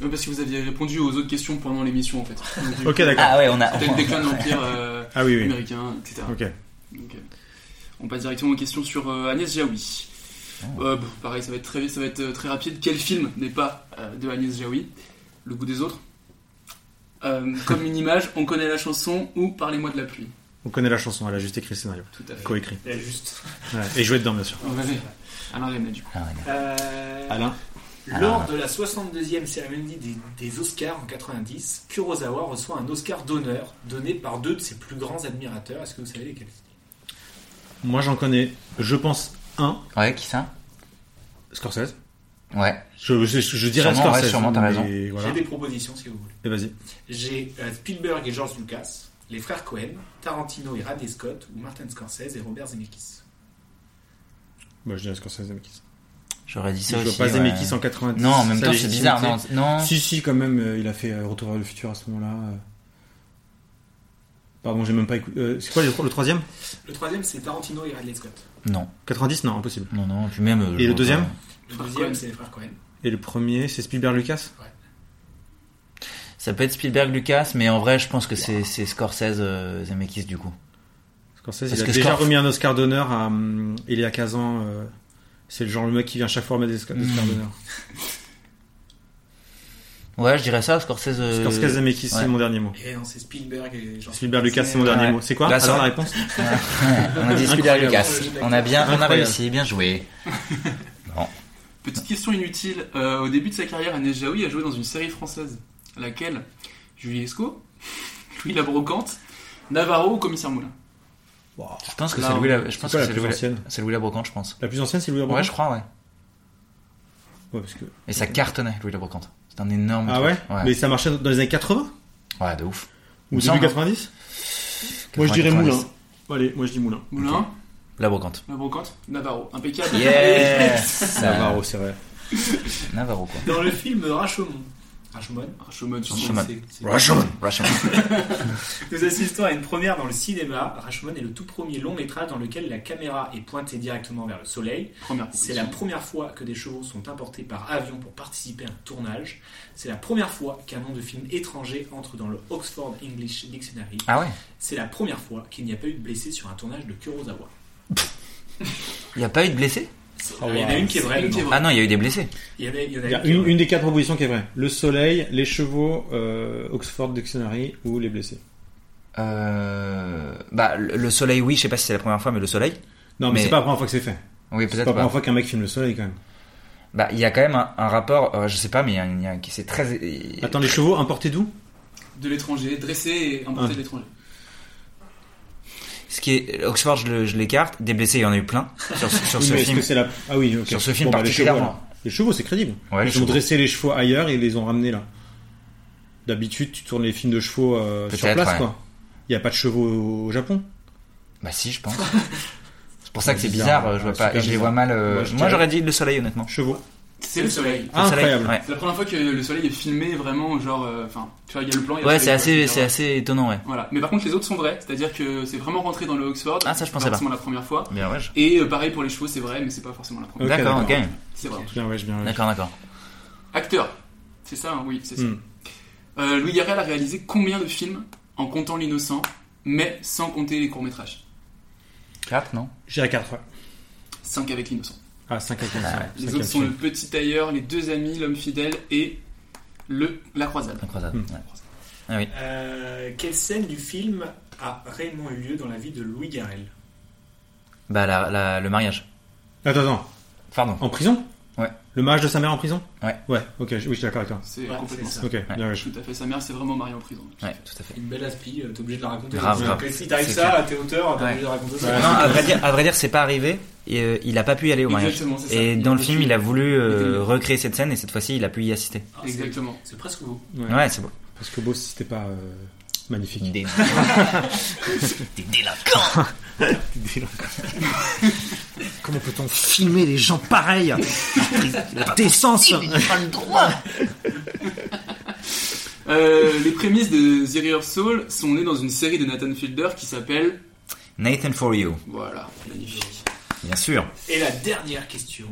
Parce que vous aviez répondu aux autres questions pendant l'émission, en fait. (laughs) Ok, d'accord. Ah ouais, on a. C'était le déclin de l'Empire euh, (laughs) Ah oui, oui. américain, etc. Ok. Donc, euh, on passe directement aux questions sur euh, Agnès Jaoui. Oh. Euh, bon, pareil, ça va être très, ça va être euh, très rapide. Quel film n'est pas euh, de Agnès Jaoui? Le goût des autres? Euh, Comme une image, on connaît la chanson ou Parlez-moi de la pluie. On connaît la chanson, elle a juste écrit le scénario. Tout à fait. Co-écrit. Elle est juste. Ouais. Et joué dedans, bien sûr. Oh, Vas-y, Alain René, du coup. Ouais. Euh, Alain Lors de la 62e cérémonie des, des Oscars en 90, Kurosawa reçoit un Oscar d'honneur donné par deux de ses plus grands admirateurs. Est-ce que vous savez lesquels Moi, j'en connais, je pense, un, Ouais, qui ça? Scorsese. Ouais. Je, je, je dirais Sûrement, Scorsese. ouais, sûrement, t'as raison. Voilà. J'ai des propositions si vous voulez. Et vas-y. J'ai euh, Spielberg et George Lucas, les frères Cohen, Tarantino et Radley Scott, ou Martin Scorsese et Robert Zemeckis. Moi, je dirais Scorsese Zemeckis. J'aurais dit Je ça vois aussi. pas ouais. Zemeckis en 90. Non, en même temps, c'est bizarre. Non, non. Si, si, quand même, euh, il a fait euh, Retour vers le futur à ce moment-là. Pardon, j'ai même pas écouté. euh, c'est quoi le, le troisième? Le troisième, c'est Tarantino et Radley Scott. Non. 90 Non, impossible. Non, non. Puis même. Et je le vois deuxième? pas. Le Frères deuxième, c'est les frères Cohen. Et le premier, c'est Spielberg Lucas? Ça peut être Spielberg Lucas, mais en vrai, je pense que c'est c'est Scorsese euh, Zemeckis du coup. Scorsese, Parce il a que déjà Scor- remis un Oscar d'honneur à. hum, il est à Kazan. euh, c'est le genre le mec qui vient chaque fois remettre des Oscars Hmm. d'honneur. Ouais, je dirais ça, Scorsese. euh, Scorsese Zemeckis, ouais. c'est mon dernier mot. Et non, c'est Spielberg et Spielberg Lucas, c'est mon dernier ouais. mot. C'est quoi? Là, Alors ça- la réponse? Ouais, on a dit Spielberg. Lucas. On a bien, on a réussi, bien joué. marrant. (laughs) Petite question inutile. Euh, au début de sa carrière, Agnès Jaoui a joué dans une série française. Laquelle? Julie Esco (laughs) Louis la Brocante Navarro ou Commissaire Moulin? Je pense que c'est Louis la, je c'est pense quoi que la c'est plus Louis, ancienne? c'est Louis la Brocante, je pense. La plus ancienne, c'est Louis la Ouais, Brocante je crois, ouais. Ouais, parce que... Et ça cartonnait, Louis la Brocante. C'est un énorme Ah ouais, Mais ça marchait dans les années 80 Ouais, de ouf. Ou début semble, hein. 90 Moi je dirais 90. Moulin. Allez, moi je dis Moulin. Moulin? La Brocante. La Brocante Navarro. Impeccable. Yes (laughs) Navarro, c'est vrai. Navarro, quoi. Dans le film Rashomon. Rashomon Rashomon, Rashomon. Rashomon. (laughs) Rashomon. (laughs) Nous assistons à une première dans le cinéma. Rashomon est le tout premier long métrage dans lequel la caméra est pointée directement vers le soleil. Première C'est la première fois que des chevaux sont importés par avion pour participer à un tournage. C'est la première fois qu'un nom de film étranger entre dans le Oxford English Dictionary. Ah ouais C'est la première fois qu'il n'y a pas eu de blessés sur un tournage de Kurosawa. Il n'y a pas eu de blessés Ah, il y en a une qui est vraie. Une qui est vraie. Ah non, il y a eu des blessés. Il y en a, il y en a Il y a une des quatre propositions qui est vraie. Le soleil, les chevaux, euh, Oxford Dictionary ou les blessés. Euh... Bah, le le soleil, oui, je sais pas si c'est la première fois, mais le soleil. Non, mais, c'est pas la première fois que c'est fait. Oui, C'est peut-être. pas la bah. première fois qu'un mec filme le soleil quand même. Bah, il y a quand même un, un rapport, euh, je sais pas, mais il y a, c'est très. Attends, les chevaux importés d'où? De l'étranger, dressé et importé Ah. de l'étranger. Ce qui est Oxford, je l'écarte. Des blessés, il y en a eu plein sur, ce- sur film. la... Ah oui. Sur ce film Bon, bah, les chevaux, particulièrement. alors. Les chevaux, c'est crédible. Ouais, ils ont dressé les chevaux ailleurs et ils les ont ramenés là. D'habitude, tu tournes les films de chevaux euh, sur place, ouais. quoi. Il n'y a pas de chevaux au, Japon. Bah si, je pense. (laughs) C'est pour ça que c'est Bizarre, bizarre, euh, je vois pas. je les vois mal. euh, Moi, j'aurais dit le soleil, honnêtement. Chevaux. C'est le soleil. Ah, incroyable. ouais. C'est la première fois que le soleil est filmé vraiment, genre, euh, enfin, tu vois, il y a le plan. il y a Ouais, c'est assez, c'est assez étonnant, ouais. Voilà. Mais par contre, les autres sont vrais, c'est-à-dire que c'est vraiment rentré dans le Oxford. Ah, ça, je pensais pas. pas. forcément la première fois. Bien, ouais. Et euh, pareil pour les chevaux, c'est vrai, mais c'est pas forcément la première. Ok, D'accord, ok. d'accord. C'est vrai. Bien, ouais, bien, ouais. D'accord, d'accord. Acteur. C'est ça, hein, oui, c'est ça. Hmm. Euh, Louis Garrel a réalisé combien de films en comptant l'innocent, mais sans compter les courts-métrages? 4, non? J'irai 4 fois. 5 avec l'innocent. Ah, 5 à 15. Ah ouais. Les autres sont le petit tailleur, les deux amis, l'homme fidèle et le la croisade. La croisade. Hmm. ouais. Ah oui. Euh, quelle scène du film a réellement eu lieu dans la vie de Louis Garrel? Bah, la, la- le mariage. Attends, attends. Pardon. En prison? Le mariage de sa mère en prison? Ouais. Ouais, ok, oui, je suis d'accord avec toi. C'est Ouais, complètement ça. Ok, bien, ouais, Tout à fait. Sa mère, c'est vraiment mariée en prison. Ouais, tout à fait. Une belle aspi, euh, t'es obligé de la raconter. Grave, grave. Si t'arrives ça, clair. t'es auteur, t'es Ouais. obligé de raconter ça. Non, à vrai dire, à vrai dire, c'est pas arrivé. Et, euh, il a pas pu y aller au mariage. Exactement, c'est ça. Et Il dans le film, il a voulu euh, recréer cette scène et cette fois-ci, il a pu y assister. Ah, Exactement. C'est presque beau. Ouais. Ouais, c'est beau. Parce que beau, c'était pas euh, magnifique. Des, (laughs) des délinquants. Comment peut-on filmer les gens pareils La décence pas le droit. Euh, les prémices de The Rehearsal sont nées dans une série de Nathan Fielder qui s'appelle. Nathan for you. Voilà, magnifique. Bien sûr. Et la dernière question.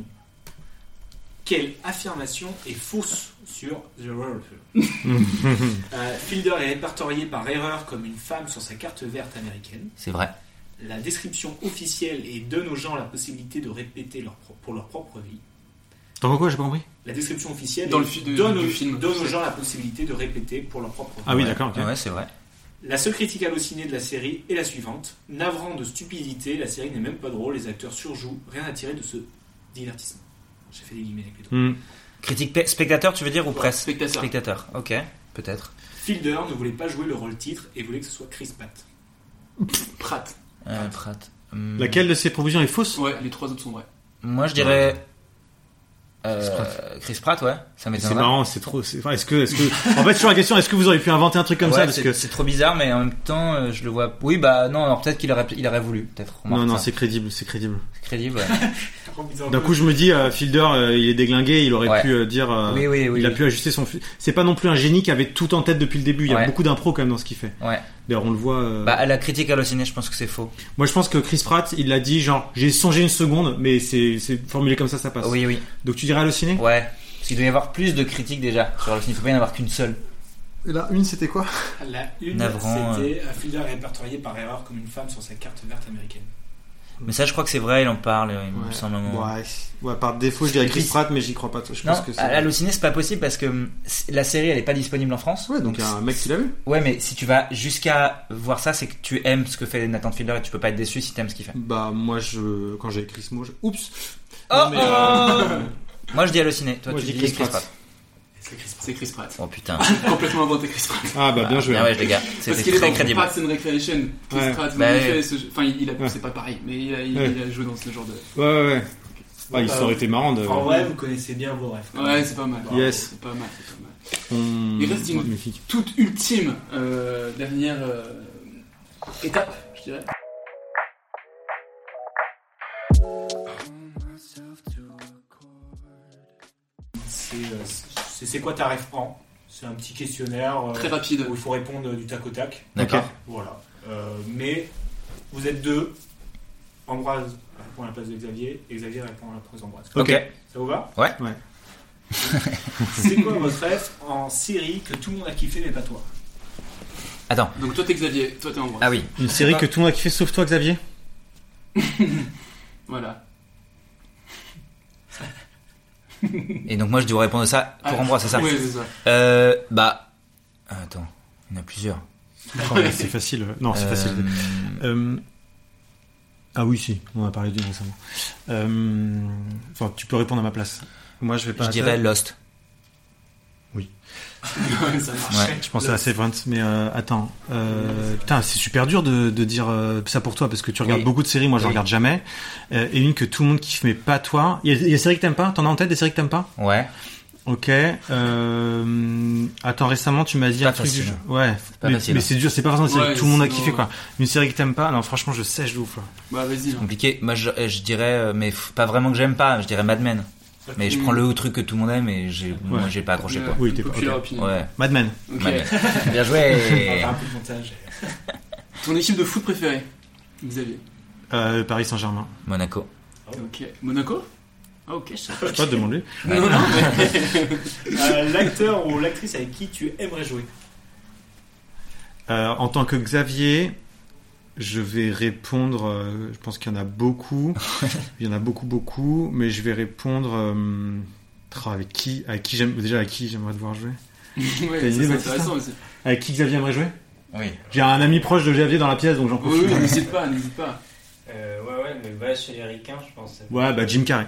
Quelle affirmation est fausse sur The Rehearsal (laughs) Euh, Fielder est répertorié par erreur comme une femme sur sa carte verte américaine. C'est vrai. La description officielle et donne aux gens la possibilité de répéter leur pro- pour leur propre vie. Vois quoi? J'ai pas compris. La description officielle Dans le fi- donne, du aux, film. donne aux gens la possibilité de répéter pour leur propre vie. Ah oui, d'accord, ok. Ouais, c'est vrai. La seule critique hallucinée de la série est la suivante. Navrant de stupidité, la série n'est même pas drôle, les acteurs surjouent, rien à tirer de ce divertissement. J'ai fait des guillemets avec les doigts. Hmm. Critique pe- spectateur, tu veux dire ou presse Spectateur. Spectateur. Ok, peut-être. Fielder ne voulait pas jouer le rôle titre et voulait que ce soit Chris Pratt. Pratt. Euh, Pratt. Hmm. Laquelle de ces propositions est fausse? Ouais, les trois autres sont vrais. Moi, je dirais. Euh, Chris Pratt, ouais. Ça C'est m'étonnerait. marrant, c'est trop. c'est- enfin, Est-ce que, est-ce que, en fait, sur la question, est-ce que vous auriez pu inventer un truc comme Ouais, ça? Parce c'est que c'est trop bizarre, mais en même temps, euh, je le vois. Oui, bah non, alors peut-être qu'il aurait, il aurait voulu, peut-être. non, non, c'est crédible, c'est crédible. C'est crédible. ouais. (laughs) D'un coup, je me dis, euh, Fielder, il est déglingué, il aurait Ouais. pu dire, Oui, oui, oui, il a oui. pu ajuster son. C'est pas non plus un génie qui avait tout en tête depuis le début. Il y a Ouais. beaucoup d'impro quand même dans ce qu'il fait. Ouais. D'ailleurs, on le voit. euh, Bah, à la critique hallucinée, je pense que c'est faux. Moi, je pense que Chris Pratt, il l'a dit, genre, j'ai songé une seconde, mais c'est c'est formulé comme ça, ça passe. Oui, oui. Donc, tu dirais halluciné Ouais. Parce qu'il doit y avoir plus de critiques déjà sur halluciné. Il faut pas y en avoir qu'une seule. Et la une, c'était quoi? La une, c'était euh, Fielder répertorié par erreur comme une femme sur sa carte verte américaine. Mais ça, je crois que c'est vrai, il en parle, il me Ouais. semble un moment. Ouais, ouais, par défaut, je dirais Chris Pratt, mais j'y crois pas. Je Non, pense que c'est. à Allociné, c'est pas possible parce que hum, la série, elle est pas disponible en France. Ouais, donc il y a un mec qui l'a vu. Ouais, mais si tu vas jusqu'à voir ça, c'est que tu aimes ce que fait Nathan Fielder et tu peux pas être déçu si t'aimes ce qu'il fait. Bah, moi, je, quand j'ai écrit ce mot, je... oups! Oh, Non, mais, oh euh, (laughs) Moi, je dis Allociné. Toi, Moi, tu je dis dis Chris, Chris Pratt. Pratt. C'est Chris Pratt. Oh putain. Complètement inventé Chris Pratt. Ah, bah, bien joué. Ah ouais, les gars, Parce qu'il est dans crédible. Parks and Recreation. Chris Ouais. Pratt, Bah il ouais. ce- enfin, il a, Ouais. c'est pas pareil, mais il a, il, Ouais. il a joué dans ce genre de. Ouais, ouais, ouais. Ah, il Bah, aurait été marrant de. En vrai, vous connaissez bien vos rêves. Ouais, c'est pas mal. Yes. C'est pas mal, c'est pas mal. On- Il reste une Magnifique. toute ultime euh, dernière euh, étape, je dirais. C'est euh, c'est- c'est quoi ta rêve prend? C'est un petit questionnaire euh, Très rapide. où il faut répondre du tac au tac. D'accord. Voilà. Euh, mais vous êtes deux. Ambroise répond à la place de Xavier et Xavier répond à la place d'Ambroise. Ok. Ça vous va? Ouais. Ouais. (laughs) C'est quoi votre rêve en série que tout le monde a kiffé mais pas toi? Attends. Donc toi t'es Xavier, toi t'es Ambroise. Ah oui. Une série que tout le monde a kiffé sauf toi, Xavier? (laughs) Voilà. Et donc, moi, je dois répondre à ça pour Ah, Ambroise, c'est ça ouais, c'est ça. Euh, bah. Attends, il y en a plusieurs. C'est facile. Non, c'est Euh, facile. Euh, Ah oui, si, on a parlé d'une récemment. Euh, Enfin, tu peux répondre à ma place. Moi, je vais pas. Je dirais Lost. Oui. Ça. Ouais. Je pensais à Severance, mais euh, attends. Euh, putain, c'est super dur de, de dire euh, ça pour toi parce que tu regardes Oui. beaucoup de séries, moi je Oui. regarde jamais. Euh, et une que tout le monde kiffe, mais pas toi. Il y a, il y a des séries que t'aimes pas? T'en as en tête des séries que t'aimes pas? Ouais. Ok. Euh... Attends, récemment tu m'as dit Pas un truc du. Ouais. pas mais facile. mais c'est dur, c'est pas forcément Ouais, que tout le monde a kiffé ouais. quoi. Une série que t'aimes pas? Alors franchement, je sèche de ouf là. Bah vas-y. hein. Compliqué. Moi, je, je dirais, mais pas vraiment que j'aime pas. Je dirais Mad Men. Mais je prends le truc que tout le monde aime et j'ai, moi, j'ai pas accroché quoi. Oui, t'es pas. Populaire ok. opinion. Ouais. Mad Men. Ok. Mad Men. (laughs) Bien On va joué. faire un peu de montage. (laughs) Ton équipe de foot préférée, Xavier. Euh, Paris Saint-Germain. Monaco. Ok. Monaco Ah ok. je sais Je sais pas, demande-lui. Non, non, mais... (laughs) Euh, L'acteur ou l'actrice avec qui tu aimerais jouer? Euh, en tant que Xavier, je vais répondre. euh, je pense qu'il y en a beaucoup. (laughs) Il y en a beaucoup, beaucoup. Mais je vais répondre. euh, tra, avec qui Avec qui j'aime déjà avec qui j'aimerais devoir jouer (laughs) ouais, T'as une idée, Baptiste aussi. Avec qui Xavier aimerait jouer? Oui. J'ai un ami proche de Xavier dans la pièce, donc j'en Oui, profite. oui, n'hésite pas, n'hésite pas. Euh, ouais, ouais, mais va chez les ricains, je pense. Ouais, bah Jim Carrey.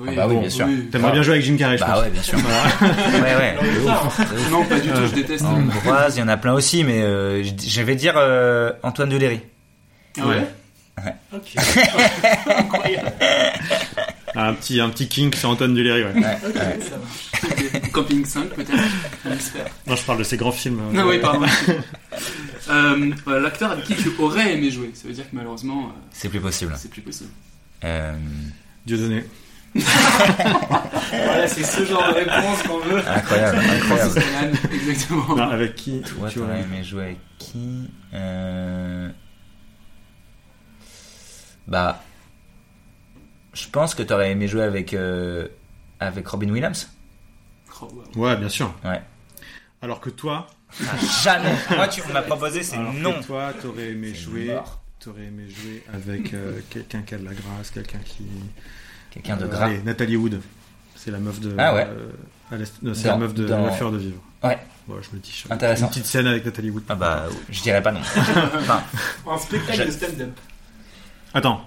Oui, Ah bah oui, bon, bien sûr. T'aimerais bien jouer avec Jim Carrey, je Bah pense. ouais, bien sûr. (laughs) ouais, ouais. Non, pas du tout, je déteste. Ambroise, il y en a plein aussi, mais euh, je, vais dire euh, Antoine Duléry. Ah ouais? Ok. (laughs) Incroyable. Un petit, un petit king sur Antoine Duléry, ouais. Ouais, Ok, ouais. ça. Ok. Camping 5 peut-être On espère. Non, je parle de ces grands films. Non, oui, pardon. euh, L'acteur avec qui tu aurais aimé jouer, ça veut dire que malheureusement, euh, C'est plus possible. c'est plus possible. Euh, Dieudonné. (laughs) Voilà, c'est ce genre de réponse qu'on veut. incroyable, incroyable. Exactement. Non, avec qui Toi, tu aurais- aimé jouer avec qui Euh, Bah, je pense que t'aurais aimé jouer avec euh, avec Robin Williams. Oh, wow. Ouais, bien sûr. Ouais. Alors que toi, Ah, jamais. (laughs) Moi, tu m'as proposé, c'est alors que non. toi, t'aurais aimé jouer. T'aurais aimé jouer avec euh, quelqu'un qui a de la grâce, quelqu'un qui. Quelqu'un de Euh, gras. allez, Nathalie Wood. C'est la meuf de. Ah ouais. euh, c'est la meuf de dans- La fleur de vivre. Ouais. Ouais, je me dis. je- Intéressant. Une petite scène avec Nathalie Wood. Ah bah, je dirais pas non. (laughs) Enfin, Un spectacle Je- de stand-up. Attends.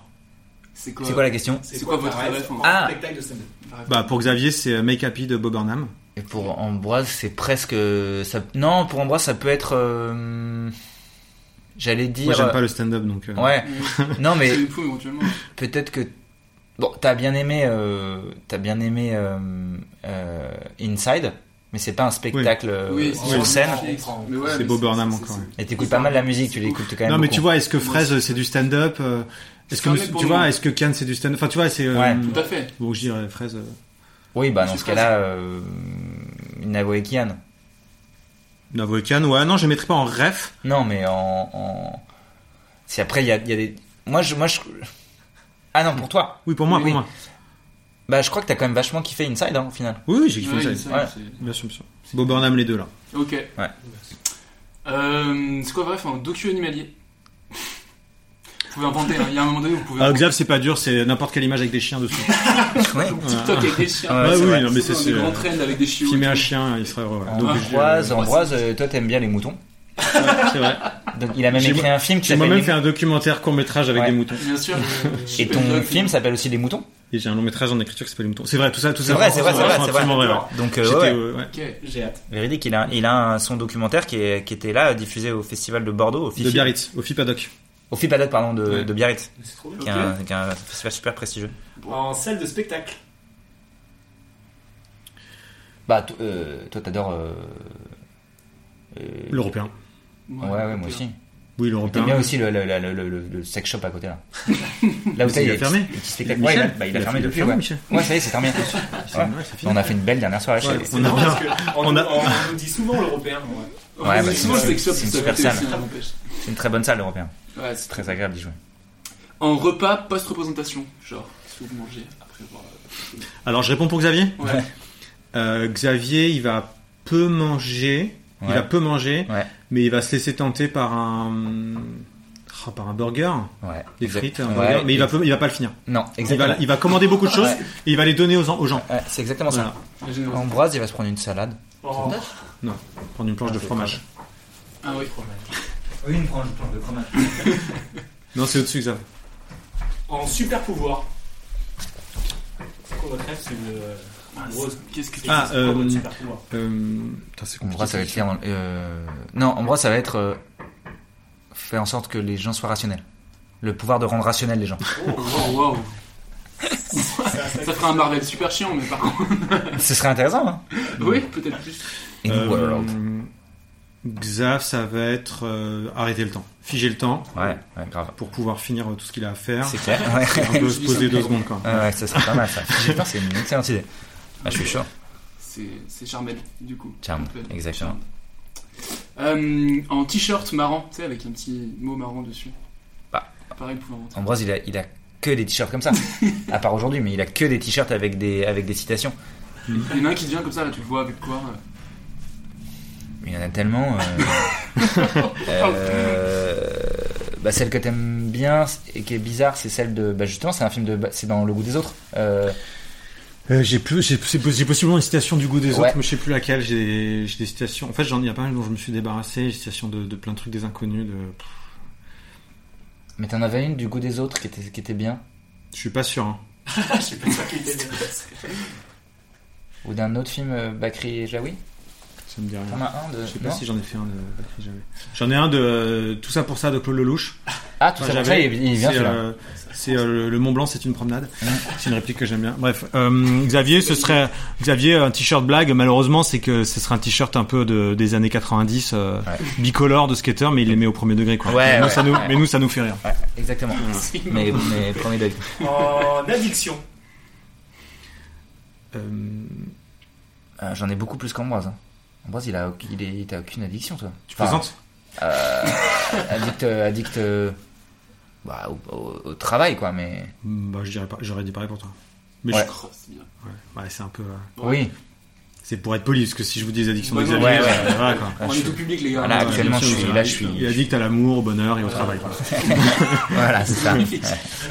C'est quoi, la question C'est quoi votre rêve en Ah. spectacle de stand-up Bah, pour Xavier, c'est euh, Make Happy de Bob Burnham. Et pour Ambroise, c'est presque. Ça... Non, pour Ambroise, ça peut être. euh, J'allais dire. Moi, j'aime pas le stand-up, donc. euh, Ouais. non, mais (laughs) C'est une fou éventuellement. peut-être que. Bon, t'as bien aimé. euh, T'as bien aimé euh, euh, Inside, mais c'est pas un spectacle euh, Oui, sur c'est scène. Ouais, C'est Bob Burnham encore. Et t'écoutes pas mal la musique, tu l'écoutes quand même. Non, mais beaucoup. tu vois, est-ce que Fraise, c'est du stand-up euh, Est-ce que tu nous. vois, est-ce que Cannes c'est du stand-up? Enfin, tu vois, c'est. euh, Ouais. Tout à fait. Bon, je dirais Fraise. euh, Oui, bah dans ce cas-là, euh, Inavo et Kian. Navo et Cannes, ouais, non, je mettrais pas en ref. Non, mais en. en... Si après, il y a, il y a des. Moi je, moi, je. Ah non, pour toi Oui, pour moi, Oui, pour oui. moi. Bah, je crois que t'as quand même vachement kiffé Inside, hein, au final. Oui, oui, j'ai kiffé Ouais. Inside, Ouais. Bien sûr, bien sûr. Bob Burnham, les deux là. Ok. Ouais. Euh, c'est quoi bref un docu animalier pouvez inventer, hein. il y a un moment donné où vous pouvez. Ah, Xav, c'est pas dur, c'est n'importe quelle image avec des chiens dessus. (laughs) Ouais. TikTok avec des chiens. Ouais, Ouais, oui, vrai. non, mais C'est c'est des grands trends avec des chiots. Filmer et un chien, il serait heureux. Ambroise, Ambroise, euh, toi t'aimes bien les moutons. C'est vrai. Donc il a même J'ai- écrit un film qui J'ai s'appelle moi-même Les- fait un documentaire court métrage avec Ouais. des moutons. Bien sûr. Et ton film s'appelle aussi Les moutons. Et j'ai un long métrage en écriture qui s'appelle Les moutons. C'est vrai, tout ça, tout C'est ça. vrai, c'est vrai, c'est vrai, c'est vrai. absolument ouais. Donc euh, ouais. euh, j'ai hâte. Véridique, il a, il a un, son documentaire qui, est, qui était là, diffusé au festival de Bordeaux, au De. Biarritz, au FIPADOC. Au FIPADOC, pardon, de, Ouais. de Biarritz. C'est trop Qui est, bien. qui est un festival super prestigieux. En salle de spectacle. Bah, euh, toi t'adores. Euh, euh, L'européen. Ouais, ouais, moi aussi. Oui, T'aimes l'européen. bien aussi le, le, le, le, le- le sex shop à côté là. (laughs) là où t'as il les a fermé. petits- petits spectacles. Michel, Ouais, il a, bah, il a il a fermé depuis. fermé, ouais. Michel. ouais, ça y est, c'est terminé. Ouais, Ouais. c'est fini. On a fait une belle dernière soirée chez Ouais, on a bien. On, On a- on nous dit souvent l'européen. Ouais. Ouais, bah, c'est c'est souvent le une- sex shop, c'est une ça super salle. hein. C'est une très bonne salle. Ouais, c'est très agréable d'y jouer. En repas post-représentation, genre, que vous mangez après avoir. euh, Alors, je réponds pour Xavier. Ouais. Euh, Xavier, il va peu manger. Il va peu manger, Ouais. Mais il va se laisser tenter par un, ah, par un burger, Ouais. des frites, un Ouais. burger, mais il va, il va pas le finir. Non, Il exactement. va, il va commander beaucoup de (laughs) choses Ouais. et il va les donner aux, aux gens. Ouais, c'est exactement ça. Voilà. Ambroise, il va se prendre une salade. Oh. Non, prendre une planche Ah, de fromage. Ah oui. Oui, une planche de fromage. (laughs) Non, c'est au-dessus, Xav. En super pouvoir. C'est quoi votre rêve C'est le. Qu'est-ce que Ah, c'est quoi euh, euh, putain, compliqué. Ambroise, ça va être le- euh, Non, Ambroise, ça va être euh, faire en sorte que les gens soient rationnels. Le pouvoir de rendre rationnel les gens. Oh, wow, wow. Ça ferait un Marvel super chiant, mais par contre. Ce serait intéressant, hein Oui, peut-être plus. In Euh, world. Xav, ça va être euh, arrêter le temps, figer le temps. Ouais, ouais, grave. Pour pouvoir finir euh, tout ce qu'il a à faire. C'est clair. Ouais. On peut se poser deux secondes quand Ouais, ouais, ça serait pas mal ça. C'est une excellente idée. Ah, je suis chaud. C'est Charmel, du coup. Charme, exactement. Euh, en t-shirt marrant, tu sais, avec un petit mot marrant dessus. Bah. Pareil, pour. Ambroise, il a, il a que des t-shirts comme ça. (laughs) à part aujourd'hui, mais il a que des t-shirts avec des, avec des citations. Il y en a un qui vient comme ça, là, tu le vois avec quoi euh. Il y en a tellement. euh, (laughs) euh, bah, celle que t'aimes bien et qui est bizarre, c'est celle de. Bah, justement, c'est un film de. bah, C'est dans Le goût des autres. Euh, Euh, j'ai plus, j'ai, possiblement une citation du goût des Ouais. autres, mais je sais plus laquelle. J'ai, des citations. En fait, j'en ai pas mal dont je me suis débarrassé. J'ai des citations de, de plein de trucs des inconnus. De... mais t'en avais une du goût des autres qui était, qui était bien? Je suis pas sûr. Hein. (laughs) (laughs) Je sais pas ça qui était bien. Ou d'un autre film, euh, Bakri et Jaoui? Ça me dit rien. T'en as un de. Je sais pas non si j'en ai fait un de Bakri Jaoui. J'en ai un de euh, Tout ça pour ça de Claude Lelouch. (laughs) Ah, tout ça il il C'est, euh, c'est euh, le, le Mont Blanc, c'est une promenade. C'est une réplique que j'aime bien. Bref, euh, Xavier, ce serait Xavier un t-shirt blague. Malheureusement, c'est que ce serait un t-shirt un peu de, des années 90, euh, bicolore de skater, mais il les met au premier degré. Quoi. Ouais, mais, nous, ouais, ça nous, mais nous, ça nous fait rire. Ouais, exactement. mais, (laughs) mais premier degré. En addiction. Euh, Euh, J'en ai beaucoup plus qu'Ambroise. Hein. Ambroise, il a, il, est, il a aucune addiction, toi. Tu plaisantes? Euh, Addict, addict euh, bah, au, au- au travail, quoi, mais. Bah, je dirais pas, j'aurais dit pareil pour toi. Mais Ouais. je crois. Ouais, ouais, c'est un peu. euh, Oui. C'est pour être poli, parce que si je vous dis les addictions Ouais, de non, Xavier, ouais, ouais. euh, voilà, quoi. On je- est tout public, les gars. Voilà, Ouais, actuellement, je suis ouais. là, je suis. Il est addict à l'amour, au bonheur et au travail. quoi. (laughs) voilà, c'est ça. Ouais.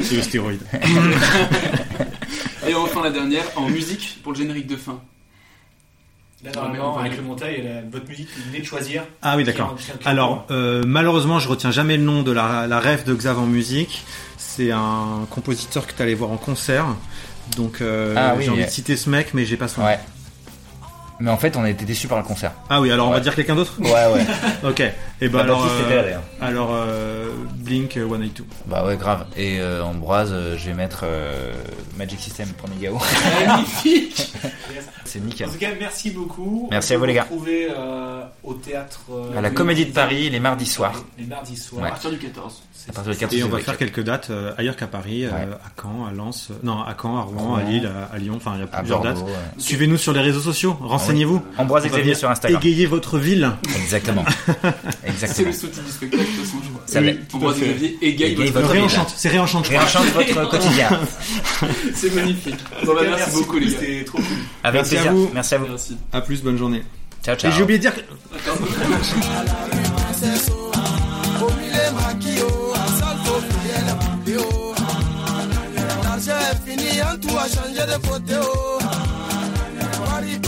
C'est le stéroïde. (laughs) Et enfin, la dernière, en musique, pour le générique de fin. Là, normalement, avec le montage, il y a la- votre musique, vous venez de choisir. Ah oui, d'accord. Alors, euh, malheureusement, je retiens jamais le nom de la, la rêve de Xav en musique. C'est un compositeur que tu allé voir en concert. Donc, euh, Ah oui, j'ai envie mais- de citer ce mec, mais j'ai pas son nom. Ouais. Mais en fait, on a été déçus par le concert. Ah oui, alors on va dire quelqu'un d'autre Ouais, ouais. (laughs) Ok. Et ben Bah, alors, Baptiste était là, d'ailleurs. alors euh, Blink euh, 182. Bah ouais, grave. Et euh, Ambroise, euh, je vais mettre euh, Magic System pour Megao. Magnifique (laughs) C'est nickel. En tout cas, merci beaucoup. Merci On à vous, peut les gars. vous retrouver euh, au théâtre. euh, À la Comédie de Paris, les mardis soirs. Les mardis soirs. Ouais. À partir du 14. À partir du 14 Et on va faire quelques dates euh, ailleurs qu'à Paris, euh, à Caen, à Lens, euh, non à Caen, à Rouen, Rouen. à Lille, à, à Lyon. Enfin, il y a À plusieurs Bordeaux, dates. ouais. Suivez-nous sur les réseaux sociaux. Renseignez-vous. Ambroise Xavier sur Instagram. Égayez votre ville. Exactement. (laughs) Exactement. C'est le sous-titre du spectacle, de toute façon, je vois. Ambroise Xavier, égaye votre ville. C'est réenchante, je Réenchante votre (laughs) quotidien. C'est magnifique. Bon, bah, merci, merci beaucoup, les. C'était trop cool. Avec merci plaisir. à vous. Merci à vous. Merci. À plus, bonne journée. Ciao, ciao. Et j'ai oublié de dire que. De côté.